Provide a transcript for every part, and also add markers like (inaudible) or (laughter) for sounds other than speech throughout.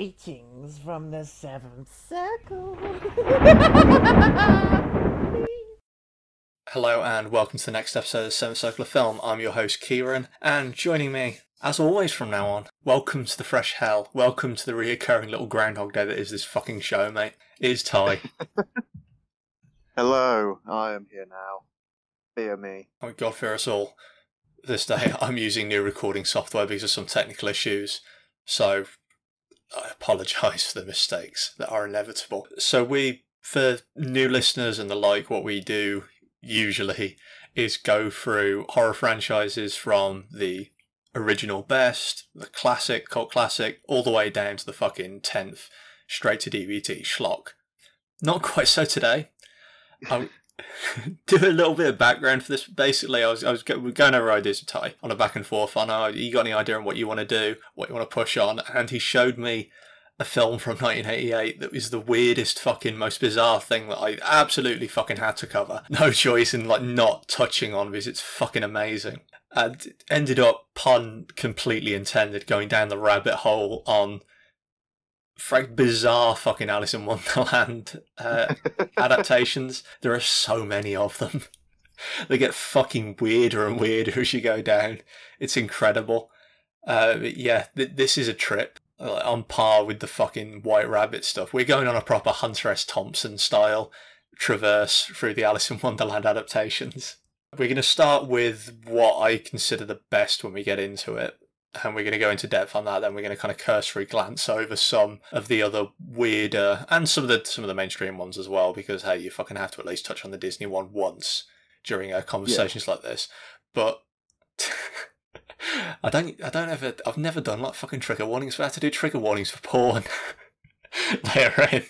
Greetings from the seventh circle. Hello and welcome to the next episode of the Seventh Circle of Film. I'm your host Kieran, and joining me, as always from now on, welcome to the fresh hell. Welcome to the reoccurring little Groundhog Day that is this fucking show, mate. It is Ty. (laughs) Hello, I am here now. Fear me. oh God fear us all. This day (laughs) I'm using new recording software because of some technical issues, so I apologise for the mistakes that are inevitable. So we, for new listeners and the like, what we do usually is go through horror franchises from the original best, the classic, cult classic, all the way down to the fucking 10th straight to DVD schlock. Not quite so today. I'll (laughs) do a little bit of background for this. Basically, I was, I was going over ideas with Ty on a back and forth on, oh, you got any idea on what you want to do, what you want to push on? And he showed me a film from (laughs) 1988 that was the weirdest fucking most bizarre thing that I absolutely fucking had to cover. (laughs) No choice in like not touching on because it's fucking amazing. And ended up pun completely intended going down the rabbit hole on frank bizarre fucking Alice in Wonderland uh, (laughs) adaptations. There are so many of them. they get fucking weirder and weirder as you go down. It's incredible. Uh, but yeah, th- this is a trip like, on par with the fucking White Rabbit stuff. We're going on a proper Hunter S. Thompson style traverse through the Alice in Wonderland adaptations. We're going to start with what I consider the best when we get into it. And we're going to go into depth on that. Then we're going to kind of cursory glance over some of the other weirder and some of the some of the mainstream ones as well. Because hey, you fucking have to at least touch on the Disney one once during uh, conversations like this. But (laughs) I don't. I don't ever. I've never done like fucking trigger warnings. But I have to do trigger warnings for porn (laughs) later in.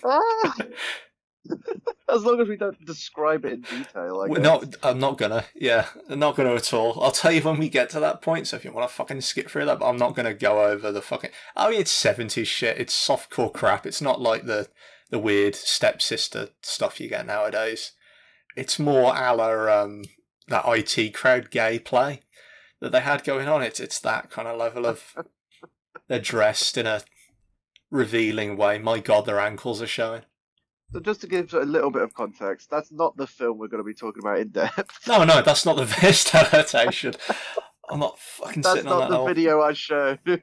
(laughs) As long as we don't describe it in detail, I. Not, I'm not gonna. Yeah, I'm not gonna at all. I'll tell you when we get to that point. So if you want to fucking skip through that, but I'm not gonna go over the fucking. I mean, it's 70s shit. It's softcore crap. It's not like the the weird stepsister stuff you get nowadays. It's more a la um, that IT crowd gay play that they had going on. It's it's that kind of level of. (laughs) They're dressed in a revealing way. My God, their ankles are showing. So just to give a little bit of context, that's not the film we're going to be talking about in depth. No, no, that's not the best (laughs) adaptation. I'm not fucking That's sitting on that. That's not the video I showed. (laughs)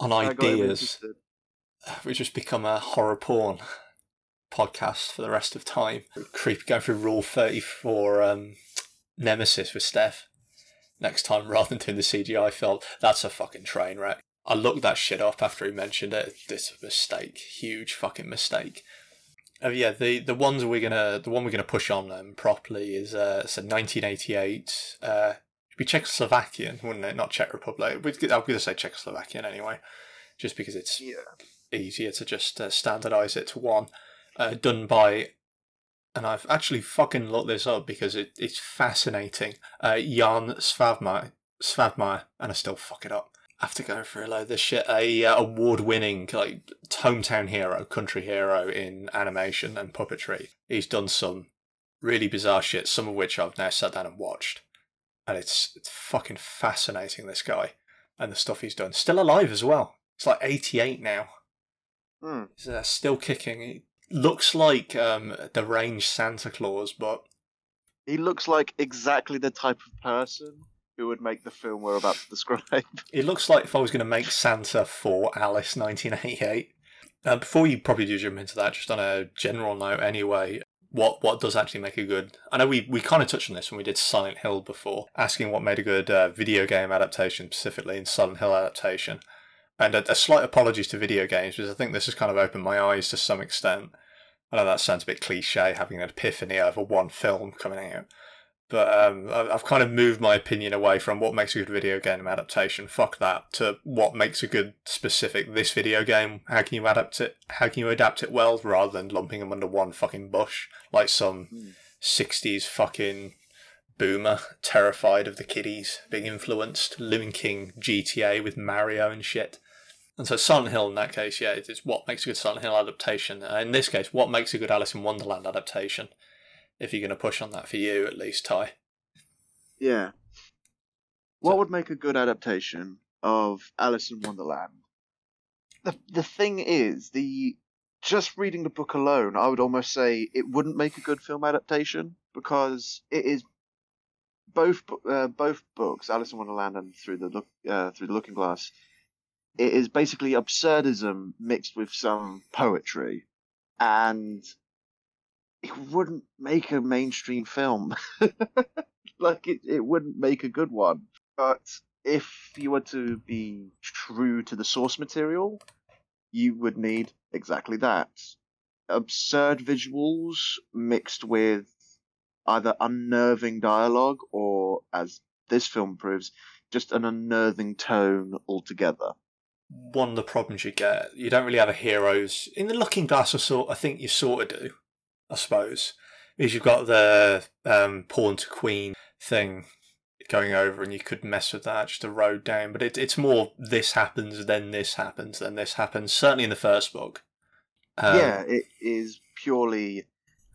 on I ideas. We just become a horror porn podcast for the rest of time. Creep going through Rule 34 um, Nemesis with Steph next time rather than doing the CGI film. That's a fucking train wreck. I looked that shit up after he mentioned it. This mistake. Huge fucking mistake. Oh yeah, the the ones we're gonna the one we're gonna push on them properly is uh it's a 1988 uh it'd be Czechoslovakian, wouldn't it? Not Czech Republic. We'd- I'm gonna say Czechoslovakian anyway, just because it's Yeah. easier to just uh, standardize it to one. Uh, done by, and I've actually fucking looked this up because it, it's fascinating. Uh, Jan Svavmar, Svavmar, and I still fuck it up. After going through a load of this shit, a uh, award-winning like hometown hero, country hero in animation and puppetry. He's done some really bizarre shit, some of which I've now sat down and watched, and it's it's fucking fascinating. This guy and the stuff he's done. Still alive as well. It's like 88 now. Hmm. He's uh, still kicking. He looks like um, deranged Santa Claus, but He looks like exactly the type of person who would make the film we're about to describe. (laughs) it looks like if I was going to make Santa for Alice 1988. Uh, before you probably do jump into that, just on a general note, anyway, what what does actually make a good? I know we, we kind of touched on this when we did Silent Hill before, asking what made a good uh, video game adaptation, specifically in Silent Hill adaptation. And a, a slight apologies to video games because I think this has kind of opened my eyes to some extent. I know that sounds a bit cliche, having an epiphany over one film coming out. But um, I've kind of moved my opinion away from what makes a good video game adaptation. Fuck that. To what makes a good specific this video game. How can you adapt it? How can you adapt it well, rather than lumping them under one fucking bush like some Hmm. '60s fucking boomer terrified of the kiddies being influenced, linking GTA with Mario and shit. And so Silent Hill in that case, yeah, it's what makes a good Silent Hill adaptation. Uh, in this case, what makes a good Alice in Wonderland adaptation? If you're going to push on that for you, at least, Ty. Yeah. What would make a good adaptation? of Alice in Wonderland. The the thing is, the just reading the book alone, I would almost say it wouldn't make a good film adaptation because it is both uh, both books, Alice in Wonderland and Through the Look uh, Through the Looking Glass. It is basically absurdism mixed with some poetry, and it wouldn't make a mainstream film. (laughs) like it, it wouldn't make a good one. But if you were to be true to the source material, you would need exactly that. Absurd visuals mixed with either unnerving dialogue or, as this film proves, just an unnerving tone altogether. One of the problems you get, you don't really have a heroes in the Looking Glass. Or sort, I think you sort of do, I suppose, is you've got the um, pawn to queen thing going over, and you could mess with that just a road down. But it, it's more this happens, then this happens, then this happens. Certainly in the first book. Um, yeah, it is purely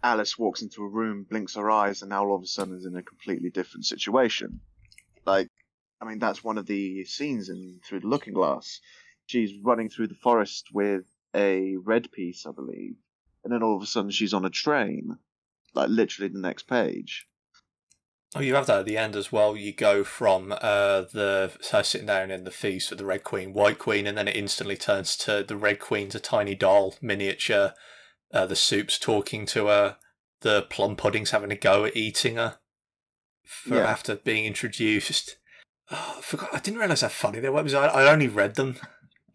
Alice walks into a room, blinks her eyes, and now all of a sudden is in a completely different situation. Like, I mean, that's one of the scenes in Through the Looking Glass. She's running through the forest with a red piece, I believe, and then all of a sudden she's on a train, like literally the next page. Oh, you have that at the end as well. You go from uh, the her sitting down in the feast with the Red Queen, White Queen, and then it instantly turns to the Red Queen's a tiny doll, miniature. Uh, the soup's talking to her. The plum pudding's having a go at eating her for yeah. after being introduced. Oh, I forgot. I didn't realize how funny they were. I, I only read them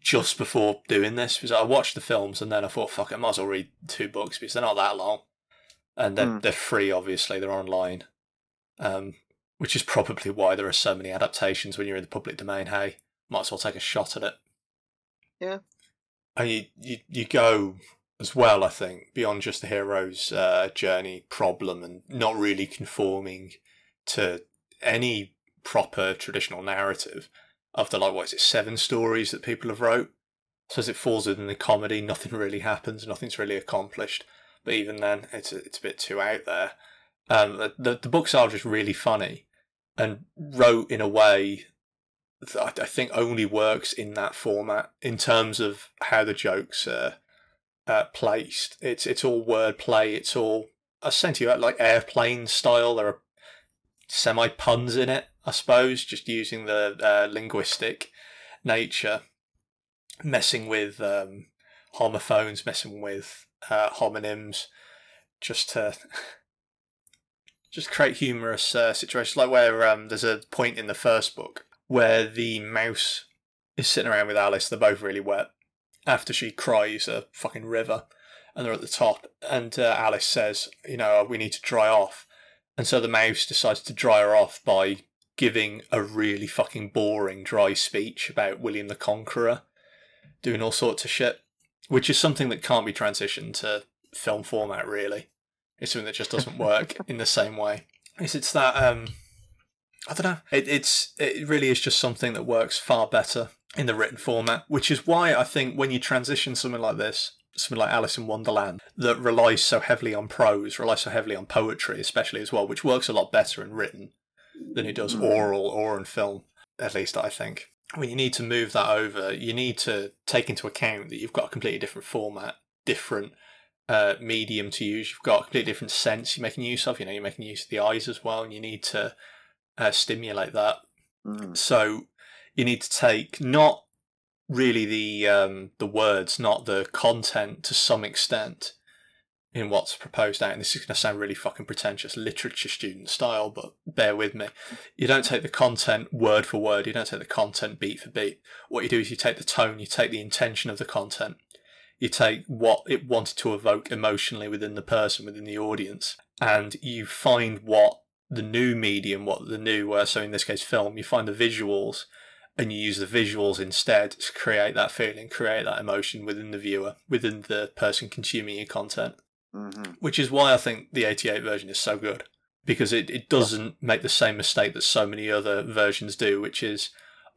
just before doing this because I watched the films and then I thought, fuck, I might as well read two books because they're not that long, and they're mm. they're free. Obviously, they're online um, which is probably why there are so many adaptations when you're in the public domain. Hey, might as well take a shot at it. Yeah. And you, you, you go as well, I think, beyond just the hero's uh, journey problem and not really conforming to any proper traditional narrative of the, like, what is it, seven stories that people have wrote. So as it falls within the comedy, nothing really happens, nothing's really accomplished. But even then, it's a, it's a bit too out there. Um, the the books are just really funny and wrote in a way that I think only works in that format in terms of how the jokes are uh, placed. It's it's all wordplay. It's all I sent you like airplane style. There are semi puns in it, I suppose, just using the uh, linguistic nature, messing with um, homophones, messing with uh, homonyms, just to (laughs) just create humorous uh, situations, like where um, there's a point in the first book where the mouse is sitting around with Alice. They're both really wet after she cries a fucking river, and they're at the top. And uh, Alice says, "You know, we need to dry off." And so the mouse decides to dry her off by giving a really fucking boring, dry speech about William the Conqueror, doing all sorts of shit, which is something that can't be transitioned to film format, really. It's something that just doesn't (laughs) work in the same way. It's, it's that um, I don't know. It, it's it really is just something that works far better in the written format, which is why I think when you transition something like this, something like Alice in Wonderland, that relies so heavily on prose, relies so heavily on poetry, especially as well, which works a lot better in written than it does hmm. oral or in film. At least I think. When you need to move that over, you need to take into account that you've got a completely different format, different uh, medium to use. You've got a completely different sense you're making use of. You know, you're making use of the eyes as well, and you need to uh, stimulate that. Mm. So you need to take not really the um, the words, not the content, to some extent in what's proposed out. And this is going to sound really fucking pretentious, literature student style, but bear with me. You don't take the content word for word. You don't take the content beat for beat. What you do is you take the tone, you take the intention of the content, you take what it wanted to evoke emotionally within the person, within the audience, and you find what the new medium, what the new, uh, so in this case, film, you find the visuals and you use the visuals instead to create that feeling, create that emotion within the viewer, within the person consuming your content. Mm-hmm. Which is why I think the 88 version is so good because it, it doesn't make the same mistake that so many other versions do, which is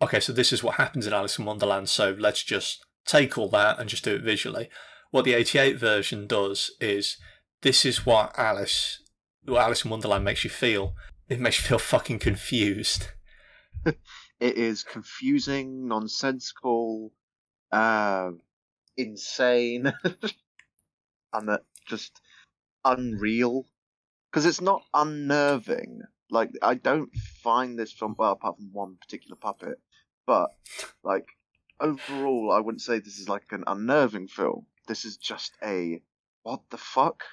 okay, so this is what happens in Alice in Wonderland, so let's just take all that and just do it visually. What the 88 version does is this is what Alice, what Alice in Wonderland makes you feel. It makes you feel fucking confused. (laughs) It is confusing, nonsensical, uh, insane, (laughs) and that just unreal. Because it's not unnerving. Like I don't find this film well, apart from one particular puppet, but like overall, I wouldn't say this is like an unnerving film. This is just a what the fuck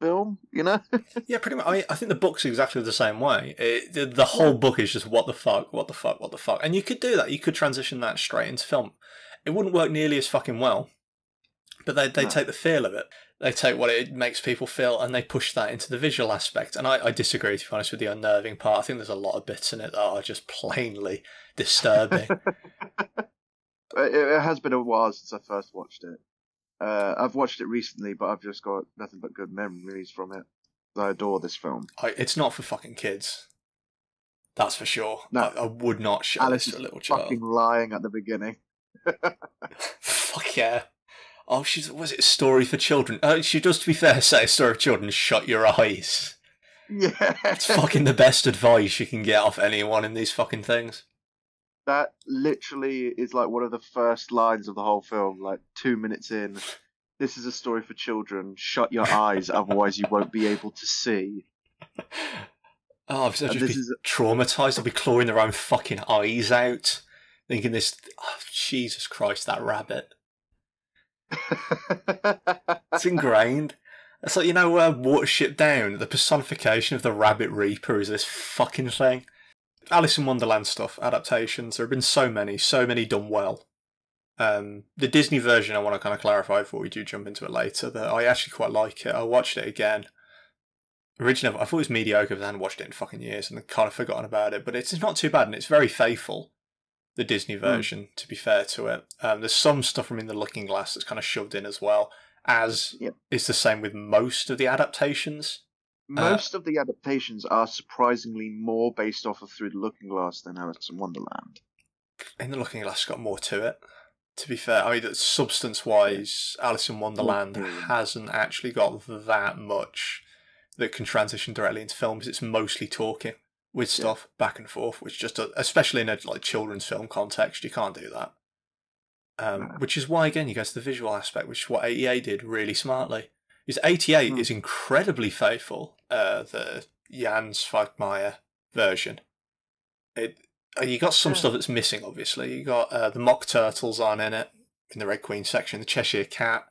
film, you know? (laughs) Yeah, pretty much. I, mean, I think the book's exactly the same way. It, the, the whole book is just what the fuck, what the fuck, what the fuck. And you could do that. You could transition that straight into film. It wouldn't work nearly as fucking well, but they they No. take the feel of it. They take what it makes people feel and they push that into the visual aspect. And I, I disagree, to be honest, with the unnerving part. I think there's a lot of bits in it that are just plainly disturbing. (laughs) it, it has been a while since I first watched it. Uh, I've watched it recently, but I've just got nothing but good memories from it. I adore this film. I, it's not for fucking kids. That's for sure. No. I, I would not show Alice this to a little child. fucking lying at the beginning. (laughs) (laughs) Fuck yeah. Oh, she's was it a story for children? Uh, she does, to be fair, say a story for children. Shut your eyes. Yeah, It's fucking the best advice you can get off anyone in these fucking things. that literally is like one of the first lines of the whole film. Like two minutes in, this is a story for children. Shut your eyes, otherwise you won't be able to see. Oh, I'll just And be this is- traumatized. I'll be clawing their own fucking eyes out, thinking this. Oh, Jesus Christ, that rabbit. (laughs) It's ingrained. It's like you know, uh, Watership Down. The personification of the Rabbit Reaper is this fucking thing. Alice in Wonderland stuff adaptations. There have been so many, so many done well. Um, the Disney version, I want to kind of clarify before we do jump into it later. That I actually quite like it. I watched it again. Originally, I thought it was mediocre, because I hadn't watched it in fucking years and I'd kind of forgotten about it. But it's not too bad, and it's very faithful. The Disney version, to be fair to it. Um, there's some stuff from In the Looking Glass that's kind of shoved in as well, as Yep. is the same with most of the adaptations. Most of the adaptations are surprisingly more based off of Through the Looking Glass than Alice in Wonderland. In the Looking Glass, got more to it. To be fair, I mean, substance wise, Alice in Wonderland Mm. hasn't actually got that much that can transition directly into films. It's mostly talking with Yeah. stuff back and forth, which just, uh, especially in a like children's film context, you can't do that. Um, Which is why, again, you go to the visual aspect, which is what 88 did really smartly. Is 88 Hmm. is incredibly faithful, uh, the Jan Svagmeyer version. It you got some Yeah. stuff that's missing. Obviously, you got uh, the mock turtles on in it in the Red Queen section. The Cheshire Cat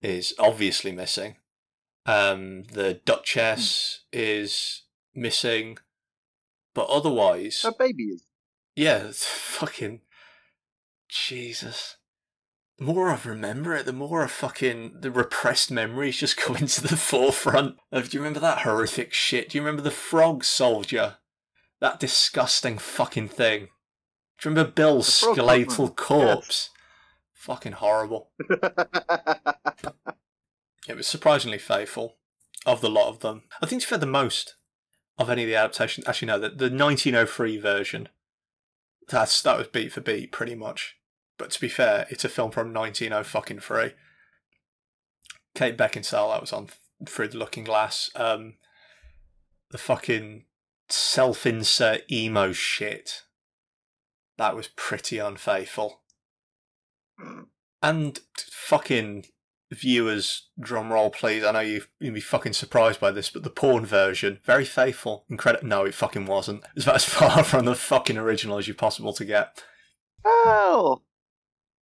is obviously missing. Um, the Duchess is missing, but otherwise, Her baby is. yeah, it's (laughs) fucking Jesus. The more I remember it, the more I fucking the repressed memories just (laughs) come into the forefront. Of, do you remember that horrific shit? Do you remember the frog soldier? That disgusting fucking thing. Do you remember Bill's skeletal corpse? Fucking horrible. (laughs) It was surprisingly faithful of the lot of them. I think it's fed the most of any of the adaptations. Actually, no, the, the 1903 version. That's that was beat for beat pretty much. But to be fair, it's a film from 1903. Kate Beckinsale that was on Through the Looking Glass. Um, the fucking self-insert emo shit. That was pretty unfaithful. And fucking viewers, drum roll please. I know you you'll be fucking surprised by this, but the porn version, very faithful. Incredible. No, it fucking wasn't. It's about as (laughs) far from the fucking original as you possible to get. Hell!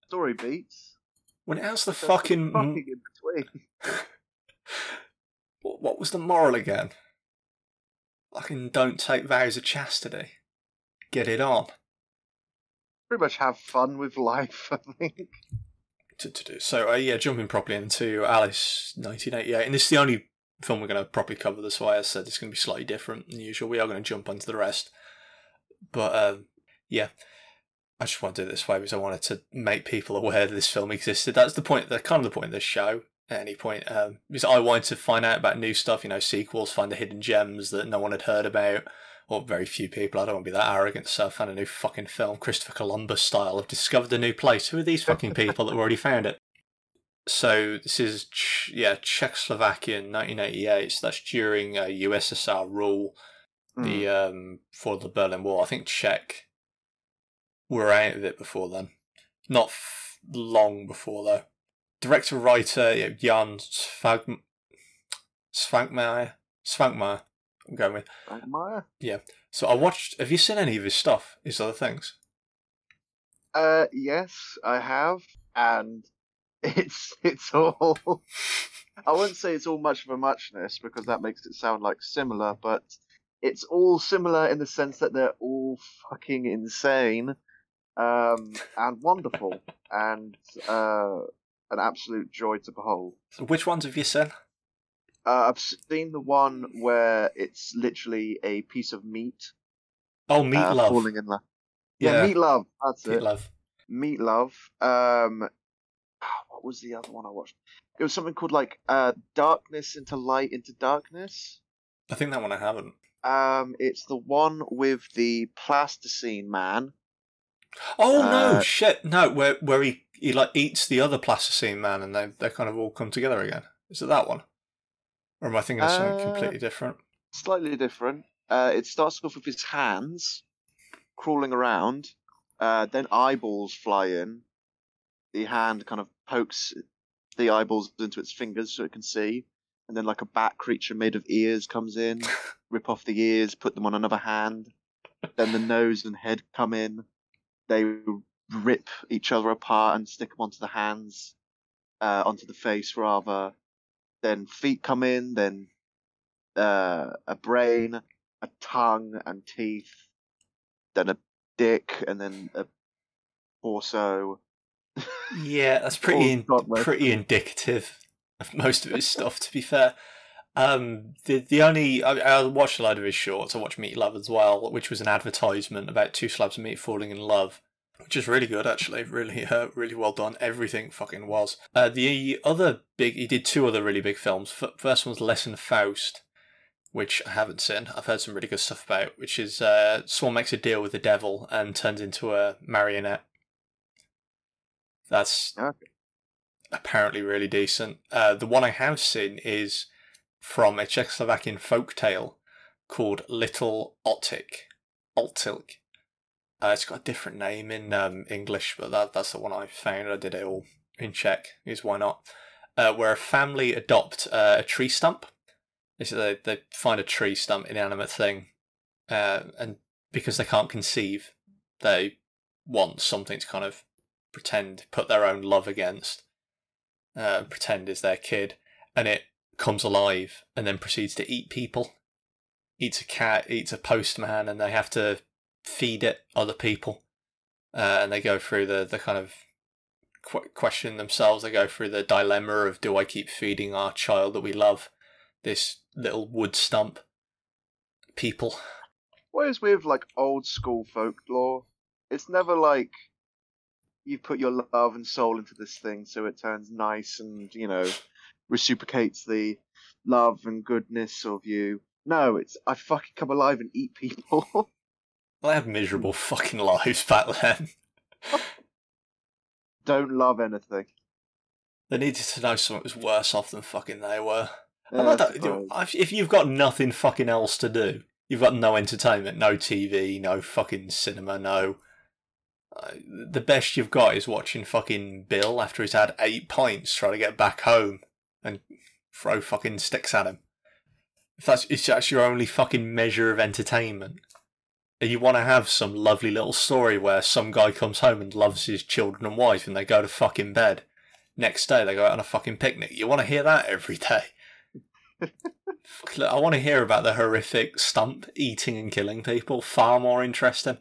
Story beats. When else the There's fucking, fucking in between. (laughs) what, what was the moral again? Fucking don't take vows of chastity. Get it on. Pretty much have fun with life, (laughs) I think. To, to do. So uh, yeah, jumping properly into Alice 1988, and this is the only film we're going to properly cover. That's why I said it's going to be slightly different than usual. We are going to jump onto the rest, but um, yeah, I just want to do it this way because I wanted to make people aware that this film existed. That's the point. That's kind of the point of this show. At any point, um, because I wanted to find out about new stuff, you know, sequels, find the hidden gems that no one had heard about, or very few people. I don't want to be that arrogant. So I found a new fucking film, Christopher Columbus style. I've discovered a new place. Who are these fucking people that have already found it? So this is yeah Czechoslovakia in 1988. So that's during uh, USSR rule, Hmm. the um for the Berlin Wall. I think Czech were out of it before then. Not f- long before though. Director writer yeah, Jan Svag Svankmajer. Svankmajer. I'm going with. Frank Meyer? Yeah. So I watched. Have you seen any of his stuff? His other things? Uh, yes, I have, and (laughs) it's it's all. I wouldn't say it's all much of a muchness because that makes it sound like similar, but it's all similar in the sense that they're all fucking insane, um, and wonderful, and uh, an absolute joy to behold. So which ones have you seen? Uh, I've seen the one where it's literally a piece of meat Oh, Meat uh, Love. falling in love. Yeah, Yeah, meat love. That's Meat it. Love. Meat Love. Um, what was the other one I watched? It was something called like uh, Darkness into Light into Darkness. I think that one I haven't. Um, it's the one with the plasticine man. Oh no, Uh, shit, no, where where he, he like eats the other plasticine man and they they kind of all come together again. Is it that one? Or am I thinking of something Uh, completely different? Slightly different. Uh, it starts off with his hands crawling around. Uh, then eyeballs fly in. The hand kind of pokes the eyeballs into its fingers so it can see. And then like a bat creature made of ears comes in, (laughs) rip off the ears, put them on another hand. Then the nose and head come in. They rip each other apart and stick them onto the hands, uh, onto the face rather. Then feet come in. Then uh, a brain, a tongue and teeth. Then a dick, and then a torso. Yeah, that's (laughs) pretty in, pretty indicative of most of his stuff. To be fair, um, the the only I, I watched a lot of his shorts. I watched Meat Love as well, which was an advertisement about two slabs of meat falling in love, which is really good actually. Really, (laughs) uh, really well done. Everything fucking was. Uh, the other big, he did two other really big films. F- first one's Lesson Faust. Which I haven't seen. I've heard some really good stuff about. Which is uh, someone makes a deal with the devil and turns into a marionette. That's Okay. apparently really decent. Uh, the one I have seen is from a Czechoslovakian folk tale called Little Otik. Altik. Uh, it's got a different name in um, English, but that, that's the one I found. I did it all in Czech, is why not? Uh, where a family adopt uh, a tree stump. They, they find a tree stump, inanimate thing, uh, and because they can't conceive, they want something to kind of pretend, put their own love against uh, pretend is their kid, and it comes alive and then proceeds to eat people. Eats a cat, eats a postman, and they have to feed it other people. Uh, and they go through the, the kind of qu- question themselves. They go through the dilemma of do I keep feeding our child that we love, this little wood stump people? Whereas with like old school folklore, it's never like you put your love and soul into this thing so it turns nice and, you know, reciprocates the love and goodness of you. No, it's I fucking come alive and eat people. (laughs) They had miserable (laughs) fucking lives back then. (laughs) Don't love anything. They needed to know something was worse off than fucking they were. Yeah, I I don't- if if you've got nothing fucking else to do, you've got no entertainment, no TV, no fucking cinema, no. Uh, the best you've got is watching fucking Bill after he's had eight pints trying to get back home and throw fucking sticks at him. If that's if that's your only fucking measure of entertainment, and you want to have some lovely little story where some guy comes home and loves his children and wife and they go to fucking bed. Next day they go out on a fucking picnic. You want to hear that every day. I want to hear about the horrific stump eating and killing people. Far more interesting.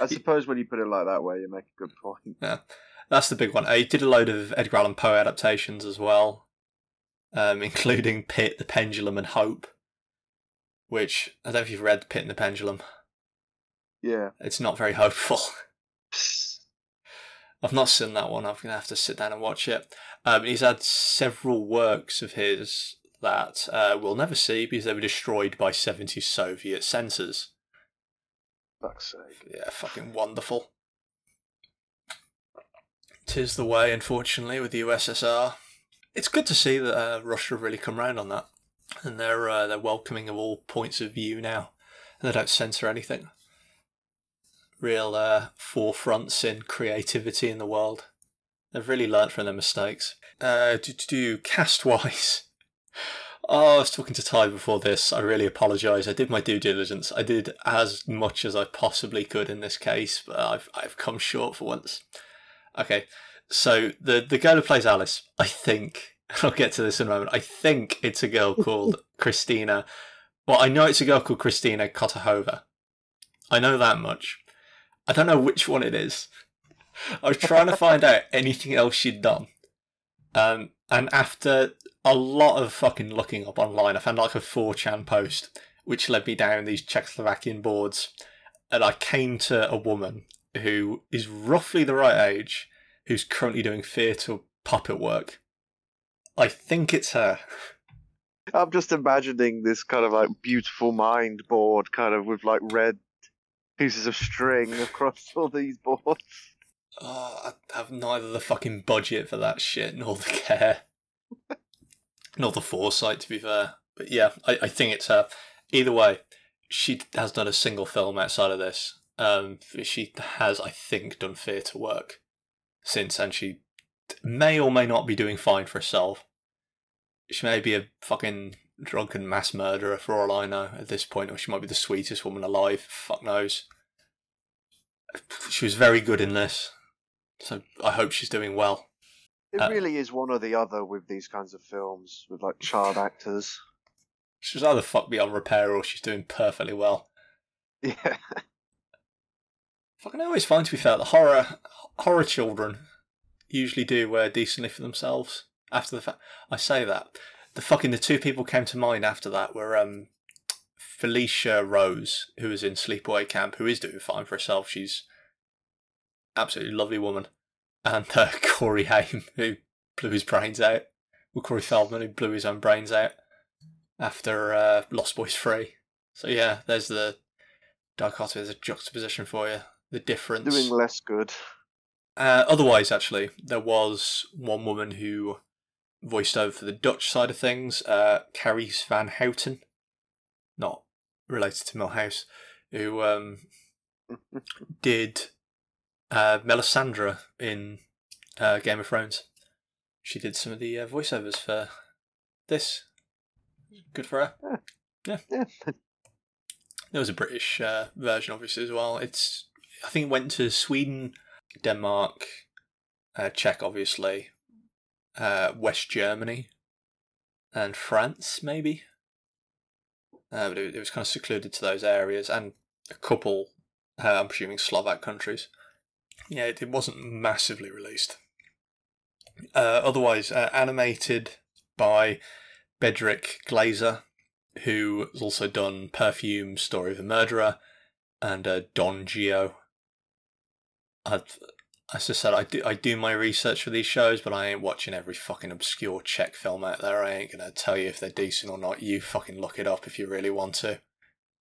I suppose when you put it like that way, you make a good point. Yeah, That's the big one. He did a load of Edgar Allan Poe adaptations as well, um, (laughs) including Pit, the Pendulum, and Hope. Which I don't know if you've read Pit and the Pendulum. Yeah. It's not very hopeful. (laughs) I've not seen that one. I'm gonna have to sit down and watch it. Um, he's had several works of his that uh, we'll never see because they were destroyed by 70 Soviet censors. Fuck's sake. Yeah, fucking wonderful. Tis the way, unfortunately, with the USSR. It's good to see that uh, Russia have really come round on that, and they're uh, they're welcoming of all points of view now. And they don't censor anything. real uh, forefronts in creativity in the world. They've really learnt from their mistakes. Uh, to do cast wise. (laughs) Oh, I was talking to Ty before this. I really apologise. I did my due diligence. I did as much as I possibly could in this case, but I've I've come short for once. Okay, so the the girl who plays Alice, I think (laughs) I'll get to this in a moment. I think it's a girl called Christina. Well, I know it's a girl called Christina Kotahova. I know that much. I don't know which one it is. I was trying to find out anything else she'd done. Um, and after a lot of fucking looking up online, I found like a 4chan post which led me down these Czechoslovakian boards. And I came to a woman who is roughly the right age, who's currently doing theatre puppet work. I think it's her. I'm just imagining this kind of like beautiful mind board, kind of with like red pieces of string across (laughs) all these boards. Oh, I have neither the fucking budget for that shit nor the care. nor the foresight, to be fair. But yeah, I, I think it's her. Either way, she has done a single film outside of this. Um, she has, I think, done theatre work since, and she may or may not be doing fine for herself. She may be a fucking drunken mass murderer for all I know at this point, or she might be the sweetest woman alive. Fuck knows. She was very good in this, so I hope she's doing well. It Uh, really is one or the other with these kinds of films with like child (laughs) actors. She's either fuck beyond repair or she's doing perfectly well. Yeah. (laughs) Fucking I always find, to be fair, that horror horror children usually do uh, decently for themselves after the fact. I say that the fucking the two people came to mind after that were um, Felissa Rose, who was in Sleepaway Camp, who is doing fine for herself. She's absolutely lovely woman, and uh, (laughs) Corey Haim, who blew his brains out. Well, Corey Feldman, who blew his own brains out after uh, Lost Boys Three. So yeah, there's the dichotomy, there's a juxtaposition for you. The difference. Doing less good. Uh, otherwise, actually, there was one woman who voiced over for the Dutch side of things, uh, Carice Van Houten, not related to Milhouse, who um, (laughs) did uh, Melisandre in uh, Game of Thrones. She did some of the uh, voiceovers for this. Good for her. Yeah. Yeah. There was a British uh, version, obviously, as well. It's I think it went to Sweden, Denmark, uh, Czech, obviously, uh, West Germany, and France, maybe. Uh, but it, it was kind of secluded to those areas, and a couple, uh, I'm presuming, Slovak countries. Yeah, it, it wasn't massively released. Uh, otherwise, uh, animated by Bedrick Glaser, who has also done Perfume, Story of a Murderer, and uh, Don Geo. I, as I said, I do I do my research for these shows, but I ain't watching every fucking obscure Czech film out there. I ain't gonna tell you if they're decent or not. You fucking look it up if you really want to.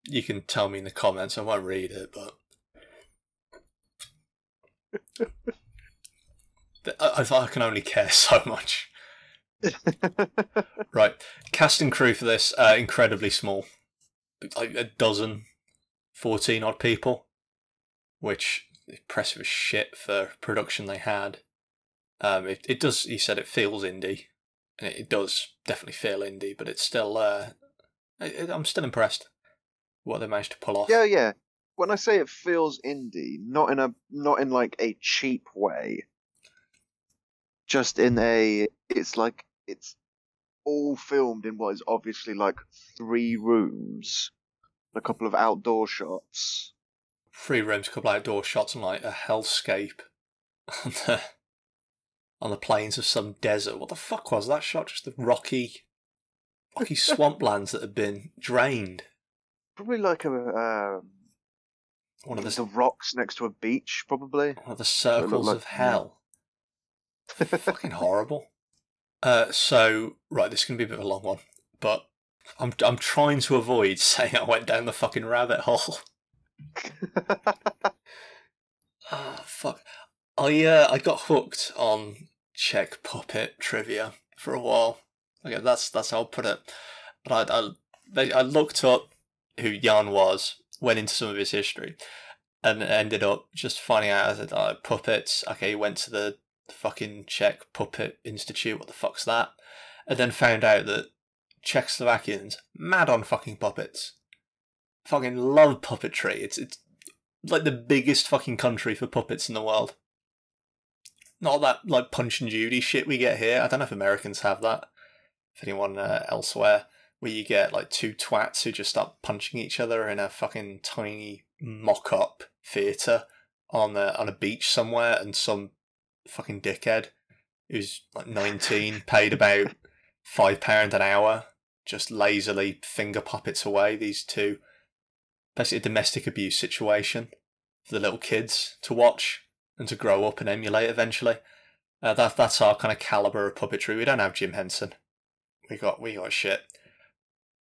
You can tell me in the comments. I won't read it, but I, I I can only care (laughs) so much. (laughs) Right, cast and crew for this uh, incredibly small, like a dozen, fourteen odd people, which impressive as shit for production they had. Um, it it does. He said it feels indie, and it, it does definitely feel indie, but it's still. Uh, I'm still impressed what they managed to pull off. yeah, yeah. When I say it feels indie, not in a not in like a cheap way. Just in a it's like it's all filmed in what is obviously like three rooms, a couple of outdoor shots. Three rooms, couple outdoor shots, and like a hellscape (laughs) on the on the plains of some desert. What the fuck was that shot? Just the rocky, rocky (laughs) swamplands that had been drained. Probably like a um, One of the the rocks next to a beach, probably. one of the circles like- of hell. Fucking horrible. Uh, so right, this is gonna be a bit of a long one, but I'm I'm trying to avoid (laughs) saying I went down the fucking rabbit hole. (laughs) Ah, fuck. I uh, I got hooked on Czech puppet trivia for a while. Okay, that's that's how I'll put it. And I I, I looked up who Jan was, went into some of his history, and ended up just finding out that uh, puppets. Okay, he went to the fucking Czech Puppet Institute. What the fuck's that? And then found out that Czechoslovakians mad on fucking puppets. Fucking love puppetry. It's it's like the biggest fucking country for puppets in the world. Not that like Punch and Judy shit we get here. I don't know if Americans have that. If anyone uh, elsewhere, where you get like two twats who just start punching each other in a fucking tiny mock-up theater on a on a beach somewhere, and some fucking dickhead who's like nineteen (laughs) paid about five pound an hour just lazily finger puppets away these two basically a domestic abuse situation for the little kids to watch and to grow up and emulate eventually. Uh, that that's our kind of caliber of puppetry. We don't have Jim Henson. We got we got shit.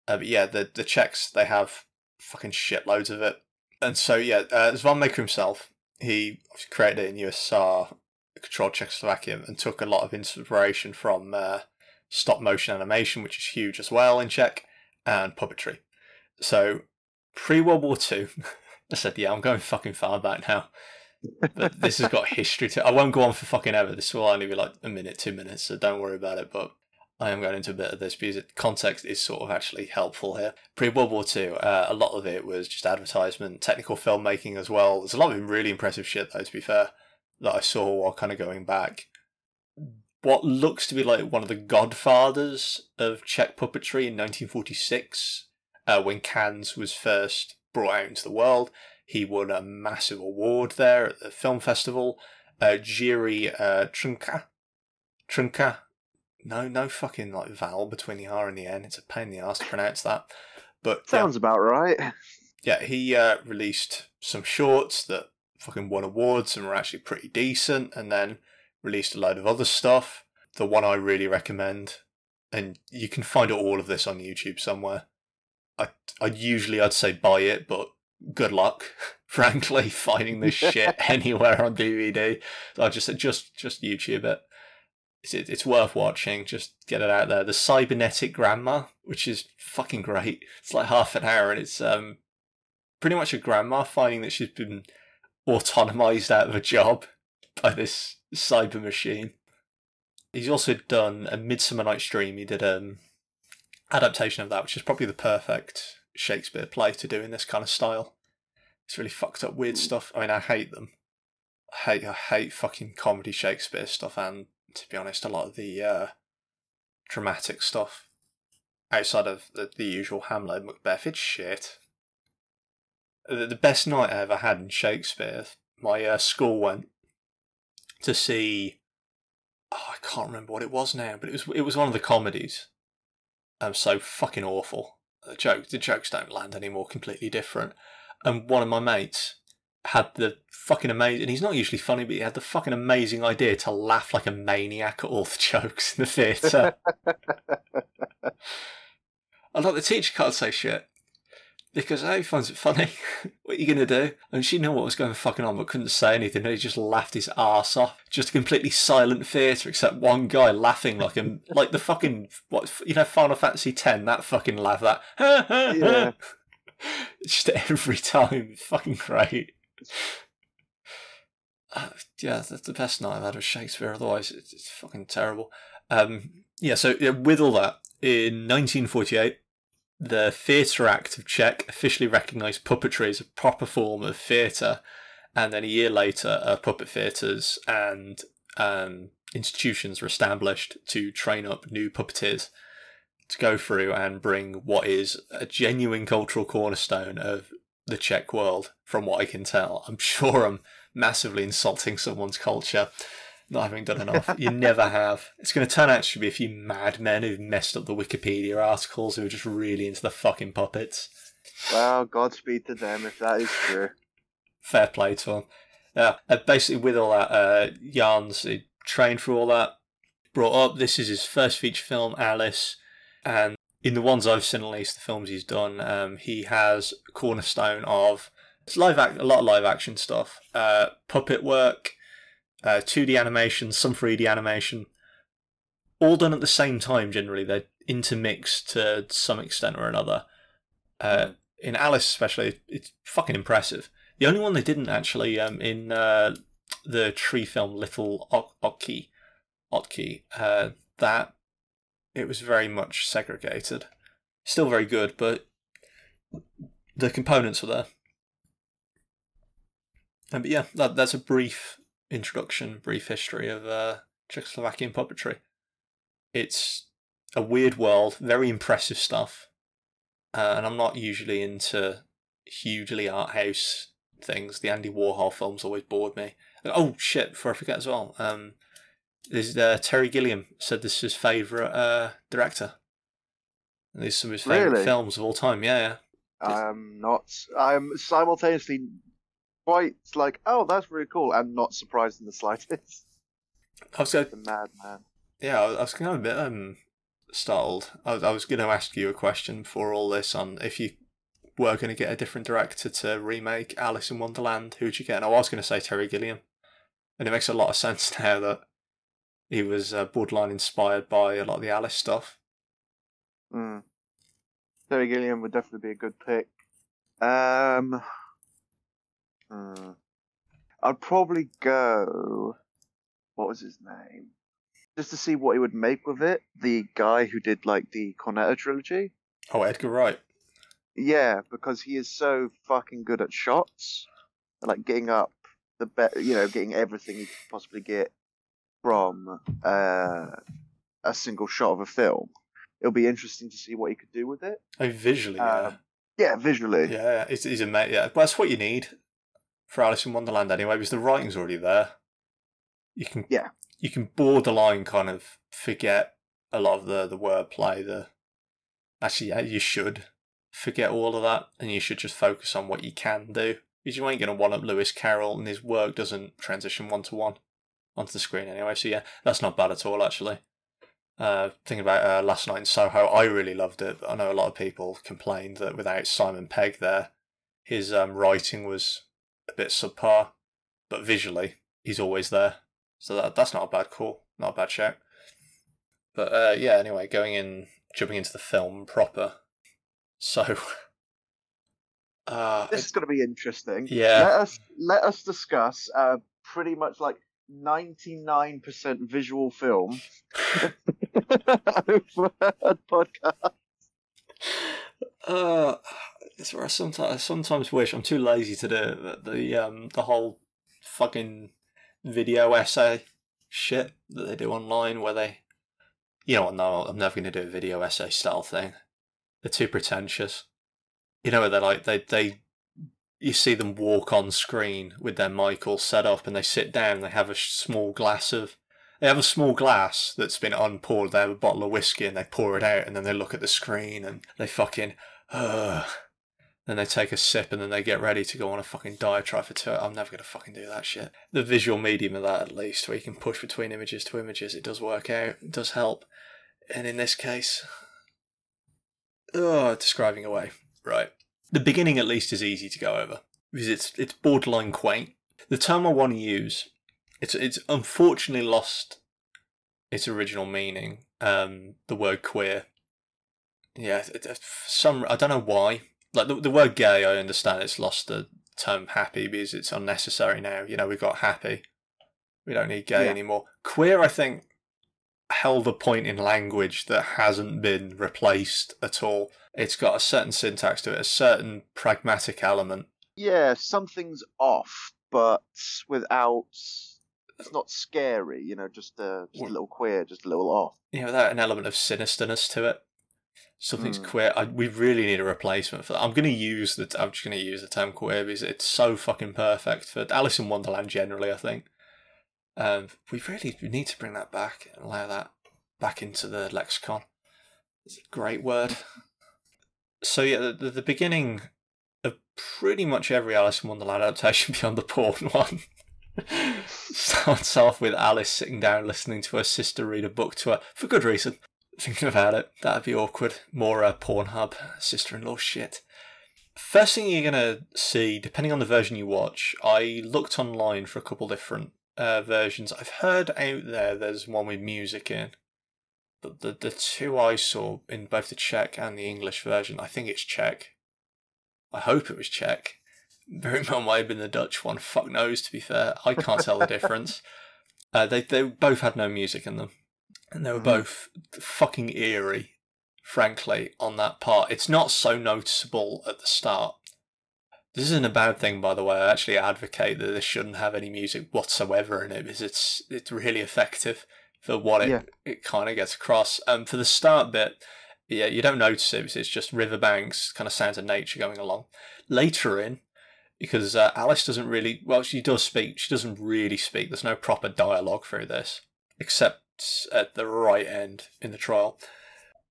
Uh, but yeah, the the Czechs they have fucking shitloads of it. And so yeah, uh, Zvanmaker himself, he created it in USSR, controlled Czechoslovakia, and took a lot of inspiration from uh, stop motion animation, which is huge as well in Czech, and puppetry. So pre World War Two, (laughs) I said, yeah, I'm going fucking far back now. But this has got (laughs) history to. I won't go on for fucking ever. This will only be like a minute, two minutes, so don't worry about it. But I am going into a bit of this because context is sort of actually helpful here. Pre World War Two, uh, a lot of it was just advertisement, technical filmmaking as well. There's a lot of really impressive shit though. To be fair, that I saw while kind of going back. What looks to be like one of the godfathers of Czech puppetry in 1946, uh, when Cannes was first brought out into the world. He won a massive award there at the film festival. Uh, Jiří uh, Trnka. Trnka. No, no fucking like vowel between the R and the N. It's a pain in the ass to pronounce that. But Sounds yeah, about right. yeah, he uh, released some shorts that fucking won awards and were actually pretty decent, and then released a load of other stuff. The one I really recommend, and you can find all of this on YouTube somewhere. I, I usually I'd say buy it, but good luck, (laughs) frankly, (laughs) finding this (laughs) shit anywhere on DVD. I just just just YouTube it. It's, it's worth watching. Just get it out there. The cybernetic grandma, which is fucking great. It's like half an hour, and it's um pretty much a grandma finding that she's been autonomized out of a job by this cyber machine. He's also done a Midsummer Night's Dream. He did um adaptation of that, which is probably the perfect Shakespeare play to do in this kind of style. It's really fucked up weird stuff. I mean, I hate them. I hate, I hate fucking comedy Shakespeare stuff, and to be honest, a lot of the uh, dramatic stuff outside of the, the usual Hamlet, Macbeth, it's shit. The, the best night I ever had in Shakespeare, my uh, school went to see. Oh, I can't remember what it was now, but it was it was one of the comedies. Um, so fucking awful. The jokes, the jokes don't land anymore. Completely different. And one of my mates had the fucking amazing. And he's not usually funny, but he had the fucking amazing idea to laugh like a maniac at all the (laughs) jokes in the theatre. (laughs) I like the teacher can't say shit because A finds it funny. (laughs) what are you gonna do? And she knew what was going fucking on, but couldn't say anything. And he just laughed his ass off. Just a completely silent theatre, except one guy laughing like him, (laughs) like the fucking what you know, Final Fantasy X. That fucking laugh, that (laughs) Yeah. just every time, fucking great. Uh, yeah, that's the best night I've had with Shakespeare. Otherwise, it's, it's fucking terrible. Um, yeah, so yeah, with all that, in 1948, the Theatre Act of Czech officially recognised puppetry as a proper form of theatre, and then a year later, uh, puppet theatres and um, institutions were established to train up new puppeteers to go through and bring what is a genuine cultural cornerstone of the Czech world, from what I can tell. I'm (laughs) sure I'm massively insulting someone's culture, not having done enough. you never have. It's going to turn out to be a few madmen who've messed up the Wikipedia articles who are just really into the fucking puppets. Well, Godspeed to them if that is true. Fair play to them. Yeah, uh, basically, with all that, uh, Jans he trained for all that, brought up. This is his first feature film, Alice, and in the ones I've seen, at least the films he's done, um, he has cornerstone of it's live act, a lot of live action stuff, uh, puppet work, uh, 2D animation, some 3D animation, all done at the same time. Generally, they're intermixed to some extent or another. Uh, in Alice, especially, it's fucking impressive. The only one they didn't actually um, in uh, the tree film Little Otki, Otki, uh, that it was very much segregated. Still very good, but the components were there. Um, but yeah, that, that's a brief introduction, brief history of uh, Czechoslovakian puppetry. It's a weird world, very impressive stuff, uh, and I'm not usually into hugely art house things. The Andy Warhol films always bored me. Oh shit! Before I forget as well, um, this uh, Terry Gilliam said this is his favorite uh, director. And these are some of his favorite Really? films of all time. Yeah, yeah. I'm not. I'm simultaneously quite like, oh, that's really cool, and not surprised in the slightest. I was going, The madman. yeah, I was kind of a bit um startled. I was, I was going to ask you a question before all this on if you were going to get a different director to remake Alice in Wonderland, who'd you get? And I was going to say Terry Gilliam, and it makes a lot of (laughs) sense now that he was uh, borderline inspired by a lot of the Alice stuff. Mm. Terry Gilliam would definitely be a good pick. Um, hmm. I'd probably go. What was his name? Just to see what he would make with it. The guy who did like the Cornetto trilogy. Oh, Edgar Wright. Yeah, because he is so fucking good at shots, like getting up the be- you know, getting everything he could possibly get from uh, a single shot of a film. It'll be interesting to see what he could do with it. Oh, visually, yeah. Um, Yeah, visually. Yeah, it's, he's a mate. Yeah, that's what you need for Alice in Wonderland anyway, because the writing's already there. You can Yeah. you can borderline kind of forget a lot of the the wordplay. The actually, yeah, you should forget all of that, and you should just focus on what you can do. Because you ain't gonna one up Lewis Carroll, and his work doesn't transition one to one onto the screen anyway. So yeah, that's not bad at all actually. Uh, thinking about uh, last night in Soho, I really loved it. I know a lot of people complained that without Simon Pegg there, his um, writing was a bit subpar, but visually he's always there. So that that's not a bad call, not a bad shout. But uh, yeah, anyway, going in, jumping into the film proper. So, (laughs) uh, This is going to be interesting. Yeah. Let us let us discuss uh, pretty much like ninety nine percent visual film (laughs) (laughs) over a podcast. Uh, it's where I sometimes I sometimes wish I'm too lazy to do it, the um the whole fucking video essay shit that they do online where they you know what no I'm never gonna do a video essay style thing. They're too pretentious. You know they're like they they you see them walk on screen with their mic all set up and they sit down they have a small glass of they have a small glass that's been unpoured. They have a bottle of whiskey and they pour it out, and then they look at the screen and they fucking, uh, then they take a sip and then they get ready to go on a fucking diatribe for two. I'm never gonna fucking do that shit. The visual medium of that, at least, where you can push between images to images, it does work out. It does help. And in this case, oh, describing away. Right. The beginning, at least, is easy to go over because it's it's borderline quaint. The term I want to use it's it's unfortunately lost its original meaning. Um, the word queer. Yeah, it, some I don't know why. Like the the word gay, I understand it's lost the term happy because it's unnecessary now. You know, we've got happy. We don't need gay Yeah. anymore. Queer, I think, held a point in language that hasn't been replaced at all. It's got a certain syntax to it, a certain pragmatic element. Yeah, something's off, but without. It's not scary, you know. Just a, just a little queer, just a little off. Yeah, without an element of sinisterness to it. Something's Hmm. queer. I, we really need a replacement for that. I'm going to use the. I'm just going to use the term queer because it's so fucking perfect for Alice in Wonderland generally. I think. Um, we really need to bring that back and allow that back into the lexicon. It's a great word. So yeah, the, the, the beginning of pretty much every Alice in Wonderland adaptation (laughs) beyond the porn one (laughs) starts off with Alice sitting down listening to her sister read a book to her for good reason. Thinking about it, that'd be awkward. More uh, Pornhub sister-in-law shit. First thing you're gonna see, depending on the version you watch, I looked online for a couple different uh, versions. I've heard out there there's one with music in, but the the two I saw in both the Czech and the English version, I think it's Czech. I hope it was Czech. very well might have been the Dutch one. Fuck knows. To be fair, I can't tell the difference. (laughs) Uh, they they both had no music in them, and they were Mhm. both fucking eerie. Frankly, on that part, it's not so noticeable at the start. This isn't a bad thing, by the way. I actually advocate that this shouldn't have any music whatsoever in it because it's it's really effective for what it Yeah. it kind of gets across. Um, for the start bit, yeah, you don't notice it because it's just riverbanks, kind of sounds of nature going along. Later in, because uh, Alice doesn't really, well, she does speak, she doesn't really speak. There's no proper dialogue through this, except at the right end in the trial.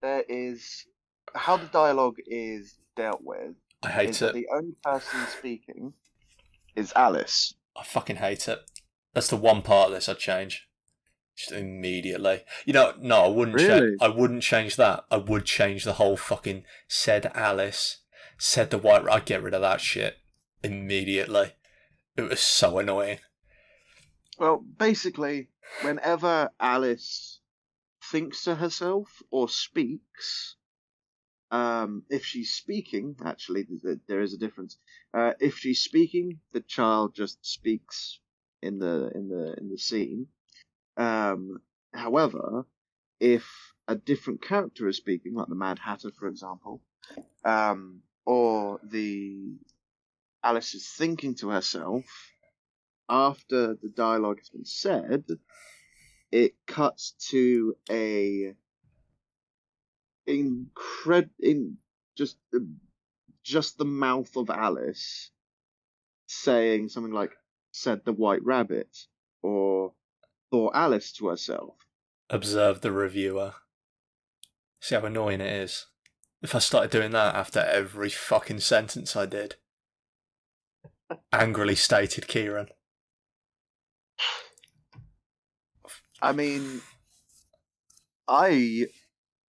There is how the dialogue is dealt with. I hate that it. the only person speaking is Alice. I fucking hate it. That's the one part of this I'd change. Just immediately. You know, no, I wouldn't Really? change. I wouldn't change that. I would change the whole fucking said Alice, said the white. I'd get rid of that shit immediately. It was so annoying. Well, basically, whenever Alice thinks to herself or speaks, um, if she's speaking, actually, th- th- there is a difference. Uh, if she's speaking, the child just speaks in the in the in the scene. Um, however, if a different character is speaking, like the Mad Hatter, for example, um, or the Alice is thinking to herself, after the dialogue has been said, it cuts to a incred in just um, just the mouth of Alice saying something like "said the White Rabbit" or "thought Alice to herself." Observe the reviewer. See how annoying it is. If I started doing that after every fucking sentence I did. (laughs) Angrily stated Kieran. I mean, I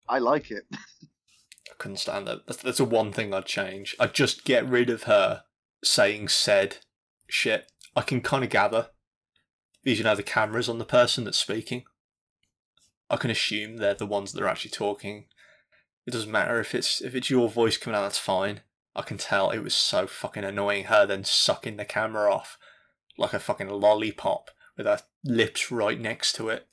I like it. (laughs) I couldn't stand that. That's, that's the one thing I'd change. I'd just get rid of her saying said shit. I can kind of gather. Because you know the camera's on the person that's speaking. I can assume they're the ones that are actually talking. It doesn't matter if it's if it's your voice coming out, that's fine. I can tell it was so fucking annoying her then sucking the camera off like a fucking lollipop with her lips right next to it.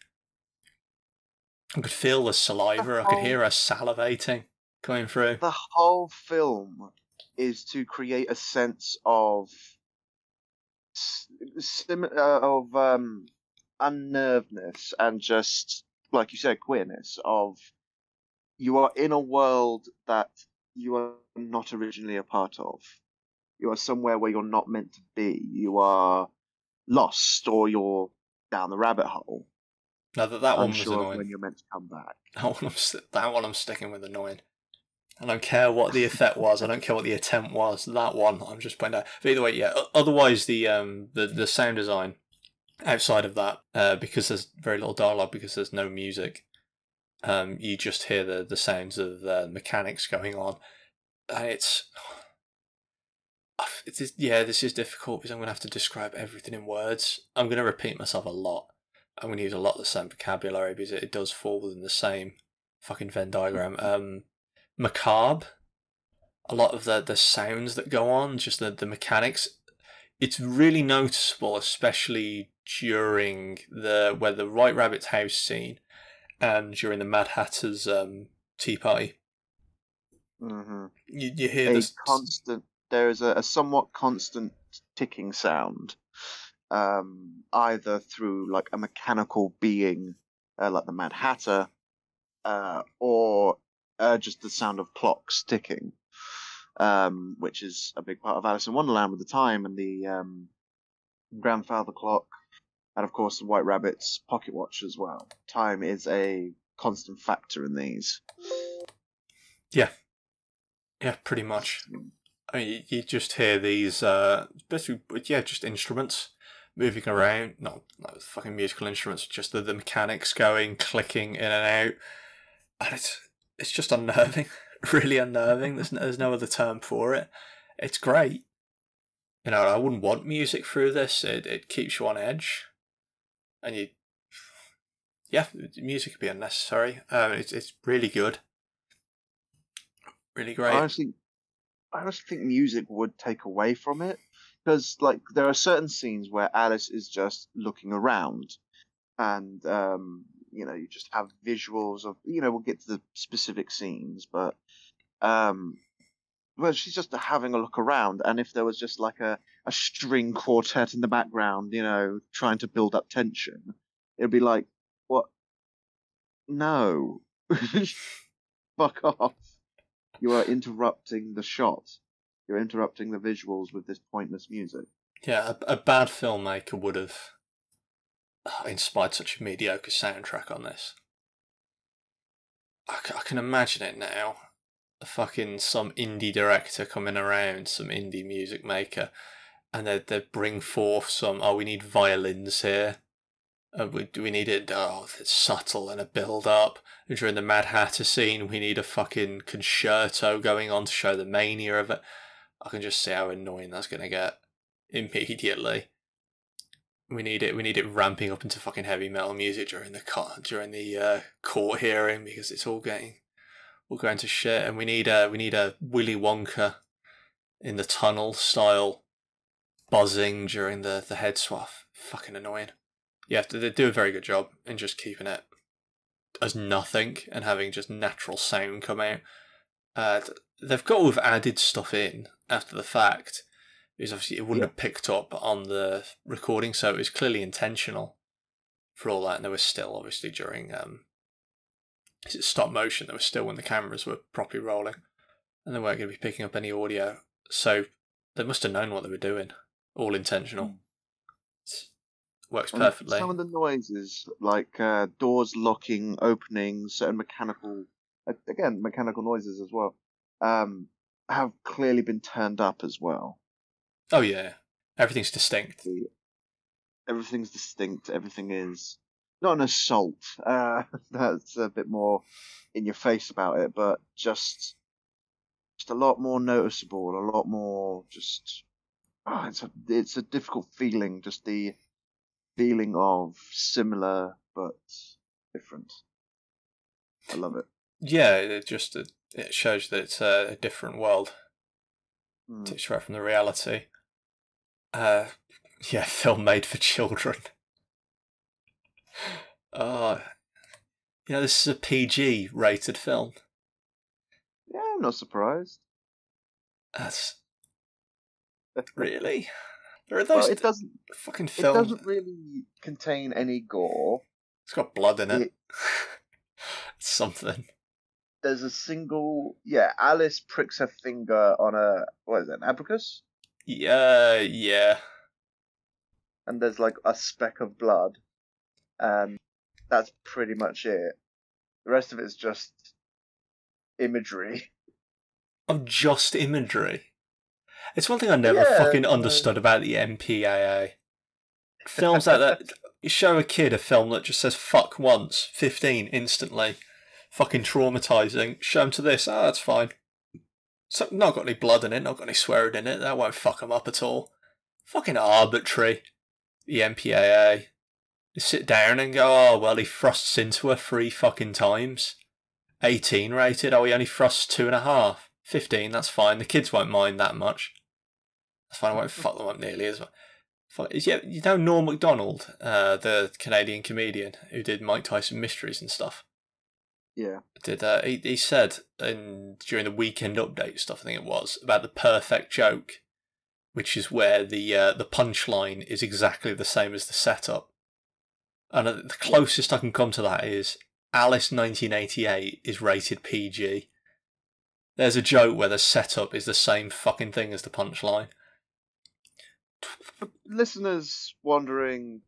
I could feel the saliva, I could hear her salivating coming through. the whole film is to create a sense of sim- uh, of um unnervedness and just like you said queerness of you are in a world that you are not originally a part of you are somewhere where you're not meant to be you are lost or you're down the rabbit hole No, that that one was unsure of annoying. when you're meant to come back (laughs) That one, I'm st- that one I'm sticking with annoying. I don't care what the effect was. I don't care what the attempt was. That one I'm just pointing out. But either way, yeah. Otherwise, the um the the sound design outside of that, uh, because there's very little dialogue, because there's no music, um, you just hear the the sounds of uh, mechanics going on, and it's. It is, yeah, this is difficult because I'm going to have to describe everything in words. I'm going to repeat myself a lot. I'm going to use a lot of the same vocabulary because it, it does fall within the same fucking Venn diagram. Um, macabre. A lot of the the sounds that go on, just the the mechanics. It's really noticeable, especially during the where the White Rabbit's house scene, and during the Mad Hatter's um, tea party. hmm You you hear a this constant there is a, a somewhat constant ticking sound um either through like a mechanical being uh, like the mad hatter uh or uh, just the sound of clocks ticking um which is a big part of alice in wonderland with the time and the um grandfather clock and of course the white rabbit's pocket watch as well. Time is a constant factor in these. Yeah, Yeah, pretty much. I mean, you- just hear these, uh, basically, yeah, just instruments moving around. Not, not fucking musical instruments, just the, the mechanics going, clicking in and out. And it's, it's just unnerving. (laughs) really unnerving. There's no, there's no other term for it. It's great. You know, I wouldn't want music through this. It, it keeps you on edge. And you, yeah, music could be unnecessary. Um, it's, it's really good. Really great. Honestly, I honestly think music would take away from it because like there are certain scenes where Alice is just looking around, and um, you know you just have visuals of you know we'll get to the specific scenes, but um, well she's just having a look around, and if there was just like a a string (laughs) quartet in the background, you know, trying to build up tension, it'd be like what? No, (laughs) fuck off! You are interrupting the shot. You're interrupting the visuals with this pointless music. Yeah, a, a bad filmmaker would have (sighs) inspired such a mediocre soundtrack on this. I, c- I can imagine it now. A fucking some indie director coming around, some indie music maker, and they they bring forth some. Oh, we need violins here. Uh, we we need it. Oh, it's subtle and a build up. During the Mad Hatter scene, we need a fucking concerto going on to show the mania of it. I can just see how annoying that's gonna get (laughs) immediately. We need it. We need it ramping up into fucking heavy metal music during the co- during the uh, court hearing because it's all getting all going to shit. And we need a we need a Willy Wonka in the tunnel style buzzing during the the head swath. Fucking annoying. Yeah, they do a very good job in just keeping it as nothing and having just natural sound come out. Uh, they've got all added stuff in after the fact because obviously it wouldn't Yeah. have picked up on the recording, so it was clearly intentional for all that. And there was still obviously during um, is it stop motion? There was still when the cameras were properly rolling, and they weren't going to be picking up any audio. So they must have known what they were doing. All intentional. Mm. Works perfectly. Some of the noises, like uh, doors locking, opening, certain mechanical, again, mechanical noises as well, um, have clearly been turned up as well. Oh yeah, everything's distinct. Everything's distinct. Everything is not an assault. Uh, (laughs) that's a bit more in your face about it, but just just a lot more noticeable. A lot more just. Oh, it's a it's a difficult feeling. Just the feeling of similar but different. I love it. Yeah, it just it, shows that it's a, different world. Mm. Takes right from the reality. Uh, (laughs) yeah, film made for children. Oh, (laughs) you know, this is a PG rated film. Yeah, I'm not surprised. That's really. There are those Well, it doesn't. fucking It doesn't really contain any gore. It's got blood in it. It- (laughs) it's something. There's a single. Yeah, Alice pricks her finger on a what is it, an abacus, Yeah, yeah. and there's like a speck of blood, and that's pretty much it. The rest of it's just imagery. Of just imagery. It's one thing I never Yeah, fucking understood about the MPAA. Films like that, you show a kid a film that just says fuck once, 15 instantly, fucking traumatizing, show him to this, ah, that's fine. So, not got any blood in it, not got any swearing in it, that won't fuck him up at all. Fucking arbitrary. The MPAA. You sit down and go, oh, well, he thrusts into her three fucking times. 18 rated, oh, he only thrusts two and a half. 15, that's fine. The kids won't mind that much. That's fine, I won't fuck them up nearly as well. Fuck- Yeah, you know Norm Macdonald, uh, the Canadian comedian who did Mike Tyson Mysteries and stuff. Yeah. Did uh, he, he said in during the weekend update stuff, I think it was about the perfect joke, which is where the uh, the punchline is exactly the same as the setup. And uh, the closest I can come to that is Alice 1988 is rated PG. There's a joke where the setup is the same fucking thing as the punchline. For listeners wondering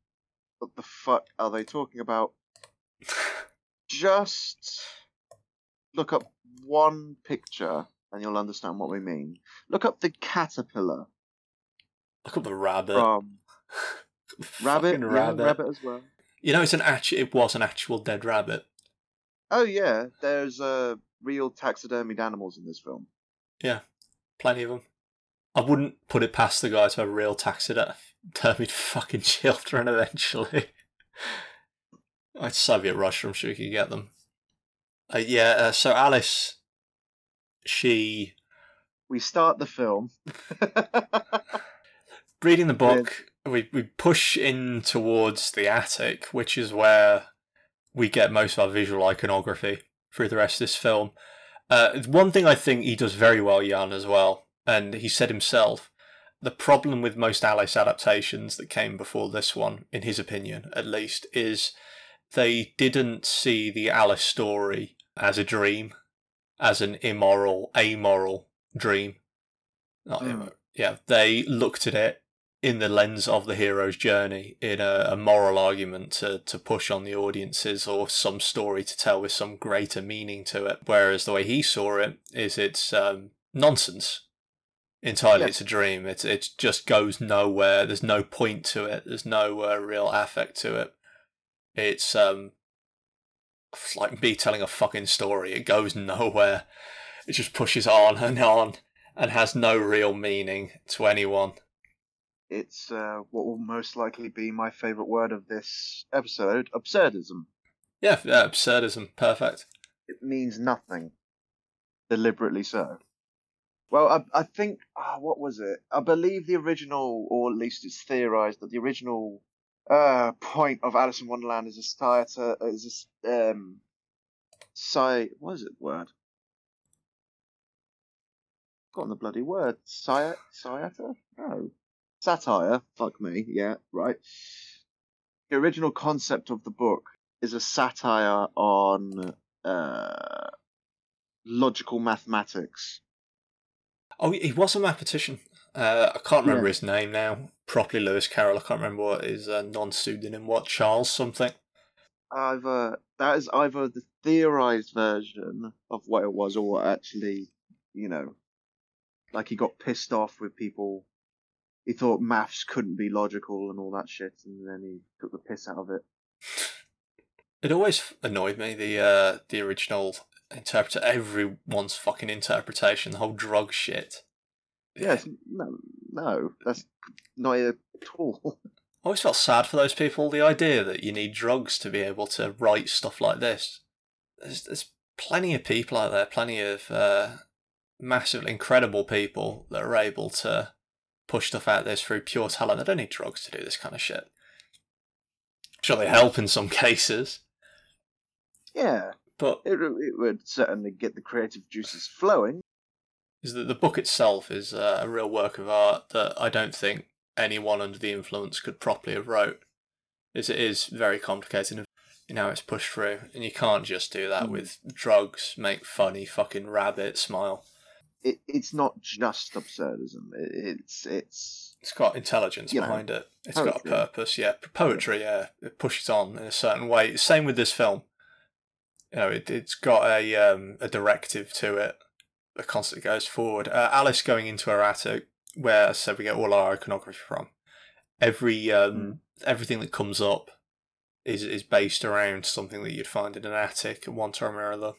what the fuck are they talking about, just look up one picture and you'll understand what we mean. Look up the caterpillar Look up the rabbit. from (laughs) Rabbit, yeah, rabbit. rabbit as well. You know, it's an actu- It was an actual dead rabbit. Oh yeah, there's uh, real taxidermied animals in this film. Yeah, plenty of them. I wouldn't put it past the guy to have real taxidermied fucking children eventually. (laughs) I'd Soviet Russia, I'm sure you could get them. Uh, yeah, uh, so Alice, she. We start the film. (laughs) reading the book, we we push in towards the attic, which is where we get most of our visual iconography through the rest of this film. Uh, one thing I think he does very well, Jan, as well, and he said himself, the problem with most Alice adaptations that came before this one, in his opinion at least, is they didn't see the Alice story as a dream, as an immoral, amoral dream. Not Mm. yeah, they looked at it in the lens of the hero's journey, in a, a moral argument to, to push on the audiences or some story to tell with some greater meaning to it. Whereas the way he saw it is it's um, nonsense. Entirely, Yeah. it's a dream. It it just goes nowhere. There's no point to it. There's no uh, real affect to it. It's um, it's like me telling a fucking story. It goes (laughs) nowhere. It just pushes on and on and has no real meaning to anyone. It's uh, what will most likely be my favourite word of this episode absurdism. Yeah, yeah, absurdism, perfect. It means nothing. Deliberately so. Well, I, I think, ah, what was it? I believe the original, or at least it's theorized that the original uh, point of Alice in Wonderland is a satire, is a, um, sci, what is it word? Got the bloody word. Sci, sciator? No. Satire. Fuck me. Yeah, right. The original concept of the book is a satire on uh, logical mathematics. Oh, he was a mathematician. Uh, I can't remember Yeah. his name now. Properly Lewis Carroll. I can't remember what his uh, non-pseudonym. What Charles something. Either that is either the theorized version of what it was, or actually, you know, like he got pissed off with people. He thought maths couldn't be logical and all that shit, and then he took the piss out of it. It always annoyed me the uh, the original interpreter. Everyone's fucking interpretation. The whole drug shit. Yes, no, no, that's not it at all. (laughs) I always felt sad for those people. The idea that you need drugs to be able to write stuff like this. There's, there's plenty of people out there, plenty of uh, massively incredible people that are able to push stuff out this through pure talent. They don't need drugs to do this kind of shit. Sure, they help in some (laughs) cases, yeah, but it, it would certainly get the creative juices flowing. is that the book itself is uh, a real work of art that I don't think anyone under the influence could properly have wrote. As it is very complicated in how it's pushed through, and you can't just do that Mm. with drugs. Make funny fucking rabbit smile. It, it's not just absurdism. It, it's it's It's got intelligence You know, behind it. It's got a purpose. Yeah, poetry. Yeah, it pushes on in a certain way. Same with this film. You know, it, it's got a um, a directive to it that constantly goes forward. Uh, Alice going into her attic, where I said we get all our iconography from. Every um, Mm. everything that comes up is is based around something that you'd find in an attic at one time or another.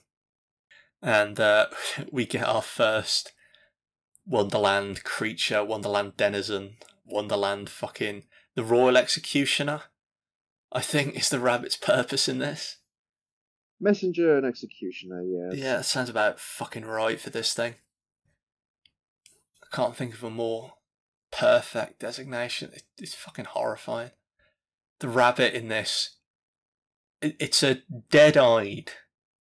And uh, (laughs) we get our first Wonderland creature, Wonderland denizen, Wonderland fucking the Royal Executioner. I think is the rabbit's purpose in this. Messenger and executioner. Yes. Yeah, that sounds about fucking right for this thing. I can't think of a more perfect designation. It's fucking horrifying. The rabbit in this, it's a dead-eyed.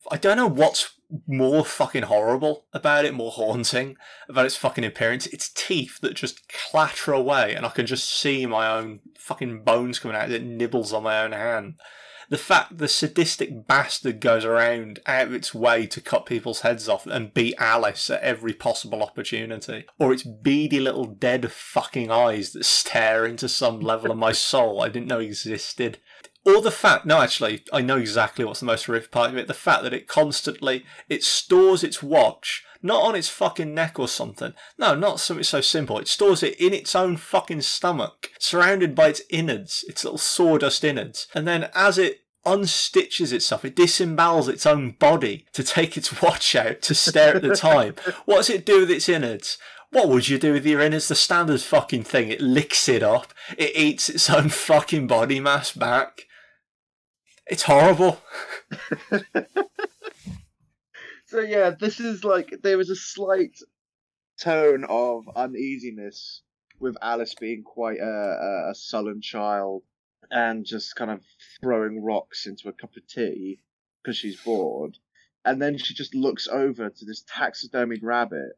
I don't know what's more fucking horrible about it, more haunting about its fucking appearance. Its teeth that just clatter away, and I can just see my own fucking bones coming out. It nibbles on my own hand the fact the sadistic bastard goes around out of its way to cut people's heads off and beat Alice at every possible opportunity, or its beady little dead fucking eyes that stare into some level of my soul I didn't know existed. Or the fact, no, actually, I know exactly what's the most horrific part of it. The fact that it constantly, it stores its watch, not on its fucking neck or something. No, not something so simple. It stores it in its own fucking stomach, surrounded by its innards, its little sawdust innards. And then as it unstitches itself, it disembowels its own body to take its watch out to stare at the time. (laughs) What does it do with its innards? What would you do with your innards? The standard fucking thing. It licks it up. It eats its own fucking body mass back. It's horrible. (laughs) So yeah, this is like there was a slight tone of uneasiness with Alice being quite a, a, a sullen child and just kind of throwing rocks into a cup of tea because she's bored. And then she just looks over to this taxidermied rabbit,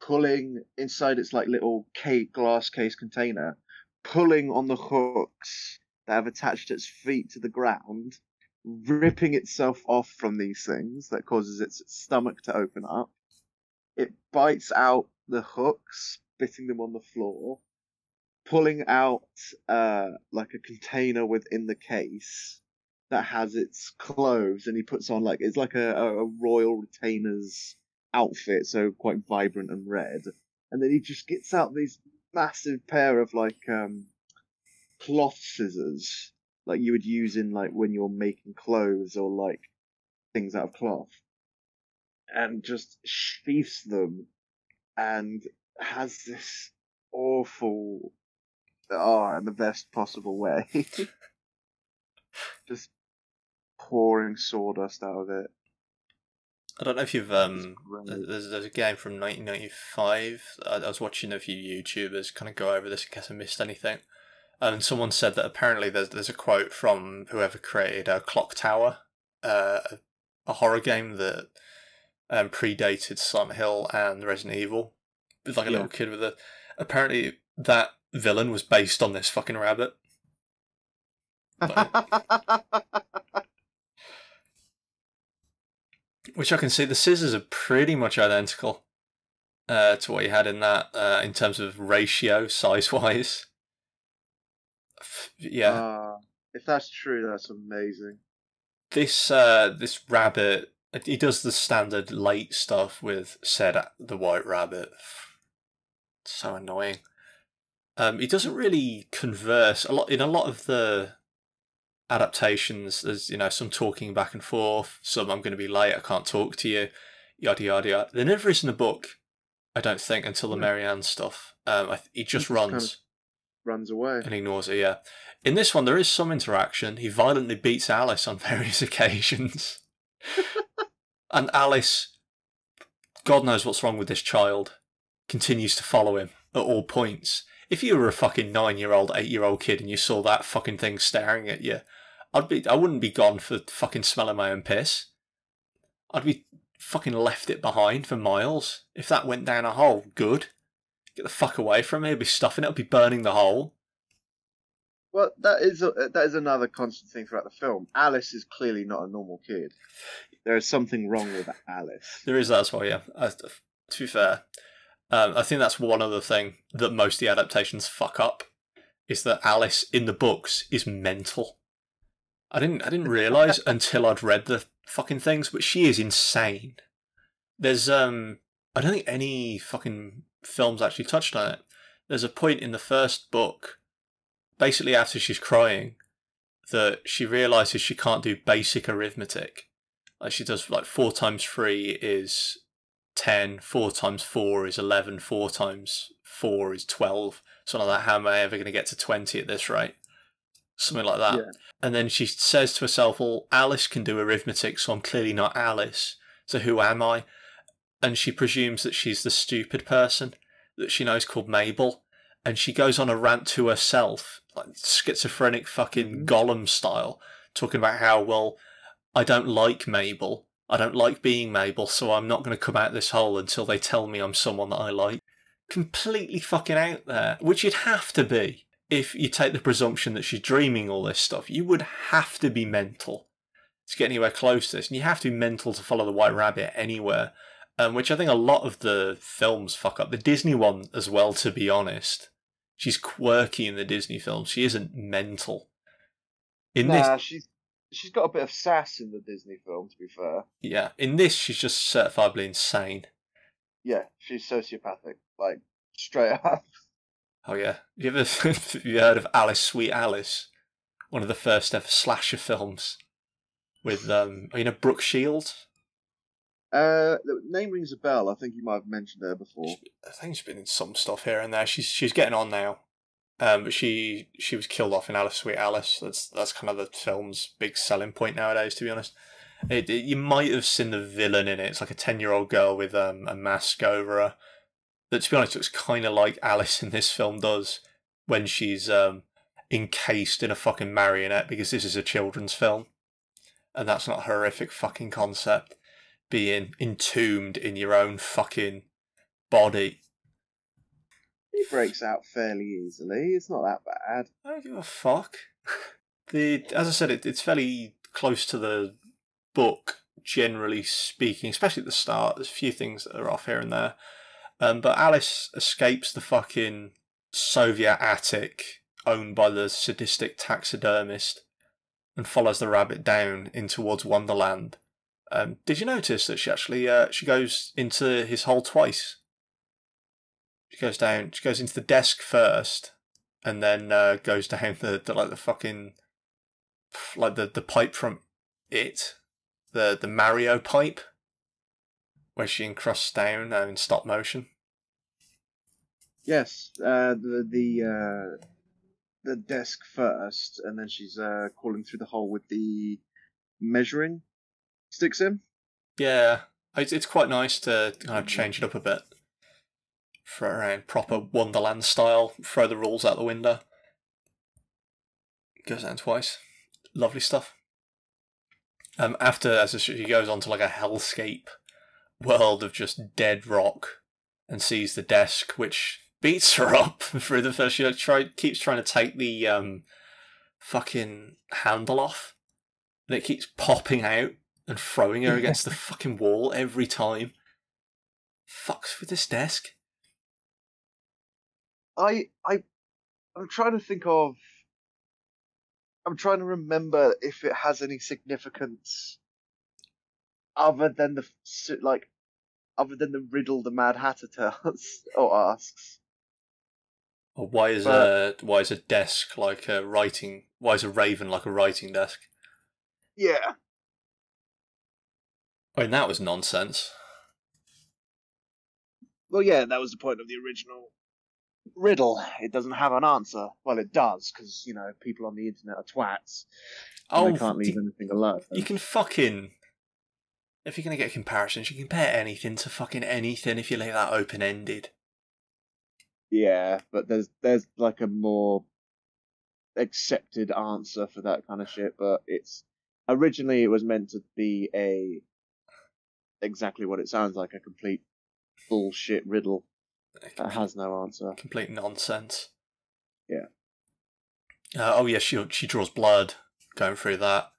pulling inside its like little cake, glass case container, pulling on the hooks that have attached its feet to the ground, ripping itself off from these things that causes its stomach to open up. It bites out the hooks, spitting them on the floor, pulling out uh, like a container within the case that has its clothes, and he puts on like it's like a, a royal retainer's outfit, so quite vibrant and red. And then he just gets out these massive pair of like um, cloth scissors, like you would use in like when you're making clothes or like things out of cloth, and just sheaths them, and has this awful, oh, in the best possible way, (laughs) just pouring sawdust out of it. I don't know if you've um. There's there's a game from 1995. I, I was watching a few YouTubers kind of go over this in case I missed anything, and someone said that apparently there's there's a quote from whoever created uh, Clock Tower, uh, a horror game that um, predated Silent Hill and Resident Evil, with like a Yeah. little kid with a. Apparently that villain was based on this fucking rabbit. (laughs) Which I can see the scissors are pretty much identical uh, to what you had in that uh, in terms of ratio size wise. Yeah, Ah, if that's true, that's amazing. this uh, this rabbit he does the standard late stuff with said the white rabbit. So annoying. Um, he doesn't really converse a lot in a lot of the adaptations. There's you know some talking back and forth. Some I'm going to be late. I can't talk to you. Yada yada yada. There never is in the book. I don't think until the No. Mary Ann stuff. Um, I, th- he just kind runs of- Runs away. and ignores it. Yeah. In this one, there is some interaction. He violently beats Alice on (laughs) various occasions, (laughs) and Alice, God knows what's wrong with this child, continues to follow him at all points. If you were a fucking nine-year-old, eight-year-old kid, and you saw that fucking thing staring at you, I'd be. I wouldn't be gone for fucking smelling my own piss. I'd be fucking left it behind for miles. If that went down a hole, good. Get the fuck away from me. I'd be stuffing it. I'd be burning the hole. Well, that is a, that is another constant thing throughout the film. Alice is clearly not a normal kid. There is something wrong with Alice. There is that as well, yeah. Uh, to be fair, um, I think that's one other thing that most of the adaptations fuck up is that Alice in the books is mental. I didn't I didn't realize (laughs) until I'd read the fucking things, but she is insane. There's um I don't think any fucking films actually touched on it. There's a point in the first book, basically after she's crying, that she realizes she can't do basic arithmetic. Like she does like four times three is 10, 4 times 4 is 11, 4 times 4 is 12. Something like that. How am I ever going to get to 20 at this rate? Something like that. Yeah. And then she says to herself, Well, Alice can do arithmetic, so I'm clearly not Alice. So who am I? And she presumes that she's the stupid person that she knows called Mabel. And she goes on a rant to herself, like schizophrenic fucking Mhm. Gollum style, talking about how, well, I don't like Mabel. I don't like being Mabel, so I'm not going to come out this hole until they tell me I'm someone that I like. Completely fucking out there, which you'd have to be if you take the presumption that she's dreaming all this stuff. You would have to be mental to get anywhere close to this, and you have to be mental to follow the White Rabbit anywhere. Um, which I think a lot of the films fuck up. The Disney one as well, to be honest. She's quirky in the Disney films. She isn't mental. In this, she's she's got a bit of sass in the Disney film. To be fair, Yeah, in this she's just certifiably insane. yeah, she's sociopathic, like straight up. (laughs) Oh yeah, you ever (laughs) you heard of Alice Sweet Alice? One of the first ever slasher films with um, you know Brooke Shields. Uh, the name rings a bell. I think you might have mentioned her before. I think she's been in some stuff here and there. She's she's getting on now, um, but she she was killed off in Alice Sweet Alice. That's that's kind of the film's big selling point nowadays. To be honest, it, it- you might have seen the villain in it. It's like a ten year old girl with um, a mask over her. that, to be honest, looks kind of like Alice in this film does when she's um, encased in a fucking marionette because this is a children's film. And that's not a horrific fucking concept. Being entombed in your own fucking body. He breaks out fairly easily. It's not that bad. I don't give a fuck. (laughs) The as I said, it, it's fairly close to the book, generally speaking, especially at the start. There's a few things that are off here and there. Um, but Alice escapes the fucking Soviet attic owned by the sadistic taxidermist and follows the rabbit down in towards Wonderland. Um, did you notice that she actually uh, she goes into his hole twice? She goes down. She goes into the desk first, and then uh, goes down the, the like the fucking like the the pipe from it, the the Mario pipe, where she encrusts down uh, in stop motion. Yes, uh, the the uh, the desk first, and then she's uh, crawling through the hole with the measuring sticks in. Yeah, it's it's quite nice to kind of change it up a bit for around proper Wonderland style. Throw the rules out the window. Goes down twice. Lovely stuff. Um, after as she goes on to like a hellscape world of just dead rock, and sees the desk, which beats her (laughs) up through the first. She try, keeps trying to take the um, fucking handle off, and it keeps popping out and throwing her against the (laughs) fucking wall every time. Fucks with this desk. I I I'm trying to think of. I'm trying to remember if it has any significance other than the like, other than the riddle the Mad Hatter tells (laughs) or asks. Or why is a why is a desk like a writing? Why is a raven like a writing desk? Yeah, I mean that was nonsense. well, yeah, that was the point of the original riddle. It doesn't have an answer. Well, it does because you know people on the internet are twats. Oh, they can't leave you, anything alone. you can fucking. If you're gonna get comparisons, you can compare anything to fucking anything if you leave that open ended. Yeah, but there's there's like a more accepted answer for that kind of shit. But it's originally it was meant to be a exactly what it sounds like a complete bullshit riddle that has no answer. complete nonsense. Yeah. Uh, oh yeah, she she draws blood going through that,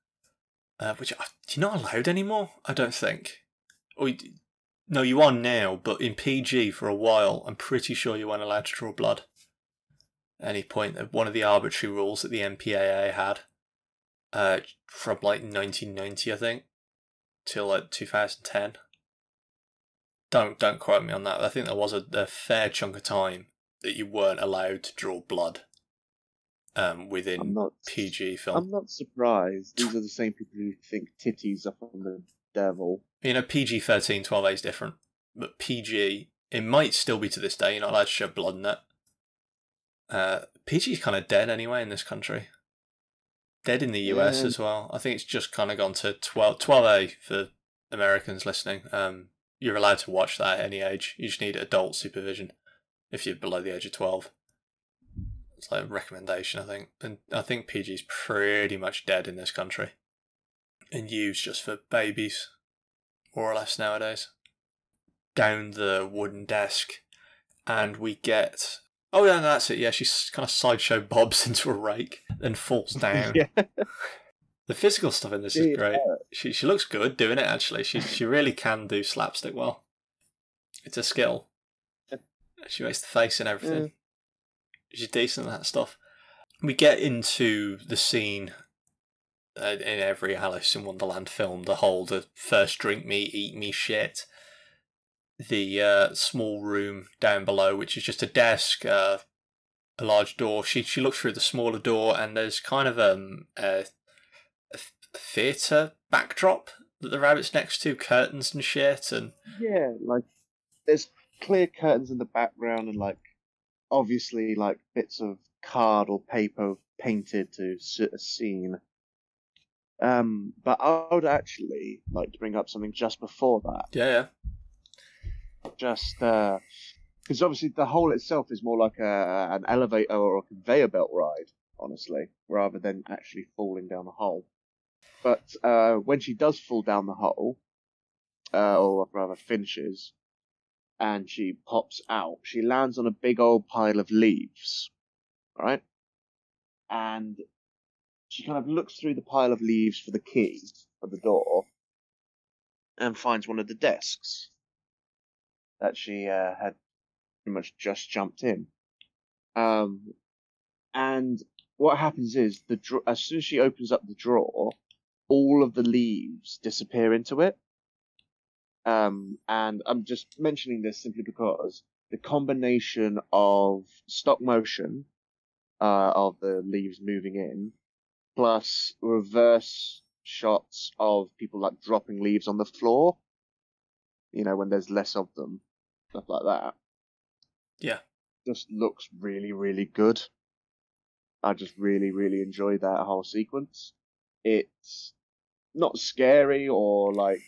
uh, which uh, you're not allowed anymore. I don't think. Or you, no, you are now, but in PG for a while, I'm pretty sure you weren't allowed to draw blood. At any point, one of the arbitrary rules that the MPAA had, uh, from like 1990, I think, till like 2010. Don't don't quote me on that. I think there was a, a fair chunk of time that you weren't allowed to draw blood um, I'm within not PG film. I'm not surprised. These are the same people who think titties are from the devil. You know, PG 13, 12A is different. But PG, it might still be to this day, you're not allowed to show blood in it. Uh, PG is kind of dead anyway in this country. Dead in the US Yeah. as well. I think it's just kind of gone to 12, 12A for Americans listening. Um, you're allowed to watch that at any age. You just need adult supervision if you're below the age of 12. It's like a recommendation, I think. And I think PG is pretty much dead in this country and used just for babies, more or less nowadays. Down the wooden desk, and we get. Oh, yeah, that's it. Yeah, she kind of sideshow bobs (laughs) into a rake, then falls (laughs) down. yeah. The physical stuff in this is Yeah. great. She she looks good doing it. Actually, she she really can do slapstick well. It's a skill. She makes the face and everything. She's decent at that stuff. We get into the scene uh, in every Alice in Wonderland film. The whole the first drink me, eat me shit. The uh, small room down below, which is just a desk, uh, a large door. She she looks through the smaller door, and there's kind of um, a theatre backdrop that the rabbit's next to, curtains and shit, and Yeah, like there's clear curtains in the background and like obviously like bits of card or paper painted to suit a scene. Um, but I would actually like to bring up something just before that. yeah, yeah. Just uh, because obviously the hole itself is more like a an elevator or a conveyor belt ride, honestly, rather than actually falling down the hole. But uh, when she does fall down the hole, uh, or rather finishes, and she pops out, she lands on a big old pile of leaves, right? And she kind of looks through the pile of leaves for the key for the door, and finds one of the desks that she uh, had pretty much just jumped in. Um, and what happens is the dra- as soon as she opens up the drawer, all of the leaves disappear into it. Um, and I'm just mentioning this simply because the combination of stop motion uh, of the leaves moving in, plus reverse shots of people like dropping leaves on the floor. You know, when there's less of them, stuff like that. Yeah. Just looks really, really good. I just really, really enjoy that whole sequence. It's not scary or like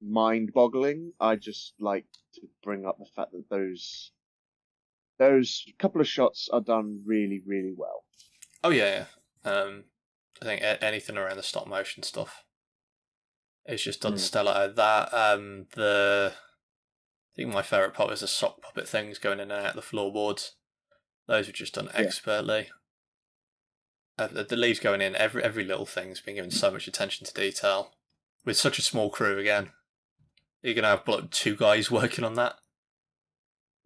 mind boggling. I just like to bring up the fact that those those couple of shots are done really, really well. Oh yeah, yeah. Um, I think a- anything around the stop motion stuff is just done Mm. stellar. That um, the I think my favorite part was the sock puppet things going in and out the floorboards. Those were just done expertly. Uh, the, the leaves going in, every every little thing's been given so much attention to detail. With such a small crew, again, you're gonna have like, two guys (laughs) working on that.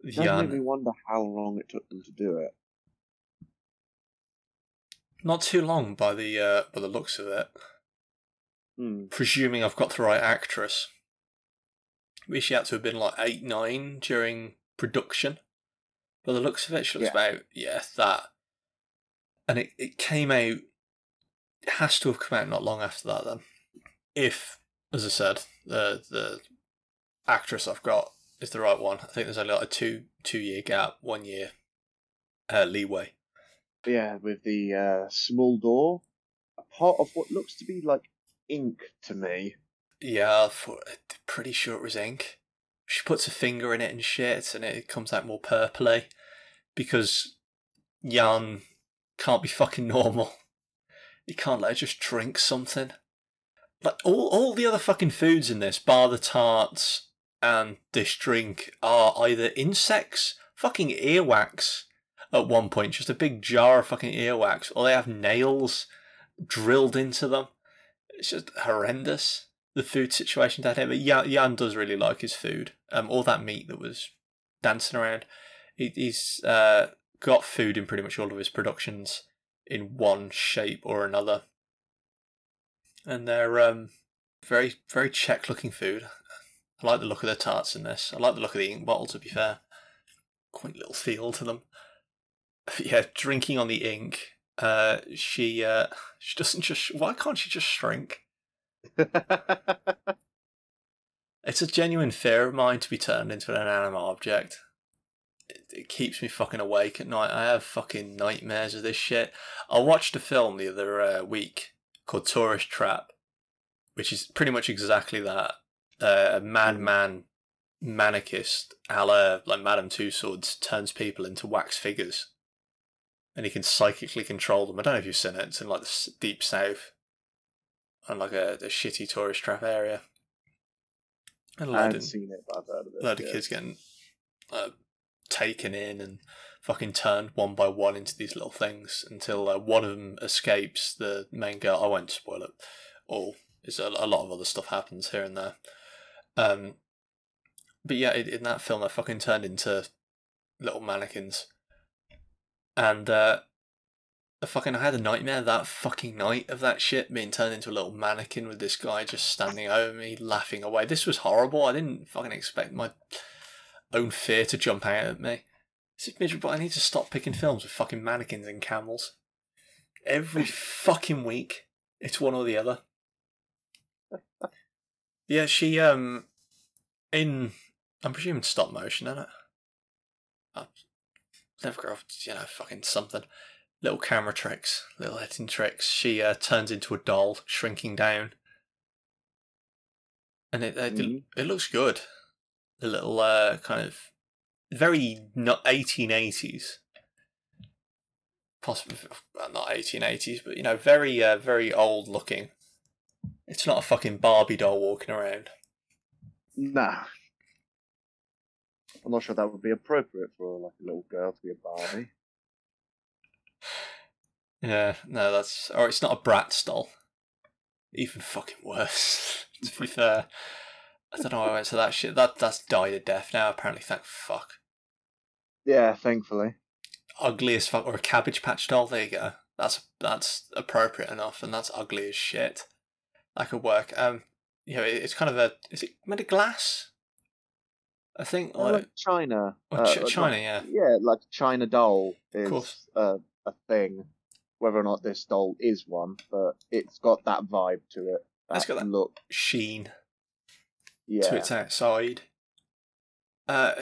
Does Yeah, make me wonder how long it took them to do it. not too long by the uh, by the looks of it. Hmm. presuming I've got the right actress. Maybe she had to have been like eight, nine during production. By the looks of it, she looks Yeah. about yeah that. And it, it came out. It has to have come out not long after that. Then, if as I said, the the actress I've got is the right one. I think there's only like a two two year gap, one year uh, leeway. Yeah, with the uh, small door, a part of what looks to be like ink to me. Yeah, for, pretty sure it was ink. She puts a finger in it and shit, and it comes out more purpley because Jan can't be fucking normal. You can't let her just drink something. Like all, all the other fucking foods in this, bar the tarts and this drink, are either insects, fucking earwax. At one point, just a big jar of fucking earwax, or they have nails drilled into them. It's just horrendous the food situation down here. But Jan, Jan does really like his food. Um, all that meat that was dancing around. He, he's uh, got food in pretty much all of his productions in one shape or another, and they're um, very very Czech looking food. I like the look of the tarts in this. I like the look of the ink bottle. To be fair, quaint little feel to them. But (laughs) yeah, drinking on the ink. Uh, she uh, she doesn't just. Why can't she just shrink? (laughs) It's a genuine fear of mine to be turned into an animate object. It, keeps me fucking awake at night. I have fucking nightmares of this shit. I watched a film the other uh, week called Tourist Trap, which is pretty much exactly that. Uh, a madman manicist, a la like Madame Tussauds, turns people into wax figures, and he can psychically control them. I don't know if you've seen it. It's in like the deep south, on like a, a shitty tourist trap area. And a I haven't of, seen it, but I've heard of it. of yeah. kids getting uh, taken in and fucking turned one by one into these little things until uh, one of them escapes. The main girl. I won't spoil it all. Is a, a lot of other stuff happens here and there. Um, but yeah, in, in that film, they fucking turned into little mannequins, and uh, I fucking I had a nightmare that fucking night of that shit being turned into a little mannequin with this guy just standing over me, laughing away. This was horrible. I didn't fucking expect my own fear to jump out at me. This is miserable. I need to stop picking films with fucking mannequins and camels. Every fucking week, it's one or the other. Yeah, she um, in I'm presuming stop motion, isn't it? I've never got you know fucking something little camera tricks, little editing tricks. She uh, turns into a doll, shrinking down, and it it, Mhm. it looks good. The little uh, kind of very not 1880s. Possibly well, not 1880s, but you know, very uh, very old looking. It's not a fucking Barbie doll walking around. Nah. I'm not sure that would be appropriate for like a little girl to be a Barbie. Yeah, no, that's or it's not a Bratz doll. Even fucking worse. (laughs) to be fair, I don't know why I went to that shit. That that's died a death now. Apparently, thank fuck. Yeah, thankfully. Ugly as fuck, or a Cabbage Patch doll. There you go. That's that's appropriate enough, and that's ugly as shit. That could work. Um, you know, it, it's kind of a is it made of glass? I think Oh, like, like China. oh, uh, Ch- like- China, yeah. Yeah, like China doll is uh, a thing. Whether or not this doll is one, but it's got that vibe to it. That's got that- look. Sheen Yeah. to its outside. Uh,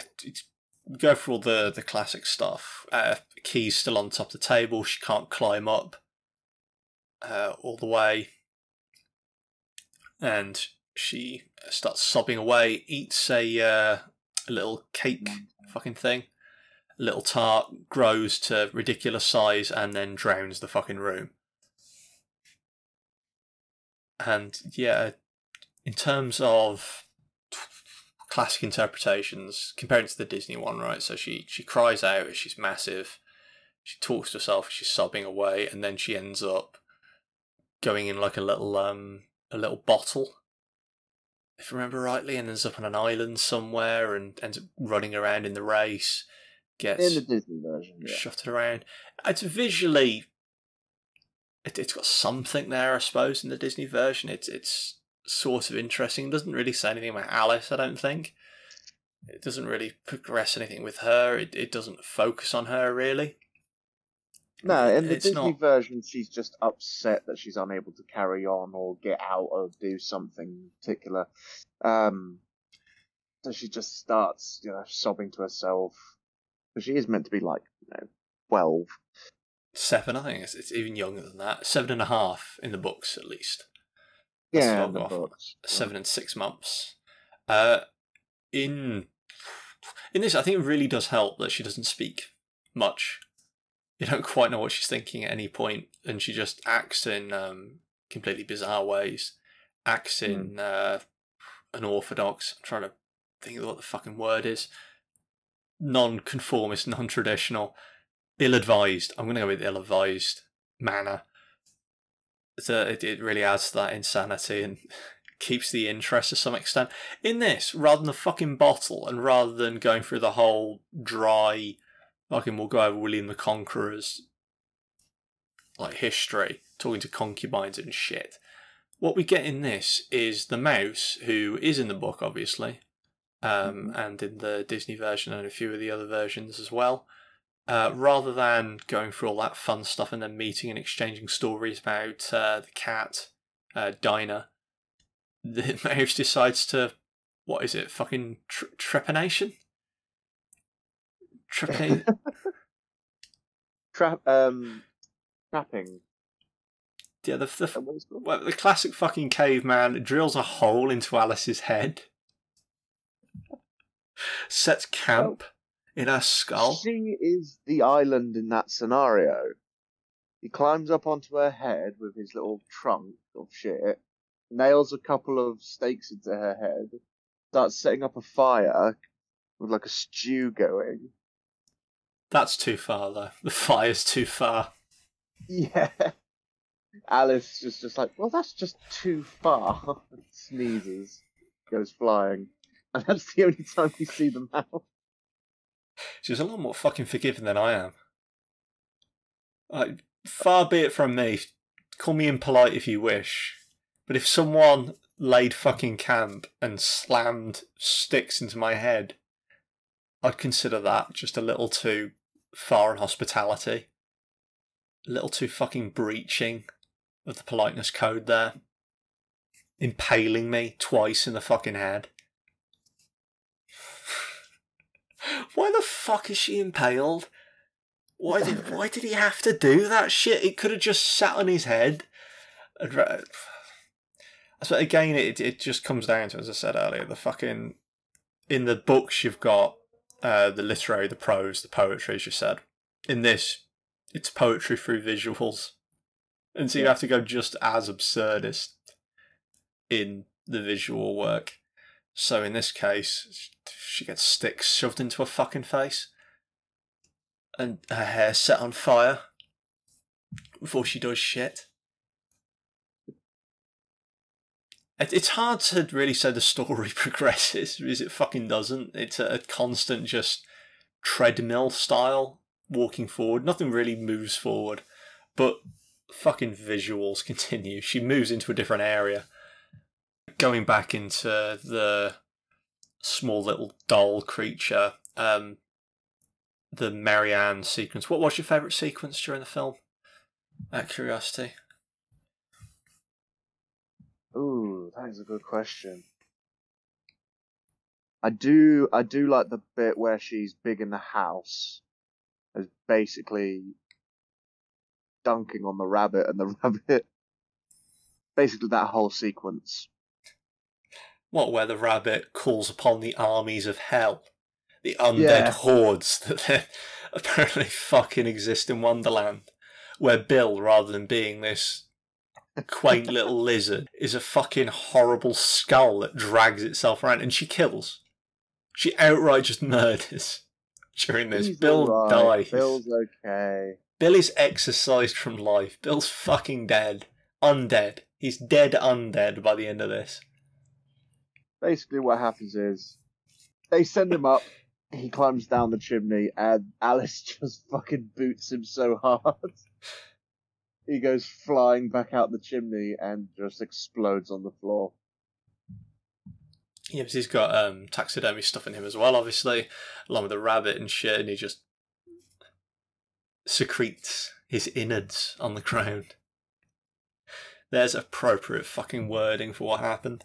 go for all the the classic stuff. Uh, keys still on top of the table. She can't climb up uh, all the way, and she starts sobbing away. Eats a uh, a little cake fucking thing. A little tart grows to ridiculous size and then drowns the fucking room. And yeah, in terms of classic interpretations, comparing it to the Disney one, right? So she she cries out, she's massive, she talks to herself, she's sobbing away, and then she ends up going in like a little um a little bottle, if I remember rightly, and ends up on an island somewhere and ends up running around in the race, gets In the Disney version, yeah. shuttered around. It's visually, it, it's got something there, I suppose, in the Disney version. It's it's sort of interesting. It doesn't really say anything about Alice, I don't think. It doesn't really progress anything with her. It it doesn't focus on her really. No, in the It's Disney not- version, she's just upset that she's unable to carry on or get out or do something particular. Um, so she just starts, you know, sobbing to herself. But she is meant to be like, you know, twelve. Seven, I think it's, it's even younger than that. Seven and a half in the books, at least. Yeah, what the I've books. seven and six months. Uh, in in this, I think it really does help that she doesn't speak much. You don't quite know what she's thinking at any point, and she just acts in um, completely bizarre ways. Acts in uh, unorthodox. I'm trying to think of what the fucking word is. Non-conformist, non-traditional, ill-advised. I'm going to go with ill-advised manner. So it, it really adds to that insanity and (laughs) keeps the interest to some extent. In this, rather than the fucking bottle, and rather than going through the whole dry, fucking we'll go over William the Conqueror's like history, talking to concubines and shit. What we get in this is the mouse, who is in the book, obviously, um, and in the Disney version and a few of the other versions as well. Uh, rather than going through all that fun stuff and then meeting and exchanging stories about uh, the cat, uh, Dinah, the (laughs) mouse decides to, what is it, fucking tr- trepanation? Trepanation? (laughs) Trap, um, trapping. yeah, the, the, uh, what is it called? well, the classic fucking caveman drills a hole into Alice's head, sets camp in her skull. She is the island in that scenario. He climbs up onto her head with his little trunk of shit, nails a couple of stakes into her head, starts setting up a fire with like a stew going. That's too far, though. The fire's too far. Yeah. Alice just just like, well, that's just too far. (laughs) Sneezes, goes flying, and that's the only time we see them out. She's a lot more fucking forgiving than I am. Like, uh, far be it from me. Call me impolite if you wish. But if someone laid fucking camp and slammed sticks into my head, I'd consider that just a little too far in hospitality. A little too fucking breaching of the politeness code there. Impaling me twice in the fucking head. Why the fuck is she impaled? Why did (laughs) why did he have to do that shit? It could have just sat on his head. So again, it it just comes down to as I said earlier, the fucking in the books you've got uh, the literary, the prose, the poetry, as you said. In this, it's poetry through visuals. And so you have to go just as absurdist in the visual work. So in this case, she gets sticks shoved into her fucking face, and her hair set on fire before she does shit. It, it's hard to really say the story (laughs) progresses because it fucking doesn't. It's a constant just treadmill style walking forward. Nothing really moves forward, but fucking visuals (laughs) continue. She moves into a different area going back into the small little doll creature, um, the Mary Ann sequence. What was your favourite sequence during the film? Out curiosity. Ooh, that is a good question. I do, I do like the bit where she's big in the house, as basically dunking on the rabbit, and the (laughs) rabbit. Basically, that whole sequence what, where the rabbit calls upon the armies of hell? The undead Yeah. hordes (laughs) that apparently fucking exist in Wonderland. Where Bill, rather than being this quaint (laughs) little lizard, is a fucking horrible skull that drags itself around and she kills. She outright just (laughs) murders during this. He's Bill alright, dies. Bill's okay. Bill is exorcised from life. Bill's fucking dead. Undead. He's dead undead by the end of this. Basically, what happens is they send him up. He climbs down the chimney, and Alice (laughs) just fucking boots him so hard. (laughs) He goes flying back out the chimney and just explodes on the floor. Yeah, but he's got um, taxidermy stuff in him as well, obviously, along with the rabbit and shit, and he just secretes his innards on the (laughs) ground. There's appropriate fucking wording for what happened.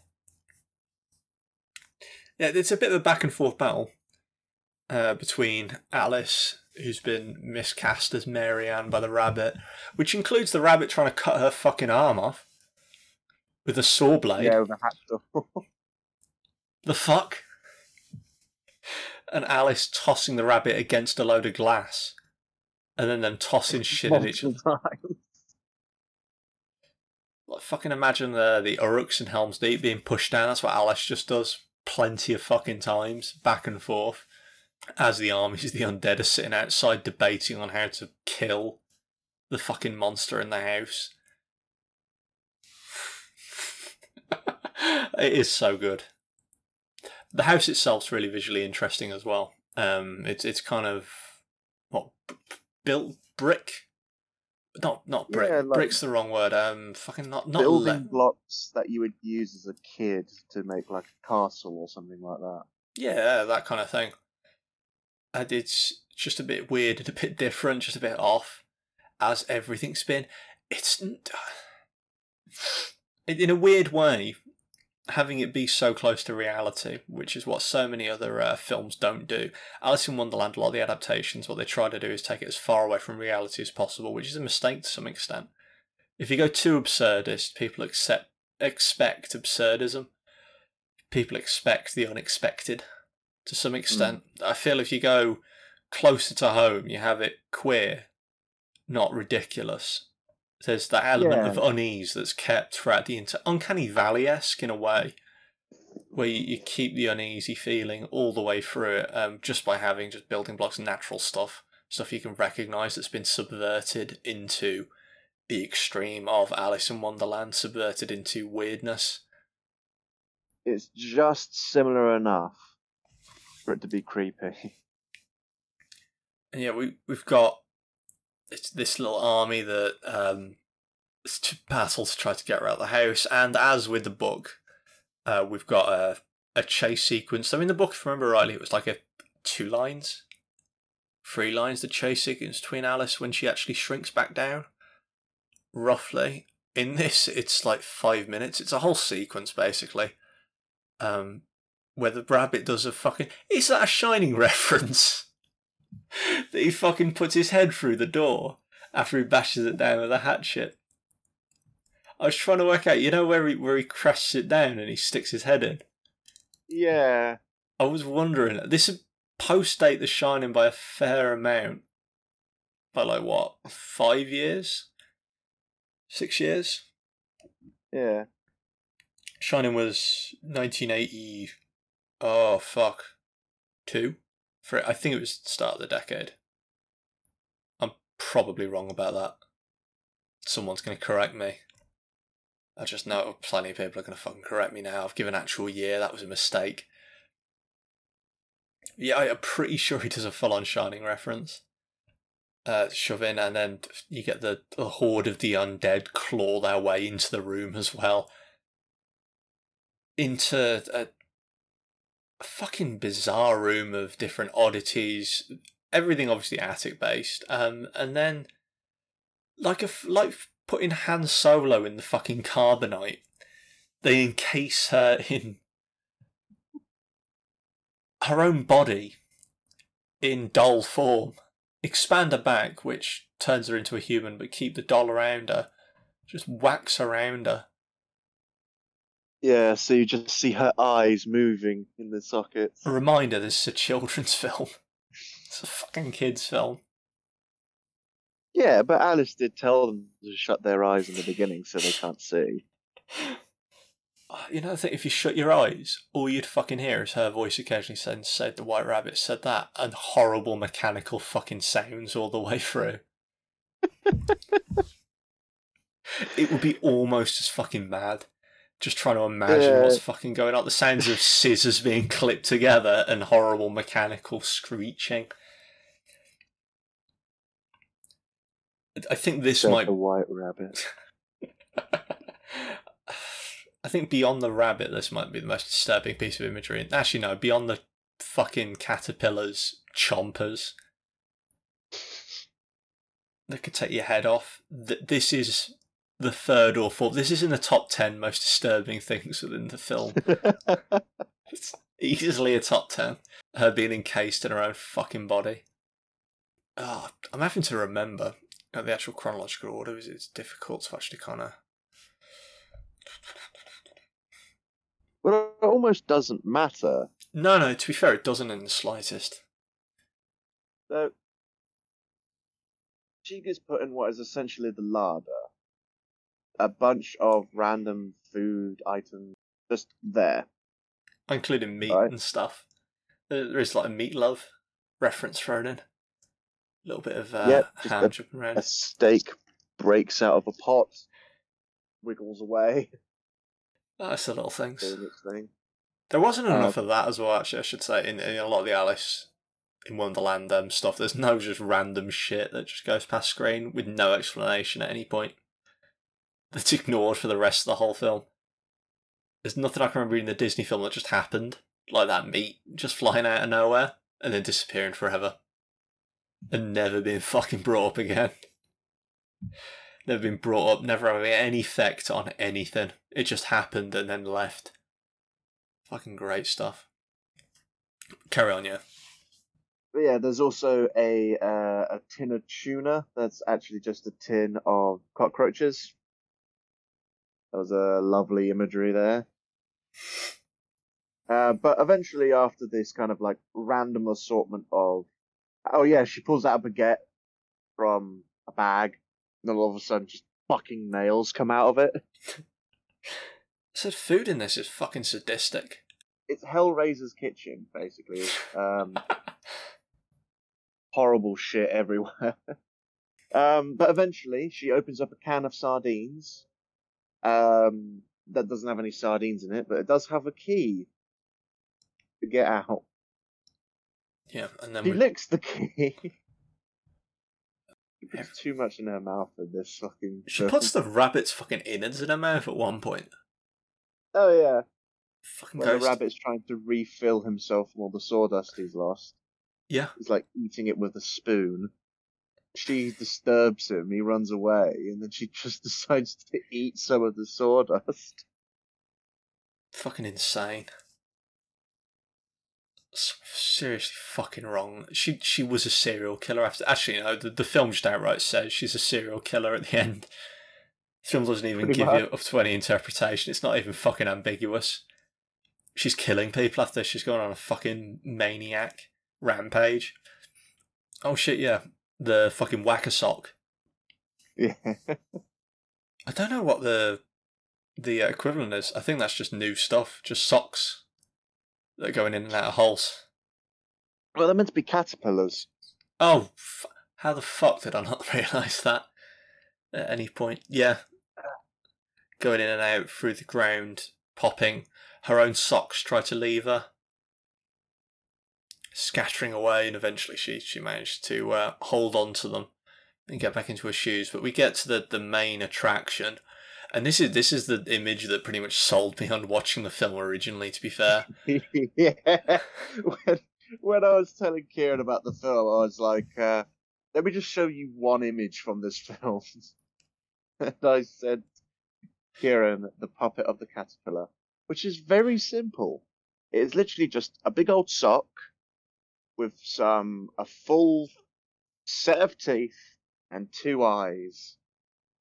Yeah, it's a bit of a back and forth battle uh, between Alice, who's been miscast as Mary Ann by the rabbit, which includes the rabbit trying to cut her fucking arm off with a saw blade. Yeah, with a hacksaw. (laughs) The fuck? And Alice tossing the rabbit against a load of glass. And then them tossing (laughs) shit at each other. Like, fucking imagine the, the Uruks in Helm's Deep being pushed down. That's what Alice just does plenty of fucking times, back and forth. As the armies of the undead are sitting outside debating on how to kill the fucking monster in the house. (laughs) it is so good. The house itself's really visually interesting as well. Um, it's it's kind of what built brick, not not brick. Yeah, like- Brick's the wrong word. Um, fucking not not Building le- blocks that you would use as a kid to make like a castle or something like that. Yeah, that kind of thing. And it's just a bit weird and a bit different, just a bit off, as everything's been. It's in (sighs) in a weird way, having it be so close to reality, which is what so many other uh, films don't do. Alice in Wonderland, a lot of the adaptations, what they try to do is take it as far away from reality as possible, which is a mistake to some extent. If you go too absurdist, people accept expect absurdism. People expect the unexpected to some extent. I feel if you go closer to home, you have it queer, not ridiculous. There's that element Yeah. of unease that's kept throughout the entire uncanny valley esque in a way, where you, you keep the uneasy feeling all the way through it, um, just by having just building blocks, of natural stuff, stuff you can recognise that's been subverted into the extreme of Alice in Wonderland, subverted into weirdness. It's just similar enough for it to be creepy. And yeah, we we've got it's this little army that um is to try to get of the house, and as with the book, uh, we've got a a chase sequence. So in the book, if I remember rightly, it was like a two lines, three lines. The chase sequence between Alice when she actually shrinks back down, roughly. In this, it's like five minutes. It's a whole sequence basically. Um, where the rabbit does a fucking. Is that a Shining (laughs) reference? (laughs) that he fucking puts his head through the door after he bashes it down with a hatchet. I was trying to work out, you know, where he where he crashes it down and he sticks his head in. Yeah. I was wondering. This is post date The Shining by a fair amount. By like what? Five years? Six years? Yeah. Shining was 1980. Oh, fuck. Two? For I think it was start of the decade. I'm probably wrong about that. Someone's going to correct me. I just know plenty of people are going to fucking correct me now. I've given actual year. That was a mistake. Yeah, I'm pretty (laughs) sure he does a full on Shining reference. Uh, shove in, and then you get the, the horde of the undead claw their way into the room as well. Into a, fucking bizarre room of different oddities. Everything obviously attic based. Um, and then like a like putting Han Solo in the fucking carbonite. They encase her (laughs) in her own body in doll form, expand her back, which turns her into a human, but keep the doll around her, just wax around her. Yeah, so you just see her eyes moving in the sockets. A reminder this is a children's (laughs) film. It's a fucking kids' film. Yeah, but Alice did tell them to shut their eyes in the beginning so they can't see. (sighs) Uh, you know, I think if you shut your eyes, all you'd fucking hear is her voice occasionally saying, said the White Rabbit said that, and horrible mechanical fucking sounds all the way through. (laughs) it would be almost as fucking mad. Just trying to imagine Yeah. what's fucking going on. The sounds of scissors being clipped together and horrible mechanical screeching. I think this Said might the White Rabbit. (laughs) I think beyond the rabbit, this might be the most disturbing piece of imagery. Actually, no, beyond the fucking caterpillars, chompers that could take your head off. Th- This is the third or fourth. This is in the top ten most disturbing things within the film. (laughs) it's easily a top ten. Her being encased in her own fucking body. Oh, I'm having to remember uh, the actual chronological order. Is it's difficult to actually kind of. Well, it almost doesn't matter. No, no. To be fair, it doesn't in the slightest. So, she gets put in what is essentially the larder. A bunch of random food items just there. including meat Right. and stuff. There is like a meat love reference thrown in. A little bit of uh, Yep, ham a- jumping around. A steak breaks out of a pot, wiggles away, That's the little things. thing. There wasn't Uh, enough of that as well. Actually, I should say in, in a lot of the Alice in Wonderland um, stuff. There's no just random shit that just goes past screen with no explanation at any point. That's (laughs) ignored for the rest of the whole film. There's nothing I can remember in the Disney film that just happened, like that meat just flying out of nowhere and then disappearing forever, and never being fucking brought up again. (laughs) Never been brought up, never having any effect on anything. It just happened and then left. Fucking great stuff. Carry on, yeah. But yeah, there's also a uh, a tin of tuna that's actually just a tin of cockroaches. That was a lovely imagery there. Uh, but eventually, after this kind of like random assortment of, oh yeah, she pulls out a baguette from a bag, and all of a sudden, just fucking nails come out of it. (laughs) I said food in this is fucking sadistic. It's Hellraiser's kitchen, basically. Um, (laughs) horrible shit everywhere. (laughs) um, but eventually, she opens up a can of sardines. Um, that doesn't have any sardines in it, but it does have a key to get out. Yeah, and then She we, licks the (laughs) key. She puts too much in her mouth in this fucking. she puts the rabbit's fucking innards in her mouth at one point. Oh yeah, Fucking when goes. the rabbit's trying to refill himself from all the sawdust he's lost. Yeah, He's like eating it with a spoon. She disturbs him, he runs away, and then she (laughs) just decides to eat some of the sawdust. fucking insane. Seriously, fucking wrong. She she was a serial killer after. Actually, no, the, the film just outright says she's a serial killer at the end. The film doesn't even Pretty give much. you up to any interpretation. It's not even fucking ambiguous. She's killing people after she's gone on a fucking maniac. Rampage. Oh shit, yeah. The fucking whacker sock. Yeah. (laughs) I don't know what the the equivalent is. I think that's just new stuff, just socks that are going in and out of holes. Well, they're meant to be caterpillars. Oh, f- how the fuck did I not (laughs) realise that at any point? Yeah. Going in and out through the ground, popping. Her own socks try to leave her. Scattering away, and eventually she, she managed to uh, hold on to them and get back into her shoes. But we get to the, the main attraction. And this is this is the image that pretty much sold me on watching the film originally, to be fair. (laughs) yeah. When, when I was telling Kieran about the film, I was like, uh, let me just show you one image from this (laughs) film. and I said, Kieran, the puppet of the caterpillar, which is very simple. It is literally just a big old sock with some, a full set of teeth and two eyes.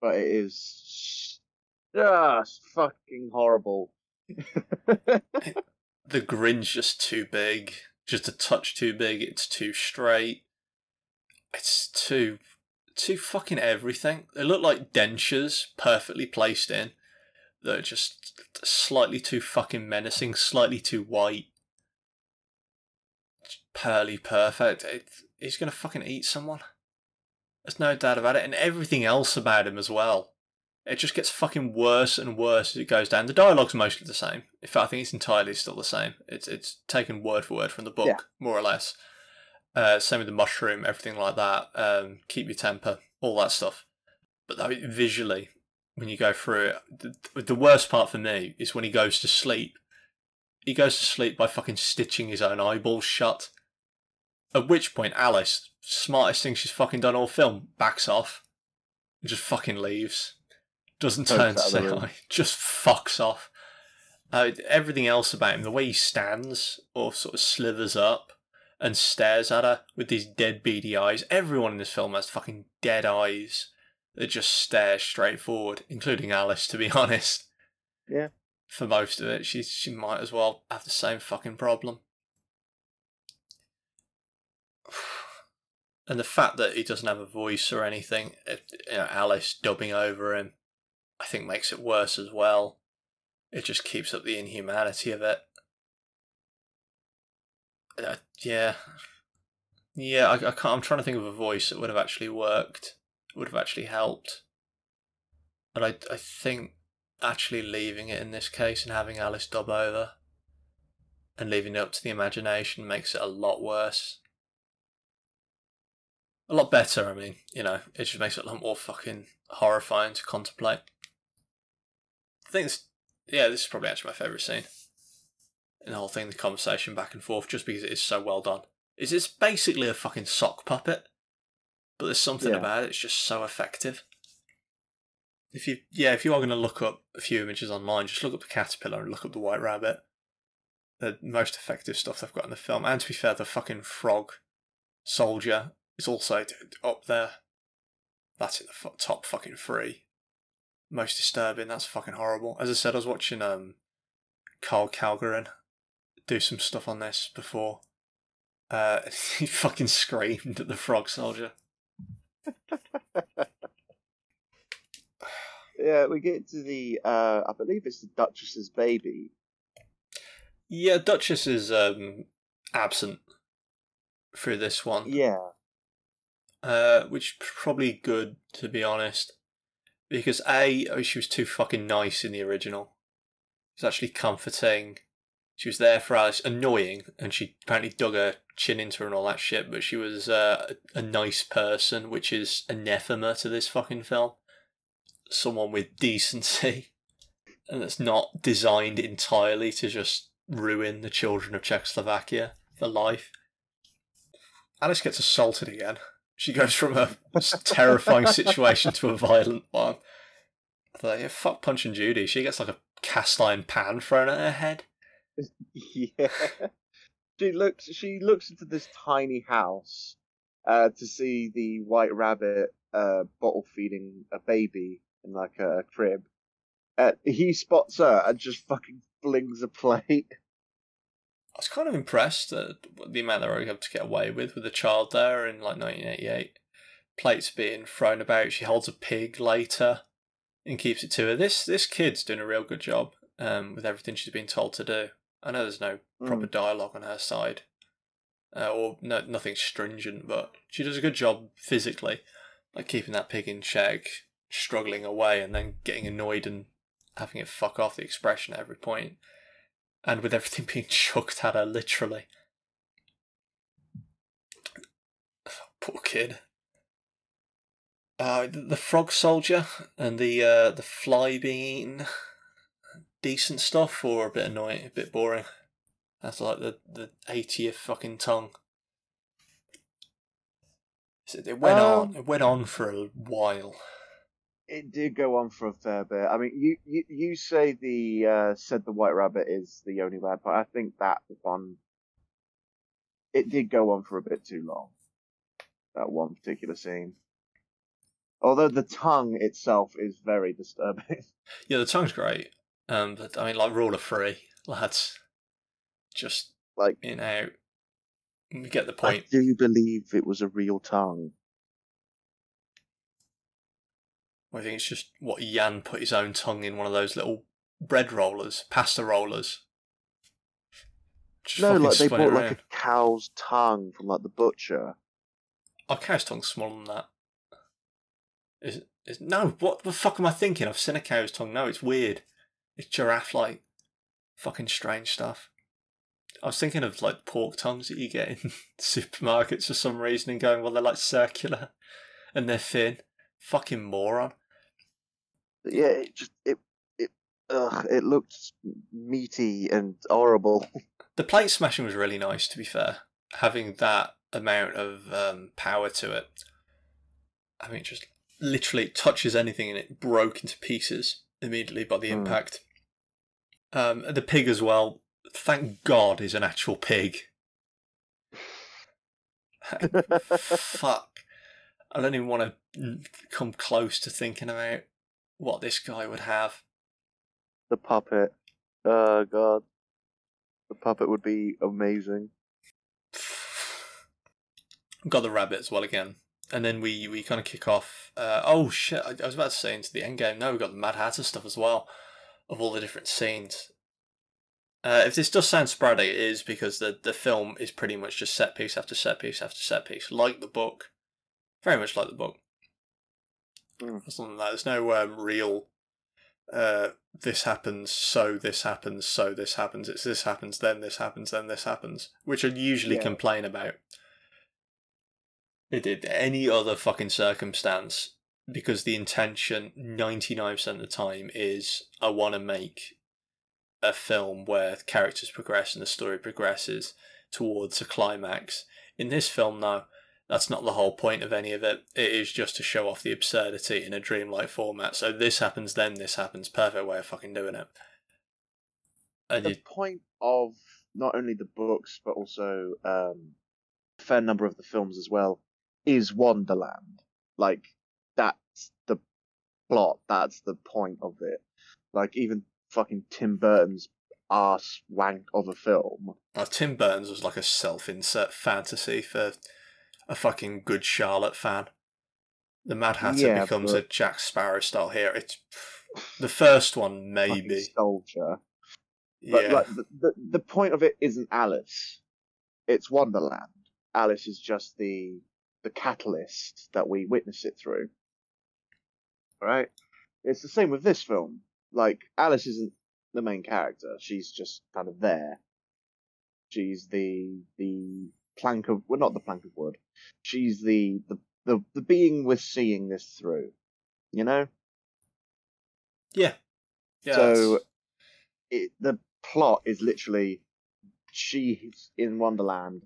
But it is just fucking horrible. (laughs) the grin's just too big, just a touch too big. It's too straight. It's too, too fucking everything. They look like dentures perfectly placed in. They're just slightly too fucking menacing, slightly too white. Pearly perfect. It, he's gonna fucking eat someone. There's no doubt about it, and everything else about him as well. It just gets fucking worse and worse as it goes down. The dialogue's mostly the same. In fact, I think it's entirely still the same. It's it's taken word for word from the book, Yeah. more or less. Uh, same with the mushroom, everything like that. Um, keep your temper, all that stuff. But though, visually, when you go through it, the, the worst part for me is when he goes to sleep. He goes to sleep by fucking stitching his own eyeballs shut. At which point, Alice, smartest thing she's fucking done all film, backs off and just fucking leaves. Doesn't turn to say hi, just fucks off. Uh, everything else about him, the way he stands or sort of slithers up and stares at her with these dead beady eyes. Everyone in this film has fucking dead eyes that just stare straight forward, including Alice, to be (laughs) honest. Yeah. For most of it, she she might as well have the same fucking problem. (sighs) And the fact that he doesn't have a voice or anything, you know, Alice dubbing over him, I think makes it worse as well. It just keeps up the inhumanity of it. Uh, yeah, yeah. I, I can't. I'm trying to think of a voice that would have actually worked, would have actually helped. And I, I think actually leaving it in this case and having Alice dub over, and leaving it up to the imagination makes it a lot worse. A lot better. I mean, you know, it just makes it a lot more fucking horrifying to contemplate. I think this, yeah, this is probably actually my favourite scene in the whole thing, the conversation back and forth, just because it is so well done. Is it's basically a fucking sock puppet, but there's something Yeah. about it that's just so effective. If you, yeah, if you are going to look up a few images online, just look up the caterpillar and look up the white rabbit. The most effective stuff they've got in the film, and to be fair, the fucking frog soldier is also up there. That's in the top fucking three. Most disturbing. That's fucking horrible. As I said, I was watching um, Carl Calgarin do some stuff on this before. Uh, (laughs) he fucking screamed at the frog soldier. (laughs) Yeah, we get to the, uh, I believe it's the Duchess's baby. Yeah, Duchess is um, absent through this one. Yeah. Uh, which is probably good to be honest, because a oh, she was too fucking nice in the original. It's actually comforting. She was there for Alice, annoying, and she apparently dug her chin into her and all that shit. But she was uh, a, a nice person, which is anathema to this fucking film. Someone with decency, (laughs) and that's not designed entirely to just ruin the children of Czechoslovakia for life. Alice gets assaulted again. She goes from a terrifying situation to a violent one. Thought, yeah, fuck Punch and Judy. She gets like a cast iron pan thrown at her head. (laughs) yeah. She looks. She looks into this tiny house uh, to see the white rabbit uh, bottle feeding a baby in like a crib. Uh, he spots her and just fucking flings a plate. Was kind of impressed at the amount they were able to get away with with a child there in like 1988. Plates being thrown about. She holds a pig later and keeps it to her. This this kid's doing a real good job um, with everything she's been told to do. I know there's no proper dialogue on her side, uh, or no, nothing stringent, but she does a good job physically, like keeping that pig in check, struggling away, and then getting annoyed and having it fuck off the expression at every point, and with everything being (laughs) chucked at her literally. Poor kid. Uh, the, frog soldier and the uh, the fly being eaten, decent stuff or a bit annoying, a bit boring. That's like the the 80th fucking tongue. So it went on. Um, It went on for a while. It did go on for a fair bit. I mean, you you, you say the uh, said the White Rabbit is the only bad part. I think that one it did go on for a bit too long. That one particular scene. Although the tongue itself is very disturbing. (laughs) Yeah, the tongue's great. Um, but I mean, like rule of three, lads. Just like in out. We get the I point. do you believe it was a real tongue. I think it's just what Jan put his own tongue in one of those little bread rollers, pasta rollers. Just no, like they bought like a cow's tongue from like the butcher. Our cow's tongue's smaller than that. Is? Is, no, what the fuck am I thinking? I've seen a cow's tongue. No, it's weird. It's giraffe like. Fucking strange stuff. I was thinking of like pork tongues that you get in (laughs) supermarkets for some reason and going, well, they're like circular and they're thin. Fucking moron. Yeah, it just it it ugh, it looked meaty and horrible. (laughs) The plate smashing was really nice, to be fair. Having that amount of um, power to it. I mean, it just literally touches anything and it broke into pieces immediately by the Mm. impact. Um, the pig as well. Thank God is an actual pig. (laughs) Fuck. I don't even want to come close to thinking about what this guy would have. the puppet. Oh god. The puppet would be amazing. (sighs) got the rabbit as well again. And then we, we kind of kick off. Uh, oh shit! I, I was about to say into the end game. No, we got the Mad Hatter stuff as well, of all the different scenes. Uh, if this does sound sporadic, it is because the the film is pretty much just set piece after set piece after set piece, like the book, very much like the book. Mm. Other than that, there's no um, real. Uh, this happens, so this happens, so this happens. It's this happens, then this happens, then this happens, which I usually Yeah. complain about. It did any other fucking circumstance because the intention 99% of the time is I want to make a film where characters progress and the story progresses towards a climax. In this film, no, that's not the whole point of any of it. It is just to show off the absurdity in a dreamlike format. So this happens, then this happens. Perfect way of fucking doing it. And The you, point of not only the books but also um, a fair number of the films as well is Wonderland. Like that's the plot. That's the point of it. Like even fucking Tim Burton's ass wank of a film. uh, Tim Burton's was like a self-insert fantasy for a fucking good Charlotte fan. The Mad Hatter Yeah, becomes a Jack Sparrow style hero. It's the first one, maybe. Soldier. But Yeah, like the, the the point of it isn't Alice. It's Wonderland. Alice is just the the catalyst that we witness it through. Right? It's the same with this film. Like Alice isn't the main character. She's just kind of there. She's the the plank of well not the plank of wood. She's the the the, the being we're seeing this through. You know? yeah, yeah. so it, the plot is literally she's in Wonderland,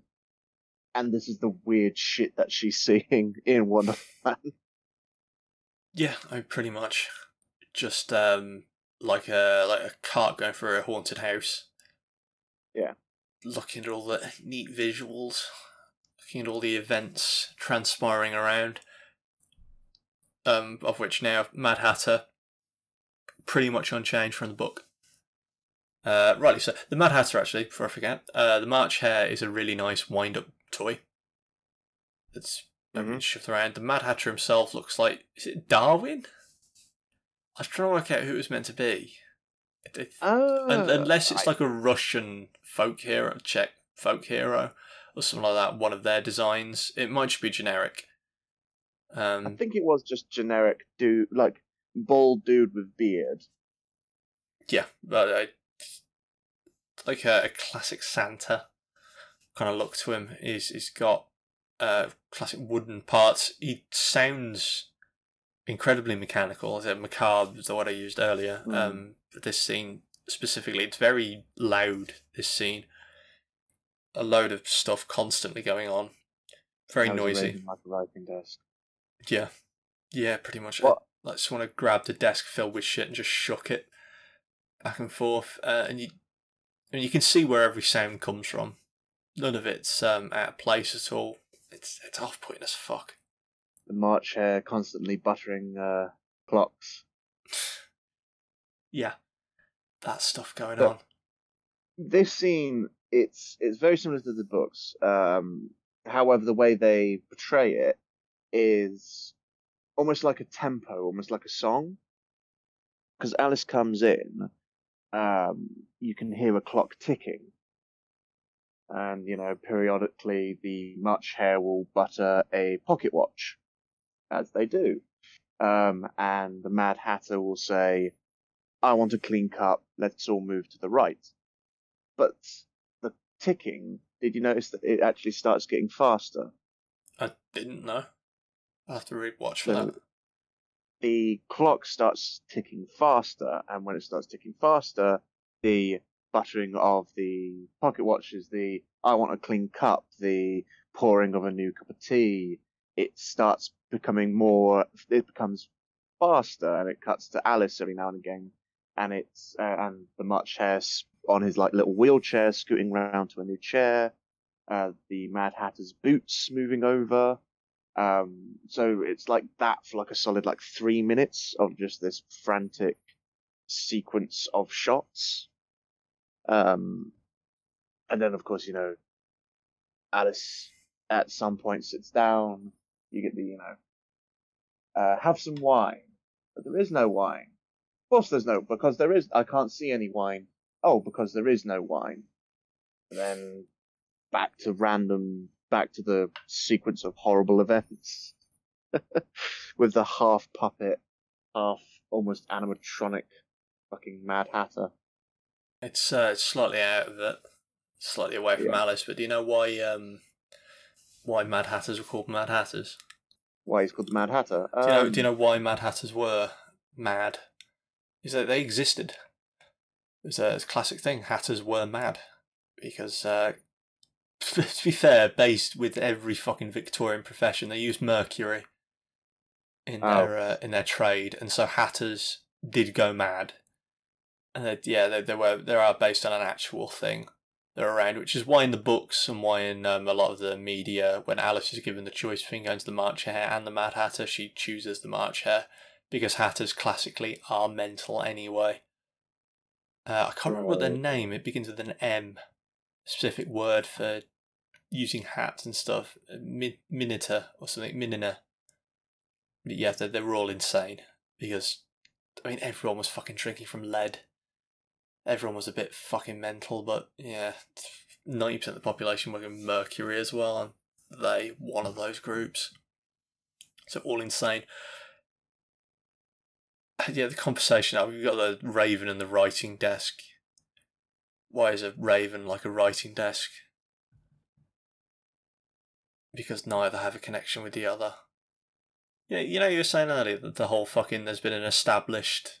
and this is the weird shit that she's (laughs) seeing in Wonderland. Yeah, I pretty much just um like a like a cart going through a haunted house. Yeah. Looking at all the neat visuals, looking at all the events transpiring around. Um, of which now Mad Hatter pretty much unchanged from the book. Uh, rightly so. The Mad Hatter, actually, before I forget, uh, the March Hare is a really nice wind-up toy. It's Mhm. shoved around. The Mad Hatter himself looks like is it Darwin? I was trying to work out who it was meant to be. It- it- Oh, un- unless it's I- like a Russian folk hero, Czech folk hero, or something like that. One of their designs. It might just be generic. I Um, think it was just generic dude, like bald dude with beard. yeah, but uh, like a, a classic Santa kind of look to him. He's he's got uh, classic wooden parts. He sounds incredibly mechanical. As macabre is the word I used earlier. Mm. Um, this scene specifically, it's very loud. This scene, a load of stuff constantly going on. Very noisy. Like a writing desk. Yeah, yeah, pretty much. What- just want to grab the desk filled with shit and just shook it back and forth, uh, and you and you can see where every sound comes from. None of it's um, out of place at all. It's it's off putting as fuck. The March Hare constantly buttering uh, clocks. (sighs) Yeah, that stuff going But- on. This scene, it's it's very similar to the books. Um, however, the way they portray it is almost like a tempo, almost like a song. Because Alice comes in, um, you can hear a clock ticking, and you know periodically the March Hare will butter a pocket watch, as they do, um, and the Mad Hatter will say, "I want a clean cup. Let's all move to the right." But the ticking, did you notice that it actually starts getting faster? I didn't know. I have to rewatch for So- that. the clock starts ticking faster, and when it starts ticking faster, the buttering of the pocket watches, the I want a clean cup, the pouring of a new cup of tea, it starts becoming more, it becomes faster, and it cuts to Alice every now and again, and it's, uh, and the March Hare on his like little wheelchair scooting round to a new chair, uh, the Mad Hatter's boots moving over, um, so it's like that for like a solid like three minutes of just this frantic sequence of shots. Um, and then of course, you know, Alice at some point sits down. You get the, you know, uh, have some wine, but there is no wine. Of course, there's no because there is. I can't see any wine. Oh, because there is no wine. And then back to random, back to the sequence of horrible events (laughs) with the half puppet, half almost animatronic fucking Mad Hatter. It's uh, it's slightly out of it, slightly away from Yeah. Alice. But do you know why um why Mad Hatters were called Mad Hatters? Why he's called the Mad Hatter? Do you know? Um, Do you know why Mad Hatters were mad? Is that they existed. It's a, it's a classic thing. Hatters were mad because, uh, (laughs) to be fair, based with every fucking Victorian profession, they used mercury in Oh. their uh, in their trade, and so hatters did go mad. And they, yeah, they, they were they are based on an actual thing. They're around, which is why in the books and why in um, a lot of the media, when Alice is given the choice between going to the March Hare and the Mad Hatter, she chooses the March Hare because hatters classically are mental anyway. Uh, I can't remember what their name. It begins with an M, specific word for using hats and stuff. Uh, Min- Minita or something. Minina. But yeah, they're, they were all insane because I mean everyone was fucking drinking from lead. Everyone was a bit fucking mental, but yeah, ninety percent of the population were given mercury as well, and they one of those groups. So all insane. Yeah, the conversation. uh, We've got the raven and the writing desk. Why is a raven like a writing desk? Because neither have a connection with the other. Yeah, you know, you were saying earlier that the whole fucking there's been an established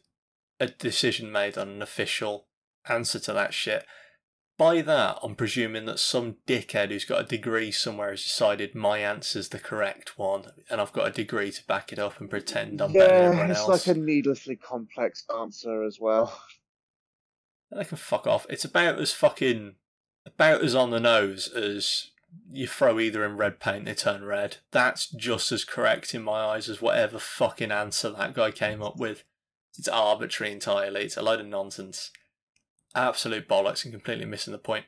a decision made on an official answer to that shit. By that, I'm presuming that some dickhead who's got a degree somewhere has decided my answer's the correct one, and I've got a degree to back it up and pretend I'm better than yeah, everyone it's like a needlessly complex answer as well. They can fuck off. It's about as fucking about as on the nose as you throw either in red paint, they turn red. That's just as correct in my eyes as whatever fucking answer that guy came up with. It's arbitrary entirely. It's a load of nonsense. Absolute bollocks and completely missing the point.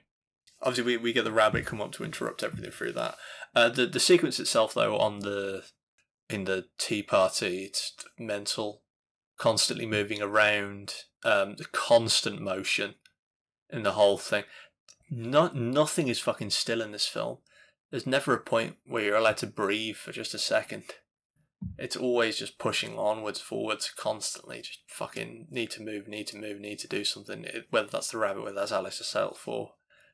Obviously, we, we get the rabbit come up to interrupt everything through that. Uh, the the sequence itself, though, on the in the tea party, it's mental, constantly moving around, um, the constant motion in the whole thing. Not nothing is fucking still in this film. There's never a point where you're allowed to breathe for just a second. It's always just pushing onwards, forwards, constantly. Just fucking need to move, need to move, need to do something. It, whether that's the rabbit, whether that's Alice herself, or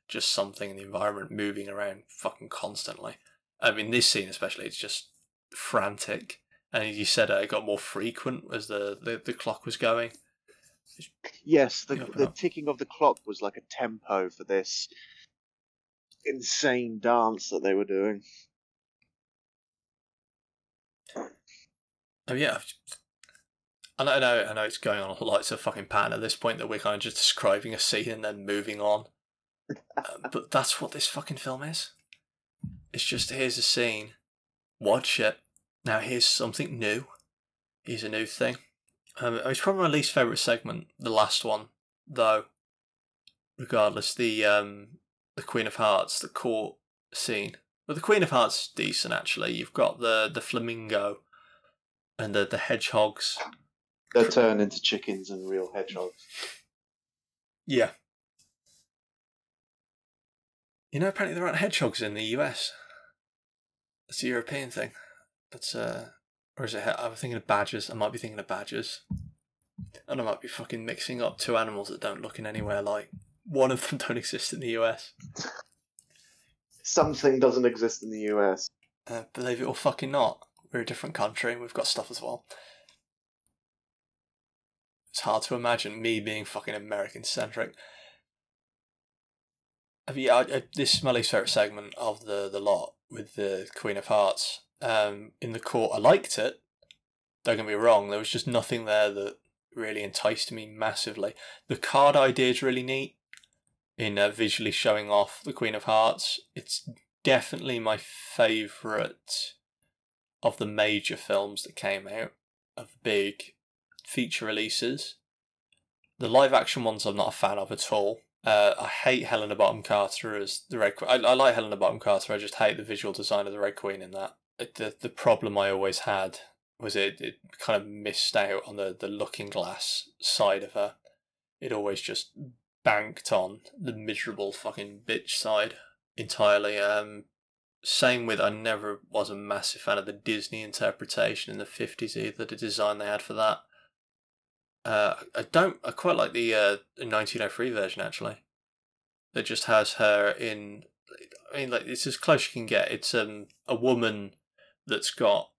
just something in the environment moving around fucking constantly. I mean, this scene especially, it's just frantic. And as you said uh, it got more frequent as the, the, the clock was going. Yes, the, the ticking of the clock was like a tempo for this insane dance that they were doing. Yeah, I know, I know, I know it's going on like it's a fucking pattern at this point that we're kind of just describing a scene and then moving on. Uh, (laughs) but that's what this fucking film is. It's just here's a scene, watch it. Now here's something new. Here's a new thing. Um, it's probably my least favorite segment, the last one, though. Regardless, the um, the Queen of Hearts, the court scene. But the Queen of Hearts is decent actually. You've got the the flamingo and the the hedgehogs. They turn into chickens and real hedgehogs. Yeah. You know, apparently there aren't hedgehogs in the US. It's a European thing. That's uh, or is it? I was thinking of badgers. I might be thinking of badgers, and I might be fucking mixing up two animals that don't look in anywhere like. One of them (laughs) don't exist in the US. Something doesn't exist in the US. Uh, believe it or fucking not, we're a different country we've got stuff as well. It's hard to imagine me being fucking American centric. I mean, I, this is my least favourite segment of the, the lot with the Queen of Hearts. Um, in the court, I liked it. Don't get me wrong, there was just nothing there that really enticed me massively. The card idea is really neat in uh, visually showing off the Queen of Hearts. It's definitely my favourite of the major films that came out of big feature releases. The live action ones I'm not a fan of at all. Uh, I hate Helena Bonham Carter as the Red Queen. I, I like Helena Bonham Carter. I just hate the visual design of the Red Queen in that. The the problem I always had was it, it kind of missed out on the, the looking glass side of her. It always just banked on the miserable fucking bitch side entirely. Um, same with I never was a massive fan of the Disney interpretation in the fifties either. The design they had for that. Uh, I don't. I quite like the uh, 1903 version actually. That just has her in. I mean, like it's as close you can get. It's um a woman that's got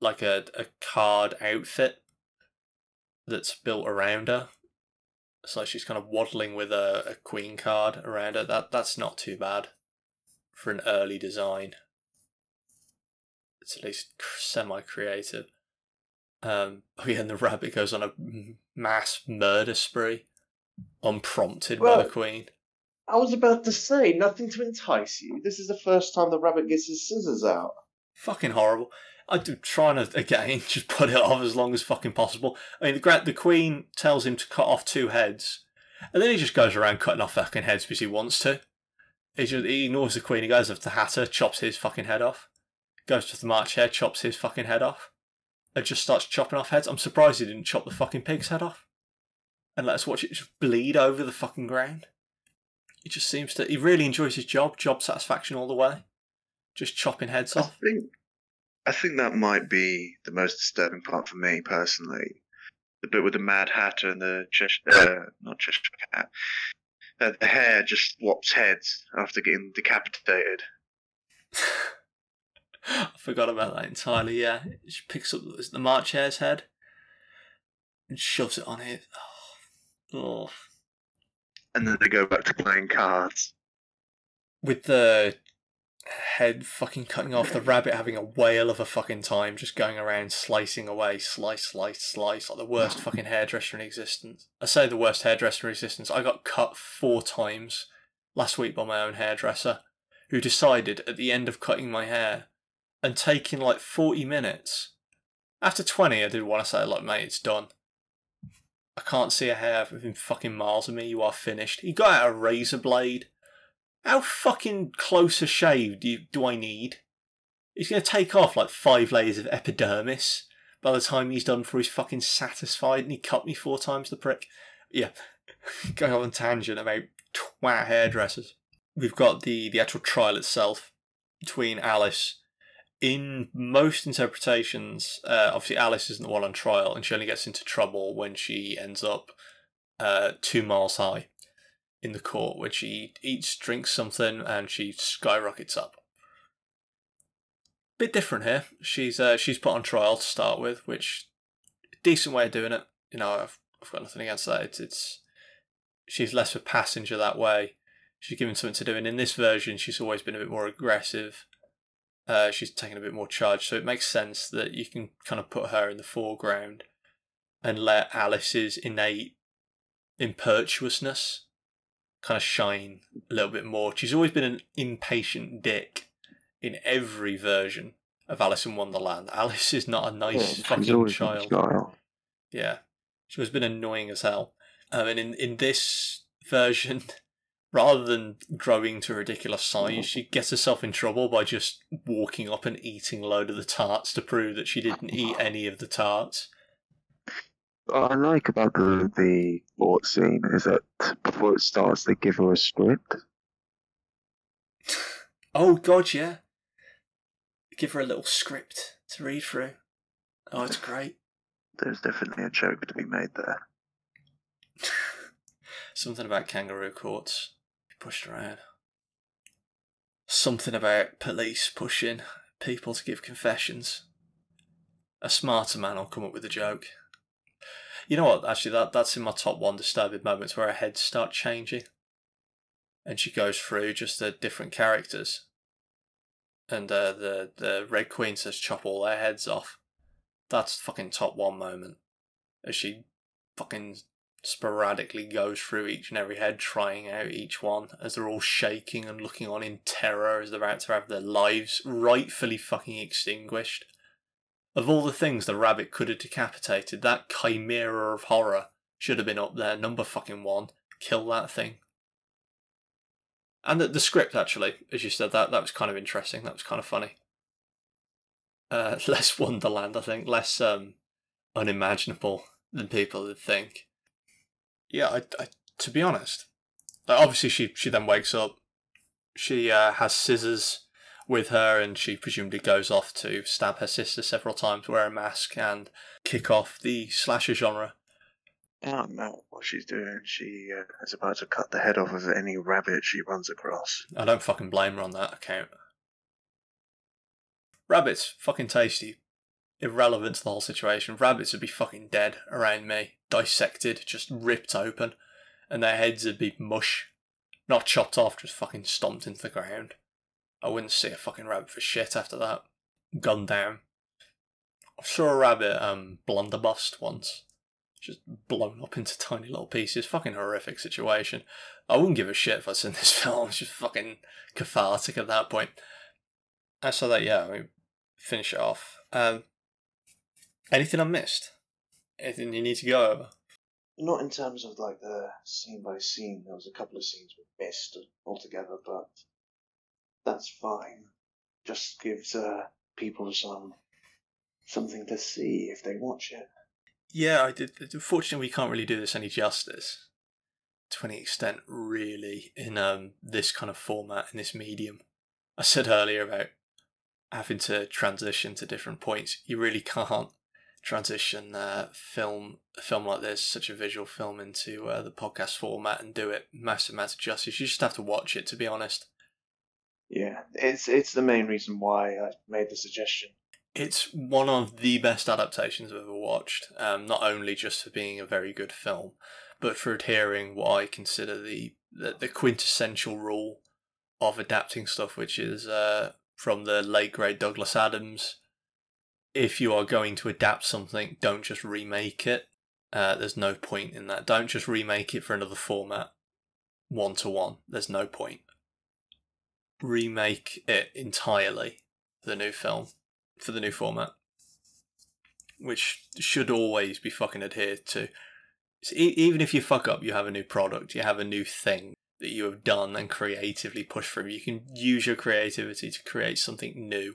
like a a card outfit that's built around her. So she's kind of waddling with a, a queen card around her. That that's not too bad for an early design. It's at least semi creative. Um, (laughs) oh yeah, and the rabbit goes on a mass murder spree, unprompted by Well- the queen. I was about to say, nothing to entice you. This is the first time the rabbit gets his scissors out. Fucking horrible. I'm trying to again (laughs) just put it off as long as fucking possible. I mean, the the queen tells him to cut off two heads, and then he just goes around cutting off fucking heads because he wants to. He just he ignores the queen. He goes up to Hatter, chops his fucking head off. Goes to the March Hare, chops his fucking head off. And just starts chopping off heads. I'm surprised he didn't chop the fucking pig's head off. And let us watch it just bleed over the fucking ground. He just seems to. He really enjoys his job. Job satisfaction all the way. Just chopping heads off. I think I think that might be the most disturbing part for me personally. The bit with the Mad Hatter and the Cheshire, uh, not Cheshire Cat. Uh, the hare just swaps heads after getting decapitated. (sighs) I forgot about that entirely. Yeah, she picks up the March Hare's head and shoves it on it. Oh, oh. And then they go back to playing cards. with the head fucking cutting off, the rabbit having a whale of a fucking time, just going around slicing away, slice, slice, slice, like the worst fucking hairdresser in existence. I say the worst hairdresser in existence. I got cut four times last week by my own hairdresser, who decided at the end of cutting my hair and taking like 40 minutes. After 20, I did want to say, like, mate, it's done. I can't see a hair within fucking miles of me. You are finished. He got out a razor blade. How fucking close a shave do you, do I need? He's going to take off like five layers of epidermis by the time he's done for he's fucking satisfied and he cut me four times the prick. Yeah, (laughs) going on tangent about twat hairdressers. We've got the, the actual trial itself between Alice. In most interpretations, uh, obviously Alice isn't the one on trial and she only gets into trouble when she ends up uh, two miles high in the court, where she eats, drinks something, and she skyrockets up bit different here. She's uh, she's put on trial to start with, which decent way of doing it. You know, I've I've got nothing against that. It's, it's she's less of a passenger that way. She's given something to do, and in this version, she's always been a bit more aggressive. Uh, she's taken a bit more charge, so it makes sense that you can kind of put her in the foreground and let Alice's innate impetuousness kind of shine a little bit more. She's always been an impatient dick in every version of Alice in Wonderland. (laughs) Alice is not a nice Yeah, fucking child. Yeah, she has been annoying as hell. Um, and in in this version, (laughs) rather than growing to a ridiculous size, she gets herself in trouble by just walking up and eating a load of the tarts to prove that she didn't eat any of the tarts. What I like about the the court scene is that before it starts, they give her a script. Oh god, yeah. Give her a little script to read through. Oh, it's great. There's definitely a joke to be made there. (laughs) Something about kangaroo courts pushed around. Something about police pushing people to give confessions. A smarter man will come up with a joke. You know what? Actually, that that's in my top one disturbing moments where her heads start changing, and she goes through just the different characters. And uh, the the Red Queen says, "Chop all their heads off." That's fucking top one moment, as she fucking sporadically goes through each and every head, trying out each one as they're all shaking and looking on in terror as they're about to have their lives rightfully fucking extinguished. Of all the things the rabbit could have decapitated, that chimera of horror should have been up there, number fucking one. Kill that thing. And the, the script, actually, as you said, that that was kind of interesting. That was kind of funny. Uh, (laughs) less Wonderland, I think, less um, unimaginable than people would think. Yeah, I, I, to be honest, like, obviously she she then wakes up. She uh, has scissors with her, and she presumably goes off to stab her sister several times, wear a mask, and kick off the slasher genre. I don't know what she's doing. She uh, is about to cut the head off of any rabbit she runs across. I don't fucking blame her on that account. Rabbits, fucking tasty. Irrelevant to the whole situation. Rabbits would be fucking dead around me, dissected, just ripped open, and their heads would be mush. Not chopped off, just fucking stomped into the ground. I wouldn't see a fucking rabbit for shit after that. Gunned down. I saw a rabbit um blunderbust once. Just blown up into tiny little pieces. Fucking horrific situation. I wouldn't give a shit if I'd seen this (laughs) film. It's just fucking cathartic at that point. I saw that, yeah, I finish it off. Um, anything I missed? Anything you need to go over? Not in terms of like the scene by scene. There was a couple of scenes we missed altogether, but that's fine. Just gives uh, people some something to see if they watch it. Yeah, I did. Unfortunately, we can't really do this any justice to any extent, really, in um, this kind of format, in this medium. I said earlier about having to transition to different points. You really can't transition uh, film a film like this, such a visual film, into uh, the podcast format and do it massive amounts of justice. You just have to watch it, to be honest. Yeah, it's it's the main reason why I made the suggestion. It's one of the best adaptations I've ever watched. Um, not only just for being a very good film, but for adhering what I consider the the, the quintessential rule of adapting stuff, which is uh, from the late great Douglas Adams. If you are going to adapt something, don't just remake it. Uh, there's no point in that. Don't just remake it for another format, one to one. There's no point. Remake it entirely for the new film, for the new format, which should always be fucking adhered to. So e- even if you fuck up, you have a new product, you have a new thing that you have done and creatively pushed through. You can use your creativity to create something new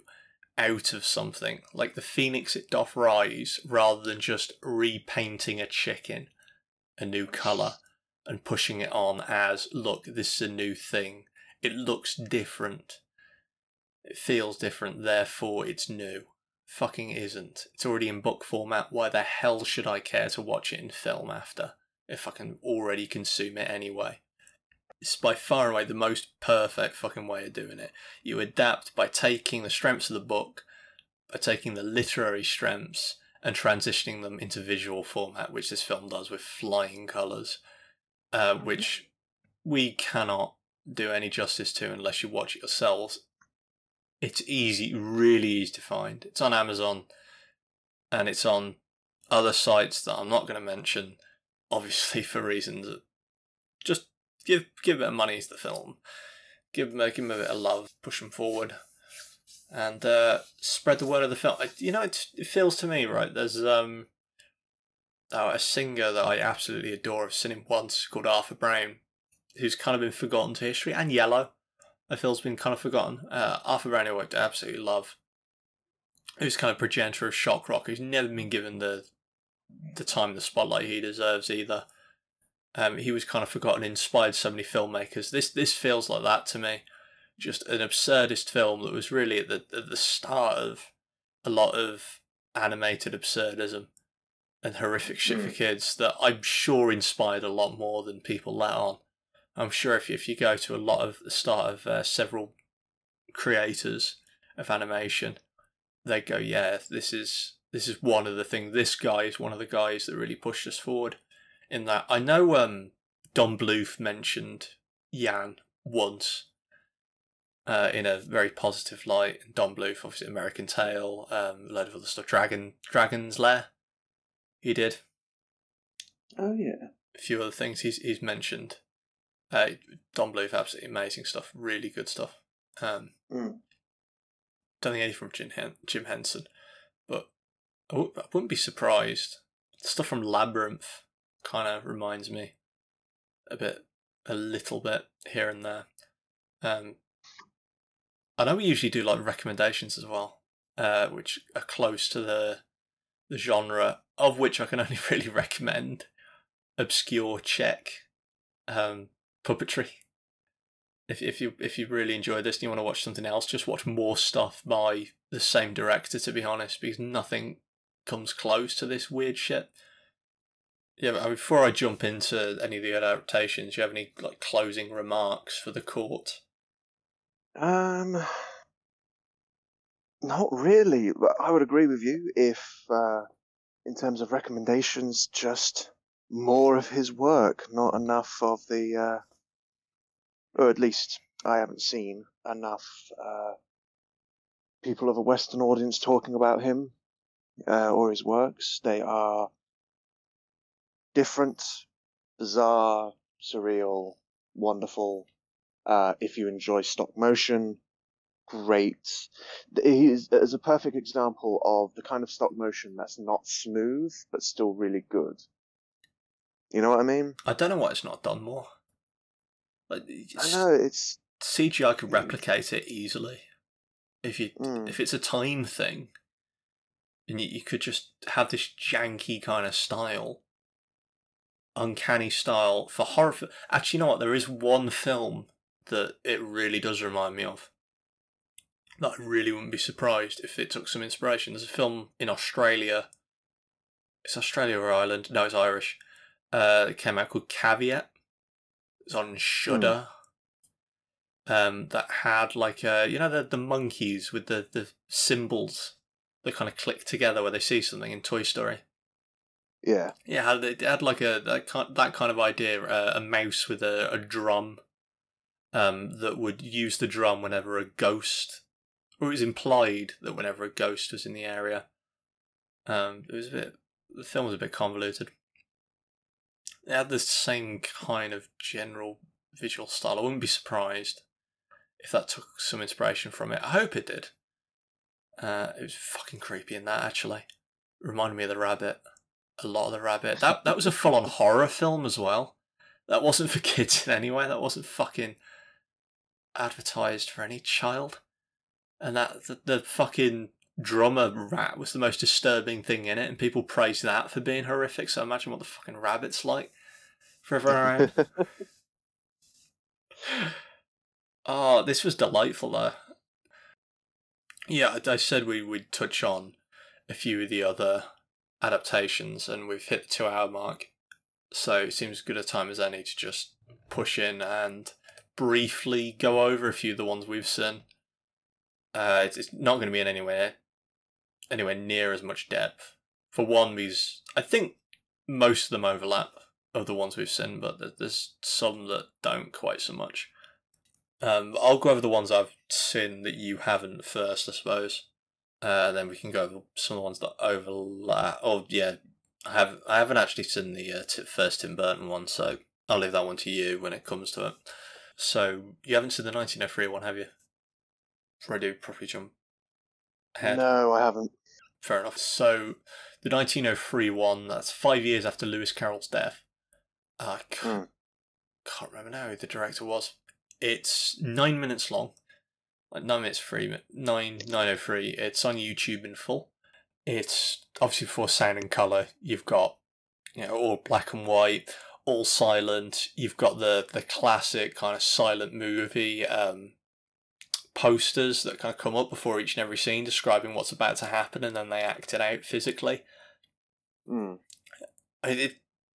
out of something, like the phoenix it doth rise, rather than just repainting a chicken a new colour and pushing it on as, look, this is a new thing. It looks different. It feels different, therefore it's new. Fucking isn't. It's already in book format. Why the hell should I care to watch it in film after if I can already consume it anyway? It's by far and away the most perfect fucking way of doing it. You adapt by taking the strengths of the book, by taking the literary strengths, and transitioning them into visual format, which this film does with flying colours, uh, which we cannot do any justice to unless you watch it yourselves. It's easy, really easy to find. It's on Amazon, and it's on other sites that I'm not going to mention, obviously (laughs) for reasons. Just give give of money to the film, give them give them a bit of love, push them forward, and uh, spread the word of the film. You know, it, it feels to me right. There's um oh, a singer that I absolutely adore. I've seen him once called Arthur Brown, who's kind of been forgotten to history, and Yellow. I feel's been kind of forgotten. Uh, Arthur Brown, who I absolutely love, who's kind of progenitor of shock rock, who's never been given the the time in the spotlight he deserves either. Um, he was kind of forgotten, inspired so many filmmakers. This this feels like that to me. Just an absurdist film that was really at the at the start of a lot of animated absurdism and horrific shit for kids that I'm sure inspired a lot more than people let on. I'm sure if you, if you go to a lot of the start of uh, several creators of animation, they go, yeah, this is this is one of the things. This guy is one of the guys that really pushed us forward. In that, I know um, Don Bluth mentioned Jan once uh, in a very positive light. Don Bluth, obviously, American Tail, um, a load of other stuff. Dragon Dragon's Lair, he did Oh yeah. a few other things he's he's mentioned. Uh, Don Bluth, absolutely amazing stuff, really good stuff. Um, Mm. Don't think any from Jim, Hen- Jim Henson, but I w- I wouldn't be surprised. Stuff from Labyrinth kind of reminds me a bit, a little bit here and there. Um, I know we usually do like recommendations as well, uh, which are close to the the genre of which I can (laughs) only really recommend obscure Czech um, puppetry. If if you if you really enjoy this and you want to watch something else, just watch more stuff by the same director. To be honest, because nothing comes close to this weird shit. Yeah, before I jump into any of the adaptations, do you have any like closing remarks for the court? Um, not really. I would agree with you if, uh, in terms of recommendations, just more of his work, not enough of the, uh, or at least I haven't seen enough uh, people of a Western audience talking about him uh, or his works. They are different, bizarre, surreal, wonderful. Uh, if you enjoy stop motion, great. He is, is a perfect example of the kind of stop motion that's not smooth but still really good. You know what I mean? I don't know why it's not done more. Like, I know it's CGI could replicate it easily. If you Mm. if it's a time thing, and you, you could just have this janky kind of style, uncanny style for horror. Actually, you know what? There is one film that it really does remind me of. That I really wouldn't be surprised if it took some inspiration. There's a film in Australia. It's Australia or Ireland? No, it's Irish. Uh, it came out called Caveat. It's on Shudder. Um, that had like uh, you know the the monkeys with the the cymbals that kind of click together where they see something in Toy Story. yeah. Yeah, had- it had like a that kind that kind of idea. Uh, a mouse with a, a drum, um, that would use the drum whenever a ghost, or it was implied that whenever a ghost was in the area. Um, it was a bit. The film was a bit convoluted. It had the same kind of general visual style. I wouldn't be surprised if that took some inspiration from it. I hope it did. Uh, it was fucking creepy in that actually. Reminded me of the rabbit a lot of the rabbit. That that was a full on (laughs) horror film as well. That wasn't for kids (laughs) in any way. That wasn't fucking advertised for any child. And that the, the fucking drummer rat was the most disturbing thing in it, and people praised that for being horrific. So imagine what the fucking rabbit's like for everyone around. (laughs) oh, this was delightful though. Yeah, I- I said we would touch on a few of the other adaptations, and we've hit the two hour mark. So it seems as good a time as any to just push in and briefly go over a few of the ones we've seen. Uh, it's, it's not going to be in anywhere anywhere near as much depth. For one, these I think most of them overlap of the ones we've seen, but there's some that don't quite so much. Um, I'll go over the ones I've seen that you haven't first, I suppose. Uh, and then we can go over some of the ones that overlap. Oh yeah, I have I haven't actually seen the uh, t- first Tim Burton one, so I'll leave that one to you when it comes to it. So you haven't seen the 1903 one, have you? I do properly jump ahead. No, I haven't. Fair enough. So, the 1903 one, that's five years after Lewis Carroll's death. I can't, can't remember now who the director was. It's nine minutes long. Like nine minutes mi- nine nine oh three. It's on YouTube in full. It's obviously for sound and colour. You've got you know all black and white, all silent. You've got the the classic kind of silent movie um, posters that kind of come up before each and every scene, describing what's about to happen, and then they act it out physically. Mm. it, it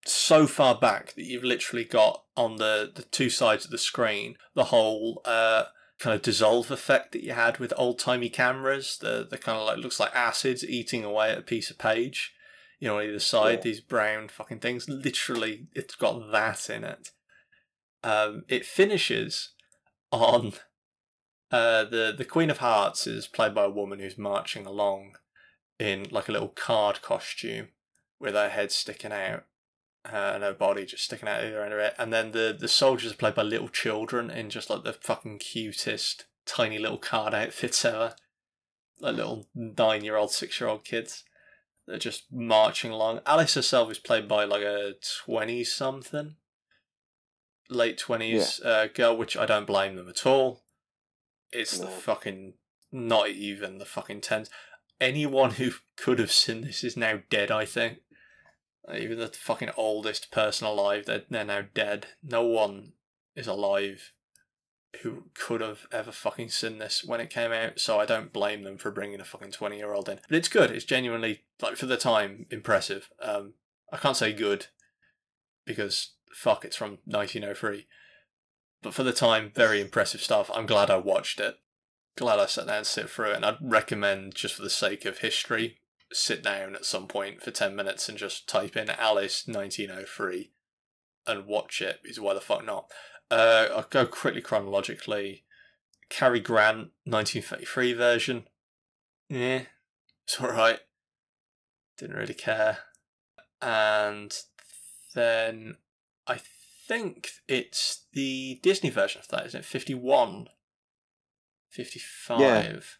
so far back that you've literally got on the, the two sides of the screen the whole uh, kind of dissolve effect that you had with old timey cameras. The the kind of like looks like acids eating away at a piece of page. You know, on either side, Yeah. these brown fucking things. Literally, it's got that in it. Um, it finishes on uh, the the Queen of Hearts is played by a woman who's marching along in like a little card costume with her head sticking out uh, and her body just sticking out either end of it. And then the the soldiers are played by little children in just like the fucking cutest tiny little card outfits ever, like little nine year old, six year old kids. They're just marching along. Alice herself is played by like a twenty something, late twenties uh, girl, which I don't blame them at all. It's the fucking not even the fucking tens. Anyone who could have seen this is now dead. I think. Even the fucking oldest person alive, they're, they're now dead. No one is alive who could have ever fucking seen this when it came out, so I don't blame them for bringing a fucking 20 year old in. But it's good. It's genuinely, like, for the time, impressive. Um, I can't say good because, fuck, it's from 1903. But for the time, very impressive stuff. I'm glad I watched it. Glad I sat down and sit through it. And I'd recommend, just for the sake of history, sit down at some point for 10 minutes and just type in Alice 1903 and watch it, because why the fuck not? Uh, I'll go quickly chronologically. Cary Grant, 1933 version. Yeah, it's alright. Didn't really care. And then I think it's the Disney version of that, isn't it? 51. 55.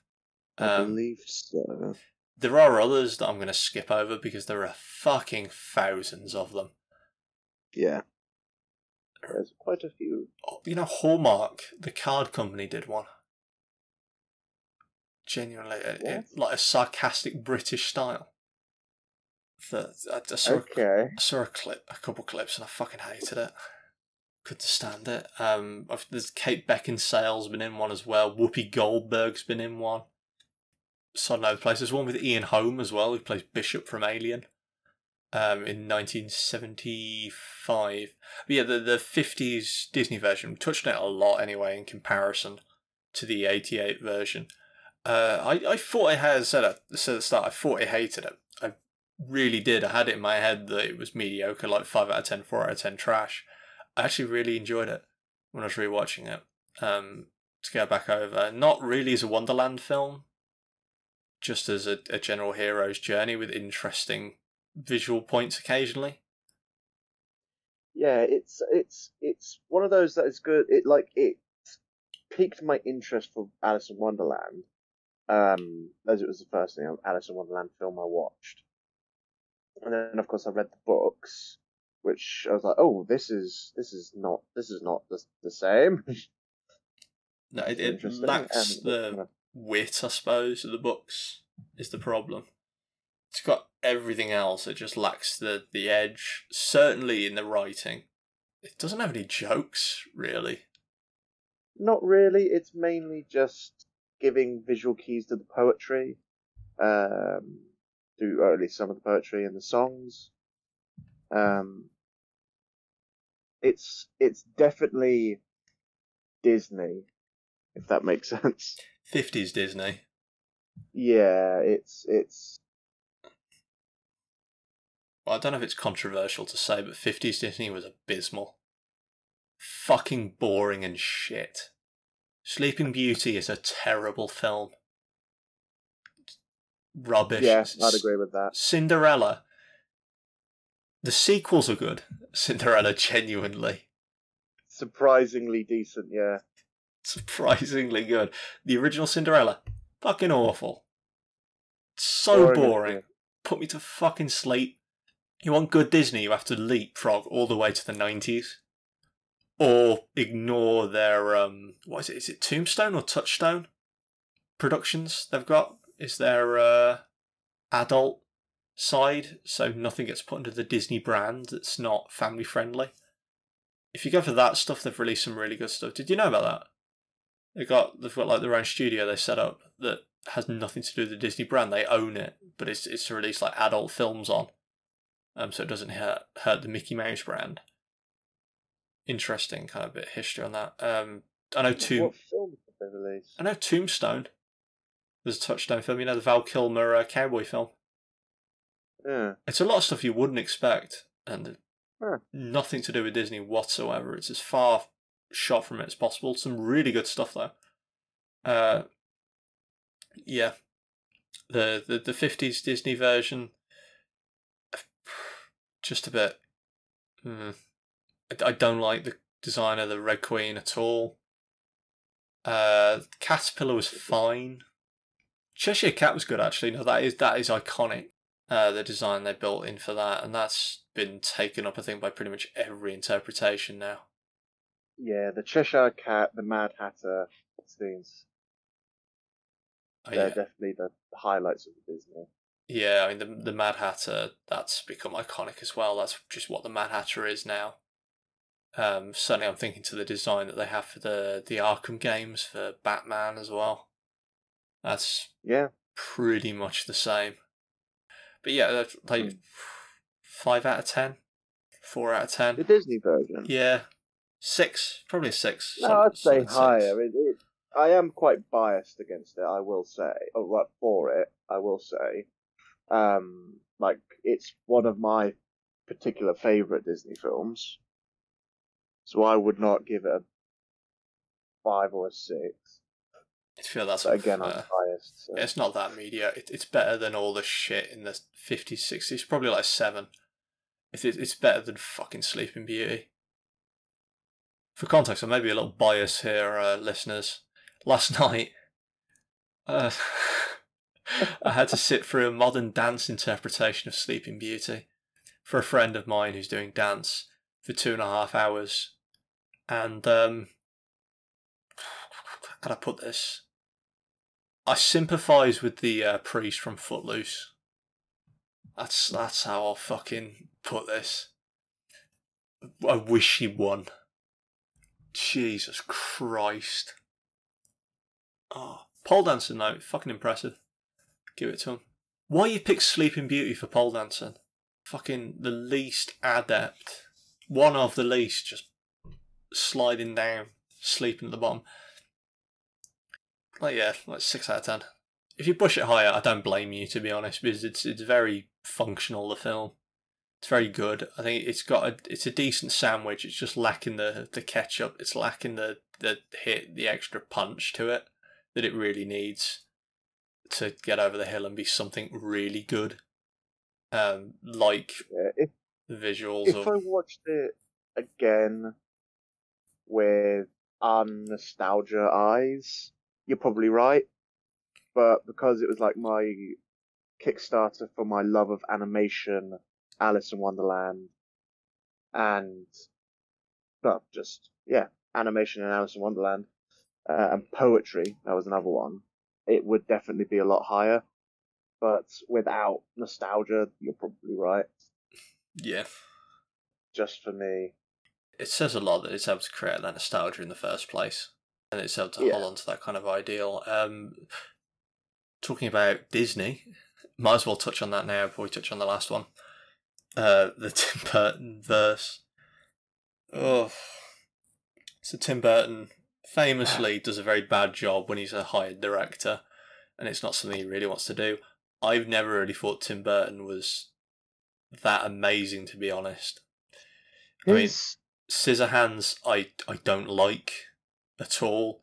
I Um, believe so. there are others that I'm going to skip over because there are fucking thousands of them. Yeah. There's quite a few. Oh, You know, Hallmark, the card company, did one. Genuinely, it- like a sarcastic British style. The, I, I saw, Okay. I saw a clip, a couple clips, and I fucking hated it. Couldn't stand it. Um, I've, there's Kate Beckinsale's been in one as well. Whoopi Goldberg's been in one. So another place. There's one with Ian Holm as well, who plays Bishop from Alien. Um, in 1975. But yeah, the the 50s Disney version we touched on it a lot anyway in comparison to the 88 version. Uh, I, I thought I had said at, said at the start, I thought I hated it. I really did. I had it in my head that it was mediocre, like 5 out of 10, 4 out of 10 trash. I actually really enjoyed it when I was rewatching it. Um, to go back over, not really as a Wonderland film, just as a, a general hero's journey with interesting visual points occasionally. Yeah, it's it's it's one of those that is good. It like it piqued my interest for Alice in Wonderland, um, as it was the first thing Alice in Wonderland film I watched. and then of course I read the books, which I was like, oh, this is this is not this is not the the same. (laughs) No, it, it lacks the wit, I suppose, of the books is the problem. It's got everything else. It just lacks the the edge. Certainly in the writing, it doesn't have any jokes really. Not really. It's mainly just giving visual keys to the poetry, um, to or at least some of the poetry and the songs. Um, it's it's definitely Disney, if that makes (laughs) sense. Fifties Disney. Yeah, it's it's Well, I don't know if it's controversial to say, but fifties Disney was abysmal. Fucking boring and shit. Sleeping Beauty is a terrible film. Rubbish. yeah, I'd agree with that. Cinderella. The sequels are good. Cinderella, genuinely. Surprisingly decent, yeah. Surprisingly good. The original Cinderella, fucking awful. So Boring boring. Put me to fucking sleep. You want good Disney, you have to leapfrog all the way to the 90s. Or ignore their, um, what is it? Is it Tombstone or Touchstone productions they've got? Is their, uh, adult side, so nothing gets put under the Disney brand that's not family friendly. If you go for that stuff, they've released some really good stuff. Did you know about that? They got they've got like their own studio they set up that has nothing to do with the Disney brand. They own it, but it's it's to release like adult films on, um, so it doesn't hurt hurt the Mickey Mouse brand. Interesting kind of bit of history on that. Um, I know Tomb What films have they released? I know Tombstone. There's a Touchstone film. You know the Val Kilmer uh, cowboy film. Yeah. It's a lot of stuff you wouldn't expect, and Huh. nothing to do with Disney whatsoever. It's as far shot from it as possible. Some really good stuff though. Uh, yeah, the the the fifties Disney version, (sighs) just a bit. Hmm. I, I don't like the design of the Red Queen at all. Uh, Caterpillar was fine. Cheshire Cat was good actually. No, that is that is iconic. Uh, the design they built in for that, and that's been taken up, I think, by pretty much every interpretation now. Yeah, the Cheshire Cat, the Mad Hatter things. Oh, They're yeah. definitely the highlights of the Disney. yeah, I mean the the Mad Hatter that's become iconic as well. That's just what the Mad Hatter is now. Um, certainly, I'm thinking to the design that they have for the the Arkham games for Batman as well. That's Yeah. pretty much the same. But yeah, like Hmm. five out of ten, four out of ten. The Disney version. Yeah, six, probably six. No, Some- I'd say higher. It, it, I am quite biased against it, I will say. Or like for it, I will say. Um, like it's one of my particular favorite Disney films, so I would not give it a five or a six. I feel that's again, I'm biased. So. It's not that media. It, it's better than all the shit in the 50s, 60s. It's probably like seven. It, it, it's better than fucking Sleeping Beauty. For context, I may be a little biased here, uh, listeners. Last (laughs) night, uh, (laughs) I had to sit through a modern dance interpretation of Sleeping Beauty for a friend of mine who's doing dance for two and a half hours. And, um, how can I put this? I sympathise with the uh, priest from Footloose. That's that's how I'll fucking put this. I wish he won. Jesus Christ. Oh, pole dancing though, fucking impressive. Give it to him. Why you pick Sleeping Beauty for pole dancing? Fucking the least adept. One of the least, just sliding down, sleeping at the bottom. Like yeah, like six out of ten. If you push it higher, I don't blame you to be honest, because it's it's very functional. The film, it's very good. I think it's got a it's a decent sandwich. It's just lacking the the ketchup. It's lacking the the hit, the extra punch to it that it really needs to get over the hill and be something really good. Um, like Yeah, if the visuals if of I watched it again with nostalgia eyes, you're probably right. But because it was like my Kickstarter for my love of animation, Alice in Wonderland, and well, just yeah, animation and Alice in Wonderland, uh, and poetry. That was another one. It would definitely be a lot higher, but without nostalgia, you're probably right. Yeah. Just for me, It says a lot that it's able to create that nostalgia in the first place. And it's able to Yeah. hold on to that kind of ideal. Um, talking about Disney, might as well touch on that now before we touch on the last one. Uh, the (laughs) Tim Burton verse. Oh. So Tim Burton famously (sighs) does a very bad job when he's a hired director, and it's not something he really wants to do. I've never really thought Tim Burton was that amazing, to be honest. I mean, Scissorhands, I I don't like at all.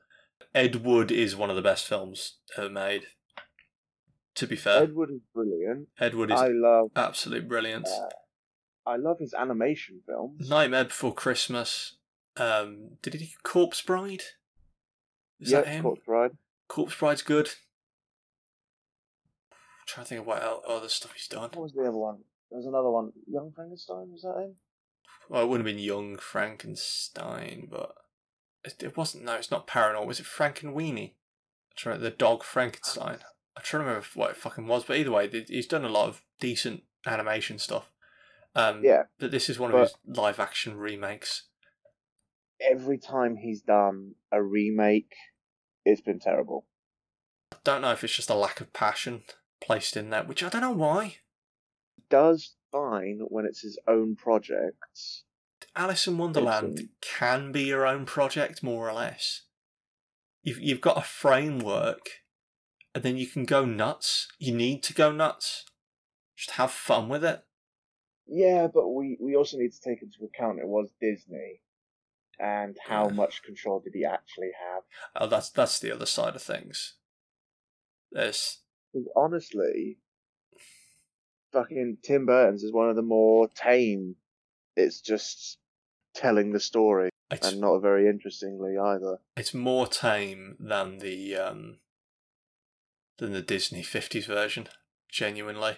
Ed Wood is one of the best films ever made. To be fair, Edward is brilliant. Ed Wood is I love absolute brilliant. uh, I love his animation films. Nightmare Before Christmas. Um, did he do Corpse Bride? Is yeah, that him? Corpse Bride. Corpse Bride's good. I'm trying to think of what other stuff he's done. What was the other one? There was another one. Young Frankenstein was that him? Well, it wouldn't have been Young Frankenstein, but it, it wasn't. No, it's not ParaNorman. Was it Frankenweenie? I'm trying the dog Frankenstein. I'm trying to remember what it fucking was, but either way, he's done a lot of decent animation stuff. Um, Yeah. But this is one of his live action remakes. Every time he's done a remake, it's been terrible. I don't know if it's just a lack of passion placed in there, which I don't know why. Does fine when it's his own projects. Alice in Wonderland can be your own project, more or less. You've you've got a framework, and then you can go nuts. You need to go nuts. Just have fun with it. Yeah, but we, we also need to take into account it was Disney, and how Yeah. much control did he actually have? Oh, that's that's the other side of things. There's honestly, fucking Tim Burton's is one of the more tame. It's just telling the story, it's and not very interestingly either. it's more tame than the um than the Disney fifties version. Genuinely,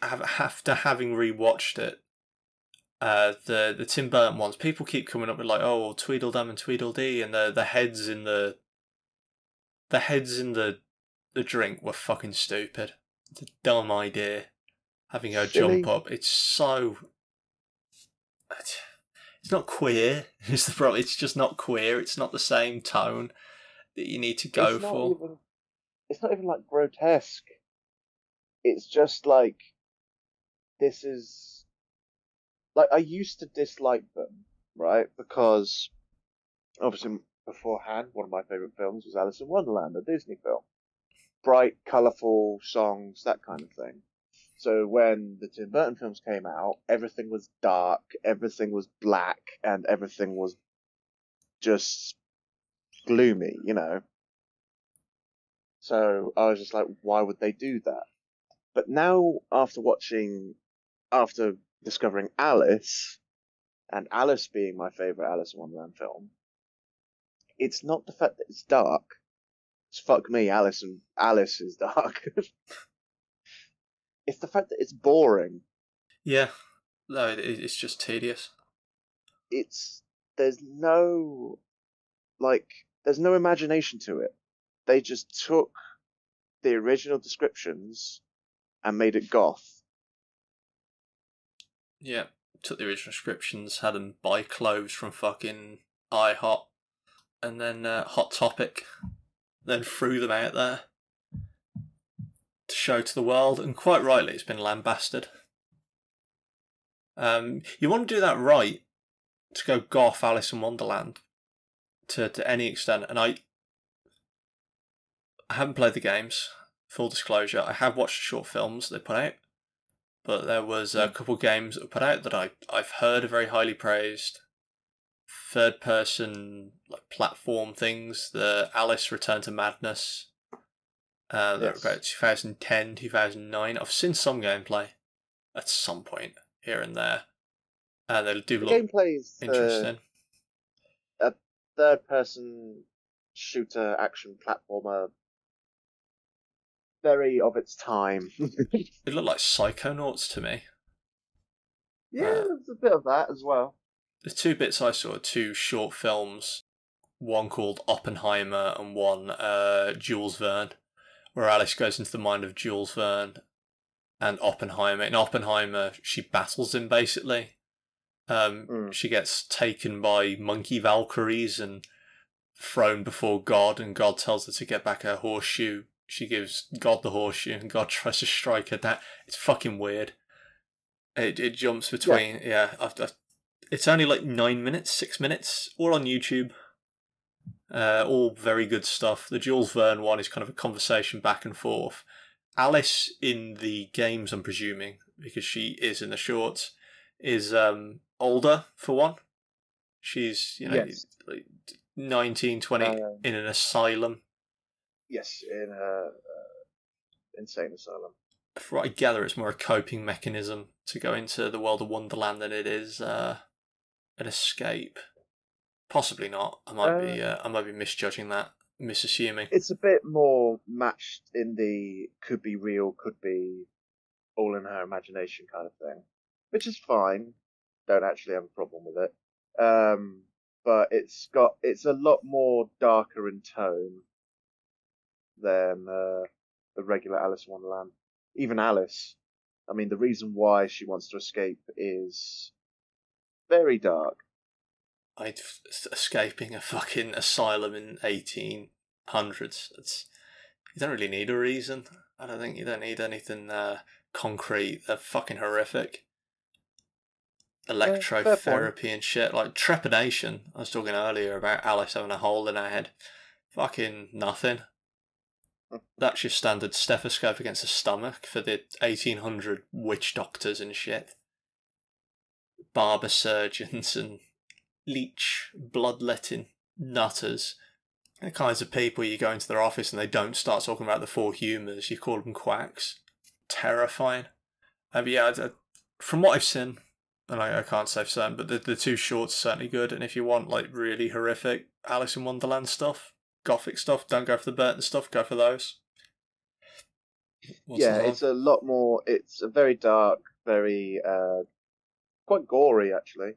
after having rewatched it, uh, the the Tim Burton ones, people keep coming up with like, oh, Tweedledum and Tweedledee, and the the heads in the the heads in the the drink were fucking stupid. It's a dumb idea. Having her Silly. jump up, it's so. It's not queer. (laughs) Is the problem? It's just not queer. It's not the same tone that you need to go it's for. Even, it's not even like grotesque. It's just like this is like I used to dislike them, right? Because obviously beforehand, one of my favorite films was Alice in Wonderland, a Disney film. Bright, colourful songs, that kind of thing. So when the Tim Burton films came out, everything was dark, everything was black, and everything was just gloomy, you know. So I was just like, why would they do that? But now, after watching, after discovering Alice, and Alice being my favorite Alice in Wonderland film, it's not the fact that it's dark. It's fuck me, Alice and Alice is (laughs) dark. It's the fact that it's boring. Yeah, no, it, it's just tedious. It's there's no like there's no imagination to it. They just took the original descriptions and made it goth. Yeah, took the original descriptions, had them buy clothes from fucking IHOP, and then uh, Hot Topic, then threw them out there show to the world, and quite rightly, it's been lambasted. Um, you want to do that right to go goth Alice in Wonderland to to any extent, and I I haven't played the games. Full disclosure, I have watched short films they put out, but there was a couple games that were put out that I I've heard are very highly praised. Third person like platform things, the Alice Return to Madness. Uh, Yes. about 2010, 2009. I've seen some gameplay at some point here and there. And they do The look gameplay is uh, interesting. third person shooter action platformer very of its time. (laughs) It looked like Psychonauts to me. yeah, Uh, there's a bit of that as well. The two bits I saw, are two short films, one called Oppenheimer and one uh, Jules Verne, where Alice goes into the mind of Jules Verne and Oppenheimer. In Oppenheimer, she battles him basically. Um, Mm. She gets taken by monkey Valkyries and thrown before God, and God tells her to get back her horseshoe. She gives God the horseshoe, and God (laughs) tries to strike her down. It's fucking weird. It it jumps between yeah. I've, I've, it's only like nine minutes, six minutes, all on YouTube. Uh, all very good stuff. The Jules Verne one is kind of a conversation back and forth. Alice in the games, I'm presuming, because she is in the shorts, is um, older for one. She's you know Yes. like 19, 20 Um, in an asylum. Yes, in a uh, insane asylum. What I gather, it's more a coping mechanism to go into the world of Wonderland than it is uh, an escape. Possibly not. I might be. Uh, I might be misjudging that, misassuming. It's a bit more matched in the could be real, could be all in her imagination kind of thing, which is fine. Don't actually have a problem with it. Um, but it's got it's a lot more darker in tone than uh, the regular Alice in Wonderland. Even Alice, I mean, the reason why she wants to escape is very dark. I'd escaping a fucking asylum in eighteen hundreds. It's you don't really need a reason. I don't think you don't need anything uh, concrete. They're fucking horrific. Electrotherapy and shit like trepanation. I was talking earlier about Alice having a hole in her head. Fucking nothing. That's your standard stethoscope against the stomach for the eighteen hundred witch doctors and shit. Barber surgeons (laughs) and leech, bloodletting nutters. The kinds of people you go into their office and they don't start talking about the four humours, you call them quacks. Terrifying. Um, yeah, I- I- from what I've seen, and I, I can't say for certain, but the, the two shorts are certainly good. And if you want like really horrific Alice in Wonderland stuff, gothic stuff, don't go for the Burton stuff, go for those. What's yeah, it's a lot more. It's a very dark, very uh, quite gory actually.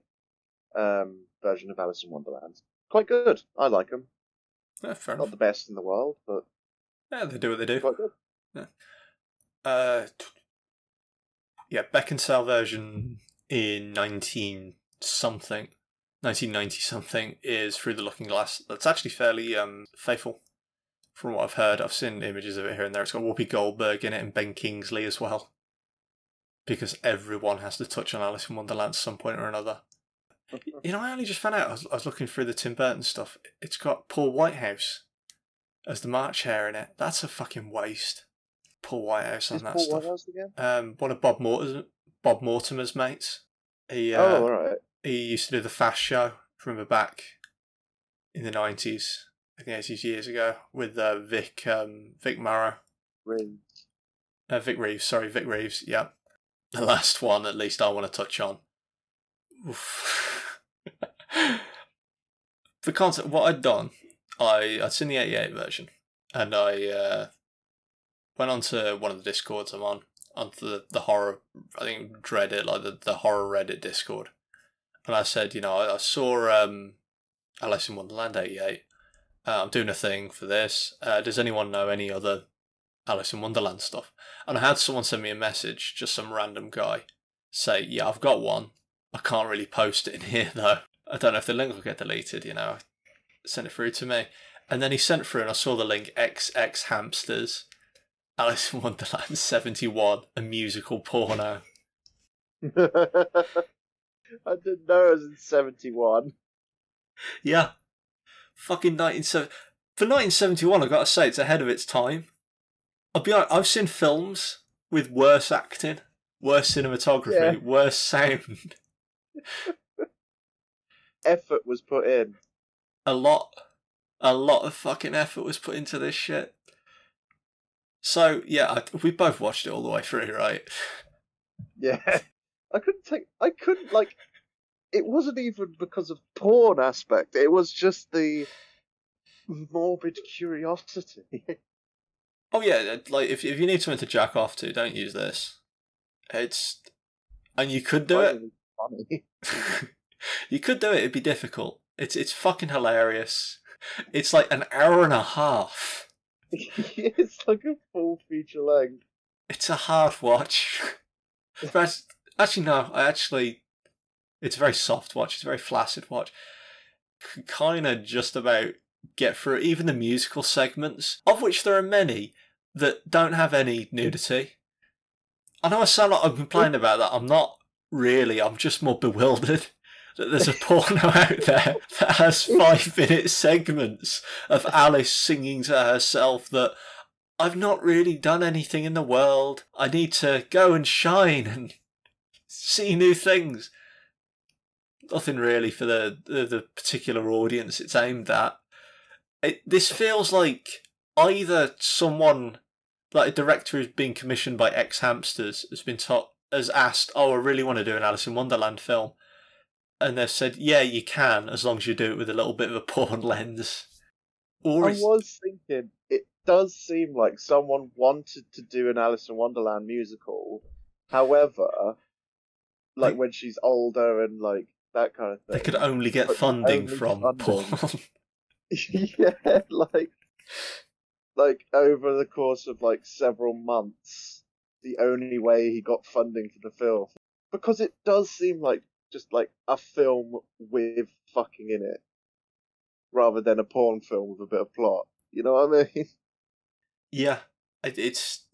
Um, version of Alice in Wonderland. Quite good. I like them. Yeah, fair Not enough. the best in the world, but Yeah, they do what they do. quite good. Yeah. Uh, yeah, Beckinsale version in 19 something, 1990 something is Through the Looking Glass. That's actually fairly um faithful from what I've heard. I've seen images of it here and there. It's got Whoopi Goldberg in it and Ben Kingsley as well. Because everyone has to touch on Alice in Wonderland at some point or another. You know, I only just found out. I was, I was looking through the Tim Burton stuff. It's got Paul Whitehouse as the March Hare in it. That's a fucking waste. Paul Whitehouse on Is that Paul stuff. Whitehouse again? Um, one of Bob Mortimer's, Bob Mortimer's mates. He uh, oh, all right. he used to do the Fast Show. Remember back in the nineties, I think eighties years ago, with uh, Vic um, Vic Morrow, Really. uh, Vic Reeves. Sorry, Vic Reeves. Yeah, the last one at least I want to touch on. Oof. The concept, what I'd done, I I'd seen the eighty eight version, and I uh, went onto one of the discords I'm on, onto the, the horror, I think Reddit, like the, the horror Reddit Discord, and I said, you know, I, I saw um, Alice in Wonderland eighty eight. Uh, I'm doing a thing for this. Uh, does anyone know any other Alice in Wonderland stuff? And I had someone send me a message, just some random guy, say, yeah, I've got one. I can't really post it in here (laughs) though. I don't know if the link will get deleted, you know. Send it through to me. And then he sent through and I saw the link XX Hamsters. Alice in Wonderland 71, a musical porno. (laughs) I didn't know it was in 71. Yeah. Fucking 1970. For 1971, I've got to say, it's ahead of its time. I'll be honest, I've seen films with worse acting, worse cinematography, Yeah. worse sound. (laughs) Effort was put in. a lot a lot of fucking effort was put into this shit so yeah I, we both watched it all the way through right Yeah. I couldn't take. I couldn't, like. It wasn't even because of porn aspect, it was just the morbid curiosity. (laughs) Oh yeah, uh, like if if you need something to jack off to, don't use this. It's and you could do it. (laughs) You could do it. It'd be difficult. It's it's fucking hilarious. It's like an hour and a half. (laughs) it's like a full feature length. It's a hard watch. (laughs) but actually, no. I actually, it's a very soft watch. It's a very flaccid watch. Kind of just about get through even the musical segments, of which there are many that don't have any nudity. I know I sound like I'm complaining about that. I'm not really. I'm just more bewildered that there's a porno (laughs) out there that has five minute segments of Alice singing to herself that I've not really done anything in the world. I need to go and shine and see new things. Nothing really for the, the, the particular audience it's aimed at. It, this feels like either someone, like a director who's been commissioned by ex hamsters, has been taught, has asked, "Oh, I really want to do an Alice in Wonderland film," and they've said, "Yeah, you can, as long as you do it with a little bit of a porn (laughs) lens." Or I is, was thinking, it does seem like someone wanted to do an Alice in Wonderland musical. However, like They- when she's older and like that kind of thing. they could only get But funding only from funding. porn. (laughs) (laughs) yeah, like like over the course of like several months, the only way he got funding for the film because it does seem like just like a film with fucking in it, rather than a porn film with a bit of plot. You know what I mean? (laughs) yeah, it's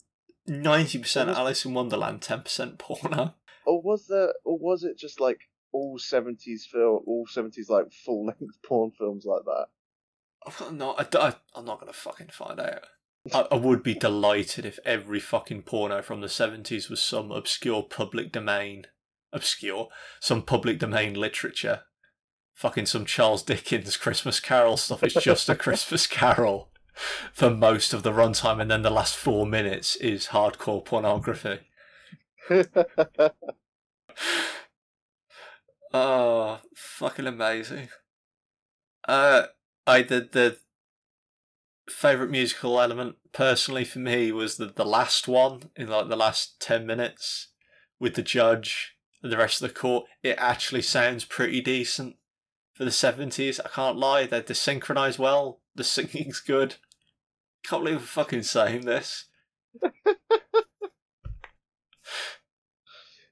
ninety percent Alice in Wonderland, ten percent porno. Or was there? Or was it just like all seventies film, all seventies like full length (laughs) porn films like that? I've got no, I, am not gonna fucking find out. I, I would be delighted if every fucking porno from the seventies was some obscure public domain, obscure, some public domain literature. Fucking some Charles Dickens Christmas Carol stuff. It's just a Christmas (laughs) Carol for most of the runtime, and then the last four minutes is hardcore pornography. (laughs) Oh, fucking amazing. Uh, I did the favorite musical element personally for me was the the last one in like the last ten minutes with the judge the rest of the court. It actually sounds pretty decent for the seventies. I can't lie; they're, they're synchronized well. The singing's good. Can't believe we're fucking saying this. (laughs)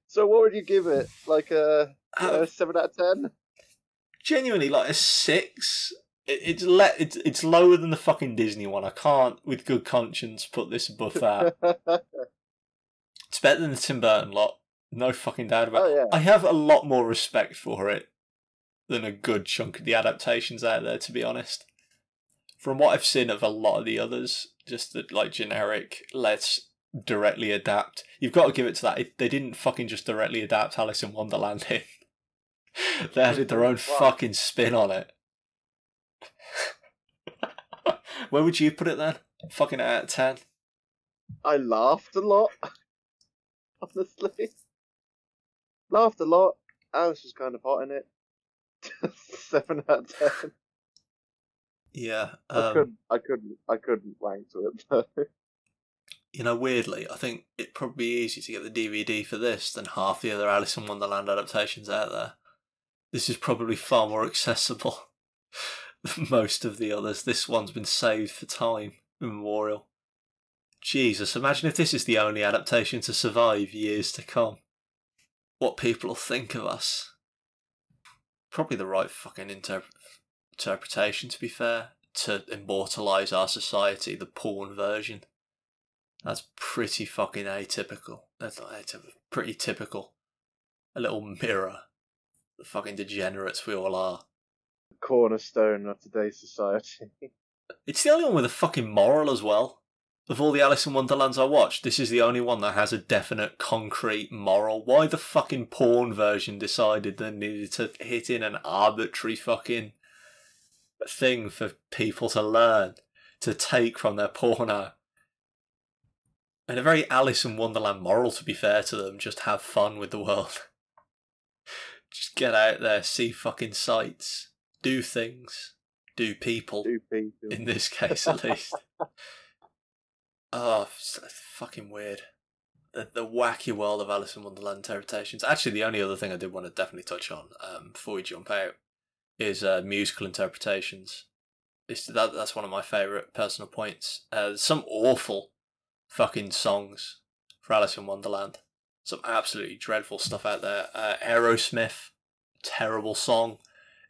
so what would you give it? Like a, a um, seven out of ten? genuinely like a six. It, it's le- it's it's lower than the fucking Disney one. I can't, with good conscience, put this above that. (laughs) it's better than the Tim Burton lot. No fucking doubt about. Oh, it. yeah. I have a lot more respect for it than a good chunk of the adaptations out there. To be honest, from what I've seen of a lot of the others, just the like generic. Let's directly adapt. You've got to give it to that. They didn't fucking just directly adapt Alice in Wonderland. In. (laughs) they added their own Wow. fucking spin on it. (laughs) Where would you put it then? Fucking out of ten. I laughed a lot. (laughs) Honestly. Laughed a lot. Alice was kind of hot in it. (laughs) Seven out of ten. Yeah. I Um, couldn't I couldn't I couldn't rank to it (laughs) though. you know, weirdly, I think it'd probably be easier to get the DVD for this than half the other Alice in Wonderland adaptations out there. This is probably far more accessible (laughs) than most of the others. This one's been saved for time immemorial. Jesus, imagine if this is the only adaptation to survive years to come. What people will think of us. Probably the right fucking interp- interpretation, to be fair, to immortalise our society, the porn version. That's pretty fucking atypical. That's not atypical. Pretty typical. A little mirror. The fucking degenerates we all are. Cornerstone of today's society. (laughs) It's the only one with a fucking moral as well. Of all the Alice in Wonderlands I watched, this is the only one that has a definite, concrete moral. Why the fucking porn version decided they needed to hit in an arbitrary fucking thing for people to learn, to take from their porno. And a very Alice in Wonderland moral, to be fair to them. Just have fun with the world. (laughs) Just get out there, see fucking sights, do things, do people Two people. in this (laughs) case at least. Oh, it's fucking weird. The, the wacky world of Alice in Wonderland interpretations. Actually, the only other thing I did want to definitely touch on um, before we jump out is uh, musical interpretations. It's, that that's one of my favorite personal points. Uh, there's some awful fucking songs for Alice in Wonderland. Some absolutely dreadful stuff out there. Uh, Aerosmith, terrible song.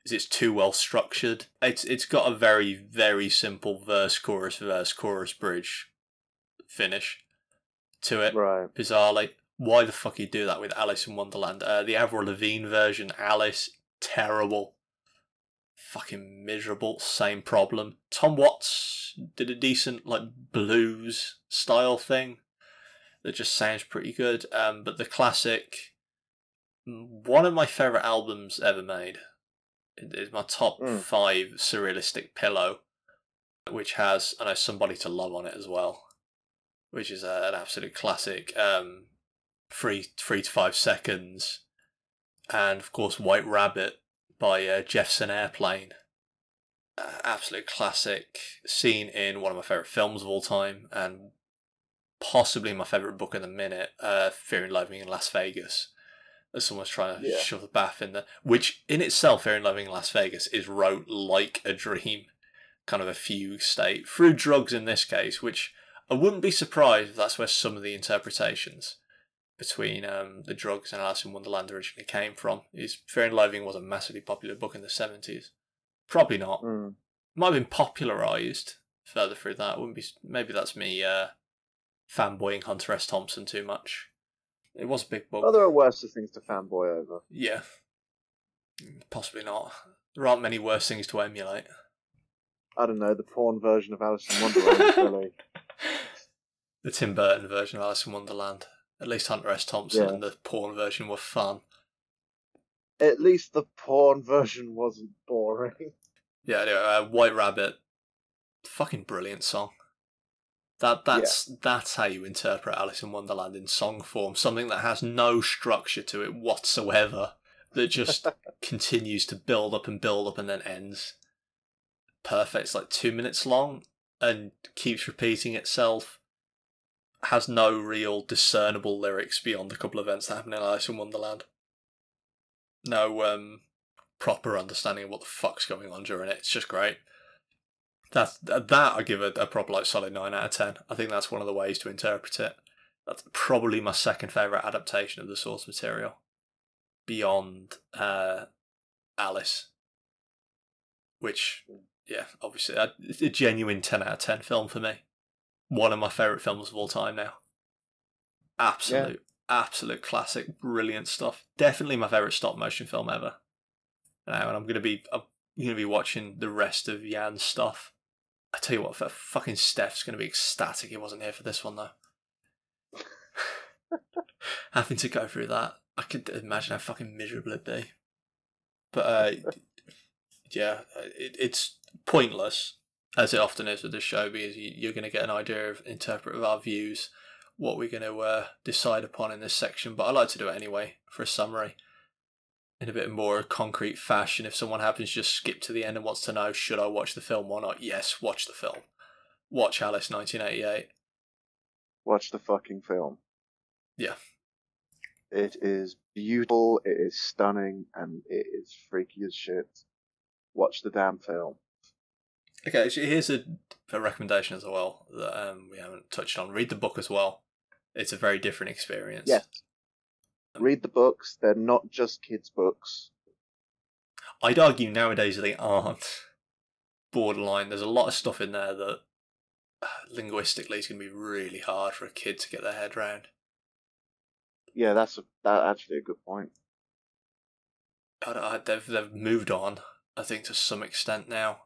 It's too well structured. It's it's got a very very simple verse chorus verse chorus bridge finish to it. Right. Bizarrely, why the fuck you do that with Alice in Wonderland? Uh, the Avril Lavigne version, Alice, terrible, fucking miserable. Same problem. Tom Waits did a decent like blues style thing that just sounds pretty good. Um, but the classic, one of my favorite albums ever made, is my top Mm. five surrealistic pillow, which has I know somebody to love on it as well, which is an absolute classic. Um, three three to five seconds, and of course White Rabbit by uh, Jefferson Airplane. Uh, absolute classic scene in one of my favorite films of all time, and possibly my favorite book in the minute, uh, Fear and Loathing in Las Vegas. As someone's trying to Yeah. shove a bath in there, which in itself, Fear and Loathing in Las Vegas is wrote like a dream, kind of a fugue state through drugs in this case, which I wouldn't be surprised if that's where some of the interpretations between um, the drugs and Alice in Wonderland originally came from. Is Fear and Loathing was a massively popular book in the seventies? Probably not. Mm. Might have been popularized further through that. Wouldn't be. Maybe that's me uh, fanboying Hunter S. Thompson too much. It was a big book. Well, there are worse things to fanboy over. Yeah. Possibly not. There aren't many worse things to emulate. I don't know, the porn version of Alice in Wonderland (laughs) really. The Tim Burton version of Alice in Wonderland. At least Hunter S. Thompson Yeah. and the porn version were fun. At least the porn version wasn't boring. Yeah, anyway, uh, White Rabbit, fucking brilliant song. That that's that's how you interpret Alice in Wonderland in song form. Something that has no structure to it whatsoever. That just (laughs) continues to build up and build up and then ends. Perfect. It's like two minutes long and keeps repeating itself. Has no real discernible lyrics beyond a couple of events that happen in Alice in Wonderland. No um proper understanding of what the fuck's going on during it. It's just great. That's that I give a, a proper like solid nine out of ten. I think that's one of the ways to interpret it. That's probably my second favorite adaptation of the source material, beyond uh, Alice. Which, yeah, obviously, it's a genuine ten out of ten film for me. One of my favorite films of all time now. Absolute, absolute classic, brilliant stuff. Definitely my favorite stop motion film ever now, and I'm gonna be I'm gonna be watching the rest of Jan's stuff. I tell you what, fucking Steph's gonna be ecstatic he wasn't here for this one though. (laughs) Having to go through that, I could imagine how fucking miserable it'd be. But uh, (laughs) yeah, it, it's pointless as it often is with this show because you, you're going to get an idea of interpret of our views, what we're going to uh, decide upon in this section. But I like to do it anyway for a summary in a bit more concrete fashion. If someone happens to just skip to the end and wants to know, should I watch the film or not? Yes, watch the film. Watch Alice 1988. Watch the fucking film. Yeah. It is beautiful, it is stunning, and it is freaky as shit. Watch the damn film. Okay, here's a, a recommendation as well that um, we haven't touched on. Read the book as well. It's a very different experience. Yes. Read the books, they're not just kids' books. I'd argue nowadays they aren't borderline. There's a lot of stuff in there that uh, linguistically is going to be really hard for a kid to get their head around. Yeah, that's a, that actually a good point. I, I, they've they've moved on, I think, to some extent now,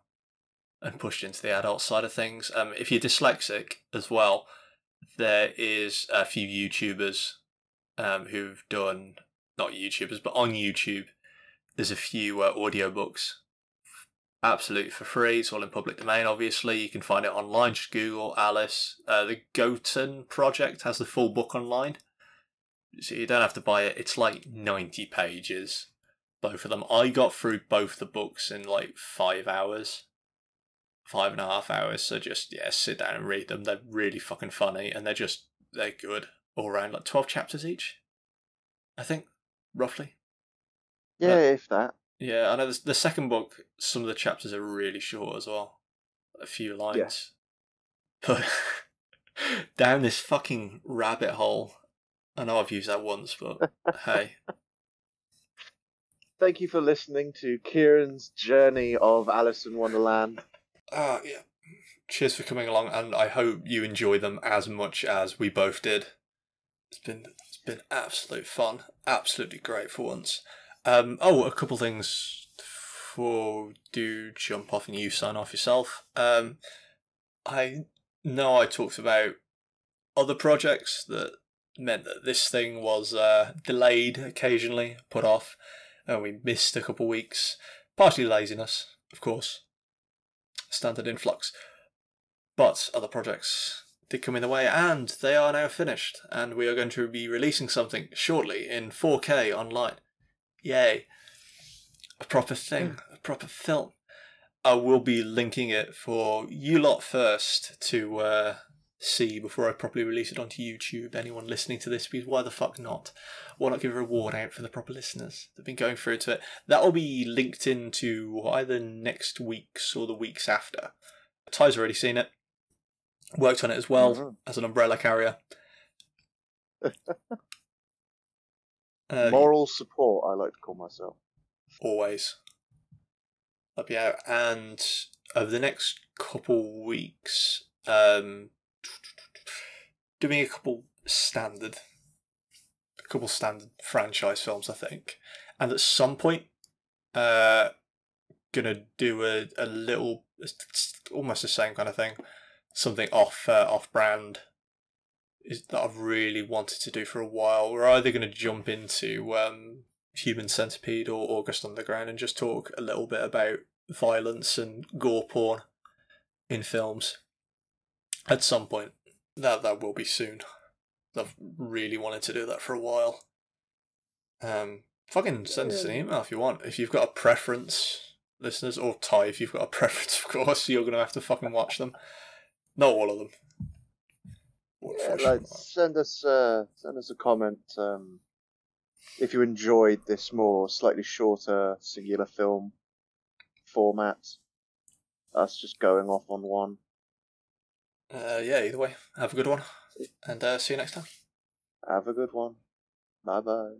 and pushed into the adult side of things. Um, if you're dyslexic as well, there is a few YouTubers, um, who've done not YouTubers, but on YouTube, there's a few uh, audiobooks, absolutely for free. It's all in public domain. Obviously, you can find it online. Just Google Alice. Uh, the Goten Project has the full book online, so you don't have to buy it. It's like ninety pages both of them. I got through both the books in like five hours. five and a half hours. So just yeah, sit down and read them. They're really fucking funny, and they're just they're good all around. Like twelve chapters each, I think, roughly. Yeah, if that. Yeah, I know the, the second book. Some of the chapters are really short as well, a few lines. But (laughs) down this fucking rabbit hole. I know I've used that once, but hey, (laughs) Thank you for listening to Kieran's journey of Alice in Wonderland. uh, yeah. Cheers for coming along, and I hope you enjoy them as much as we both did. It's been it's been absolute fun, absolutely great for once. Um, oh, a couple things before do jump off and you sign off yourself. Um, I know I talked about other projects that meant that this thing was uh, delayed occasionally, put off, and we missed a couple weeks. Partially laziness, of course, standard influx. But other projects did come in the way, and they are now finished, and we are going to be releasing something shortly in 4K online. Yay! A proper thing, a proper film. I will be linking it for you lot first to uh, see before I properly release it onto YouTube. Anyone listening to this, because why the fuck not? Why not give a reward out for the proper listeners that've been going through to it? That will be linked into either next week's or the weeks after. Ty's already seen it, worked on it as well Mhm. as an umbrella carrier. (laughs) Uh, Moral support, I like to call myself. always. That'll be out. And over the next couple weeks, um, (sighs) doing a couple standard, a couple standard franchise films, I think. And at some point, uh, gonna do a, a little, almost the same kind of thing, something off uh, off brand. Is that I've really wanted to do for a while. We're either going to jump into um, Human Centipede or August Underground and just talk a little bit about violence and gore porn in films at some point. That that will be soon. I've really wanted to do that for a while. Um, fucking send us an email if you want. If you've got a preference, listeners, or Ty, if you've got a (laughs) preference, of course, you're gonna have to fucking watch them. Not all of them. Yeah, like send us uh, send us a comment um, if you enjoyed this more slightly shorter singular film format. Us just going off on one. Uh, yeah, either way, have a good one, and uh, see you next time. Have a good one. Bye bye.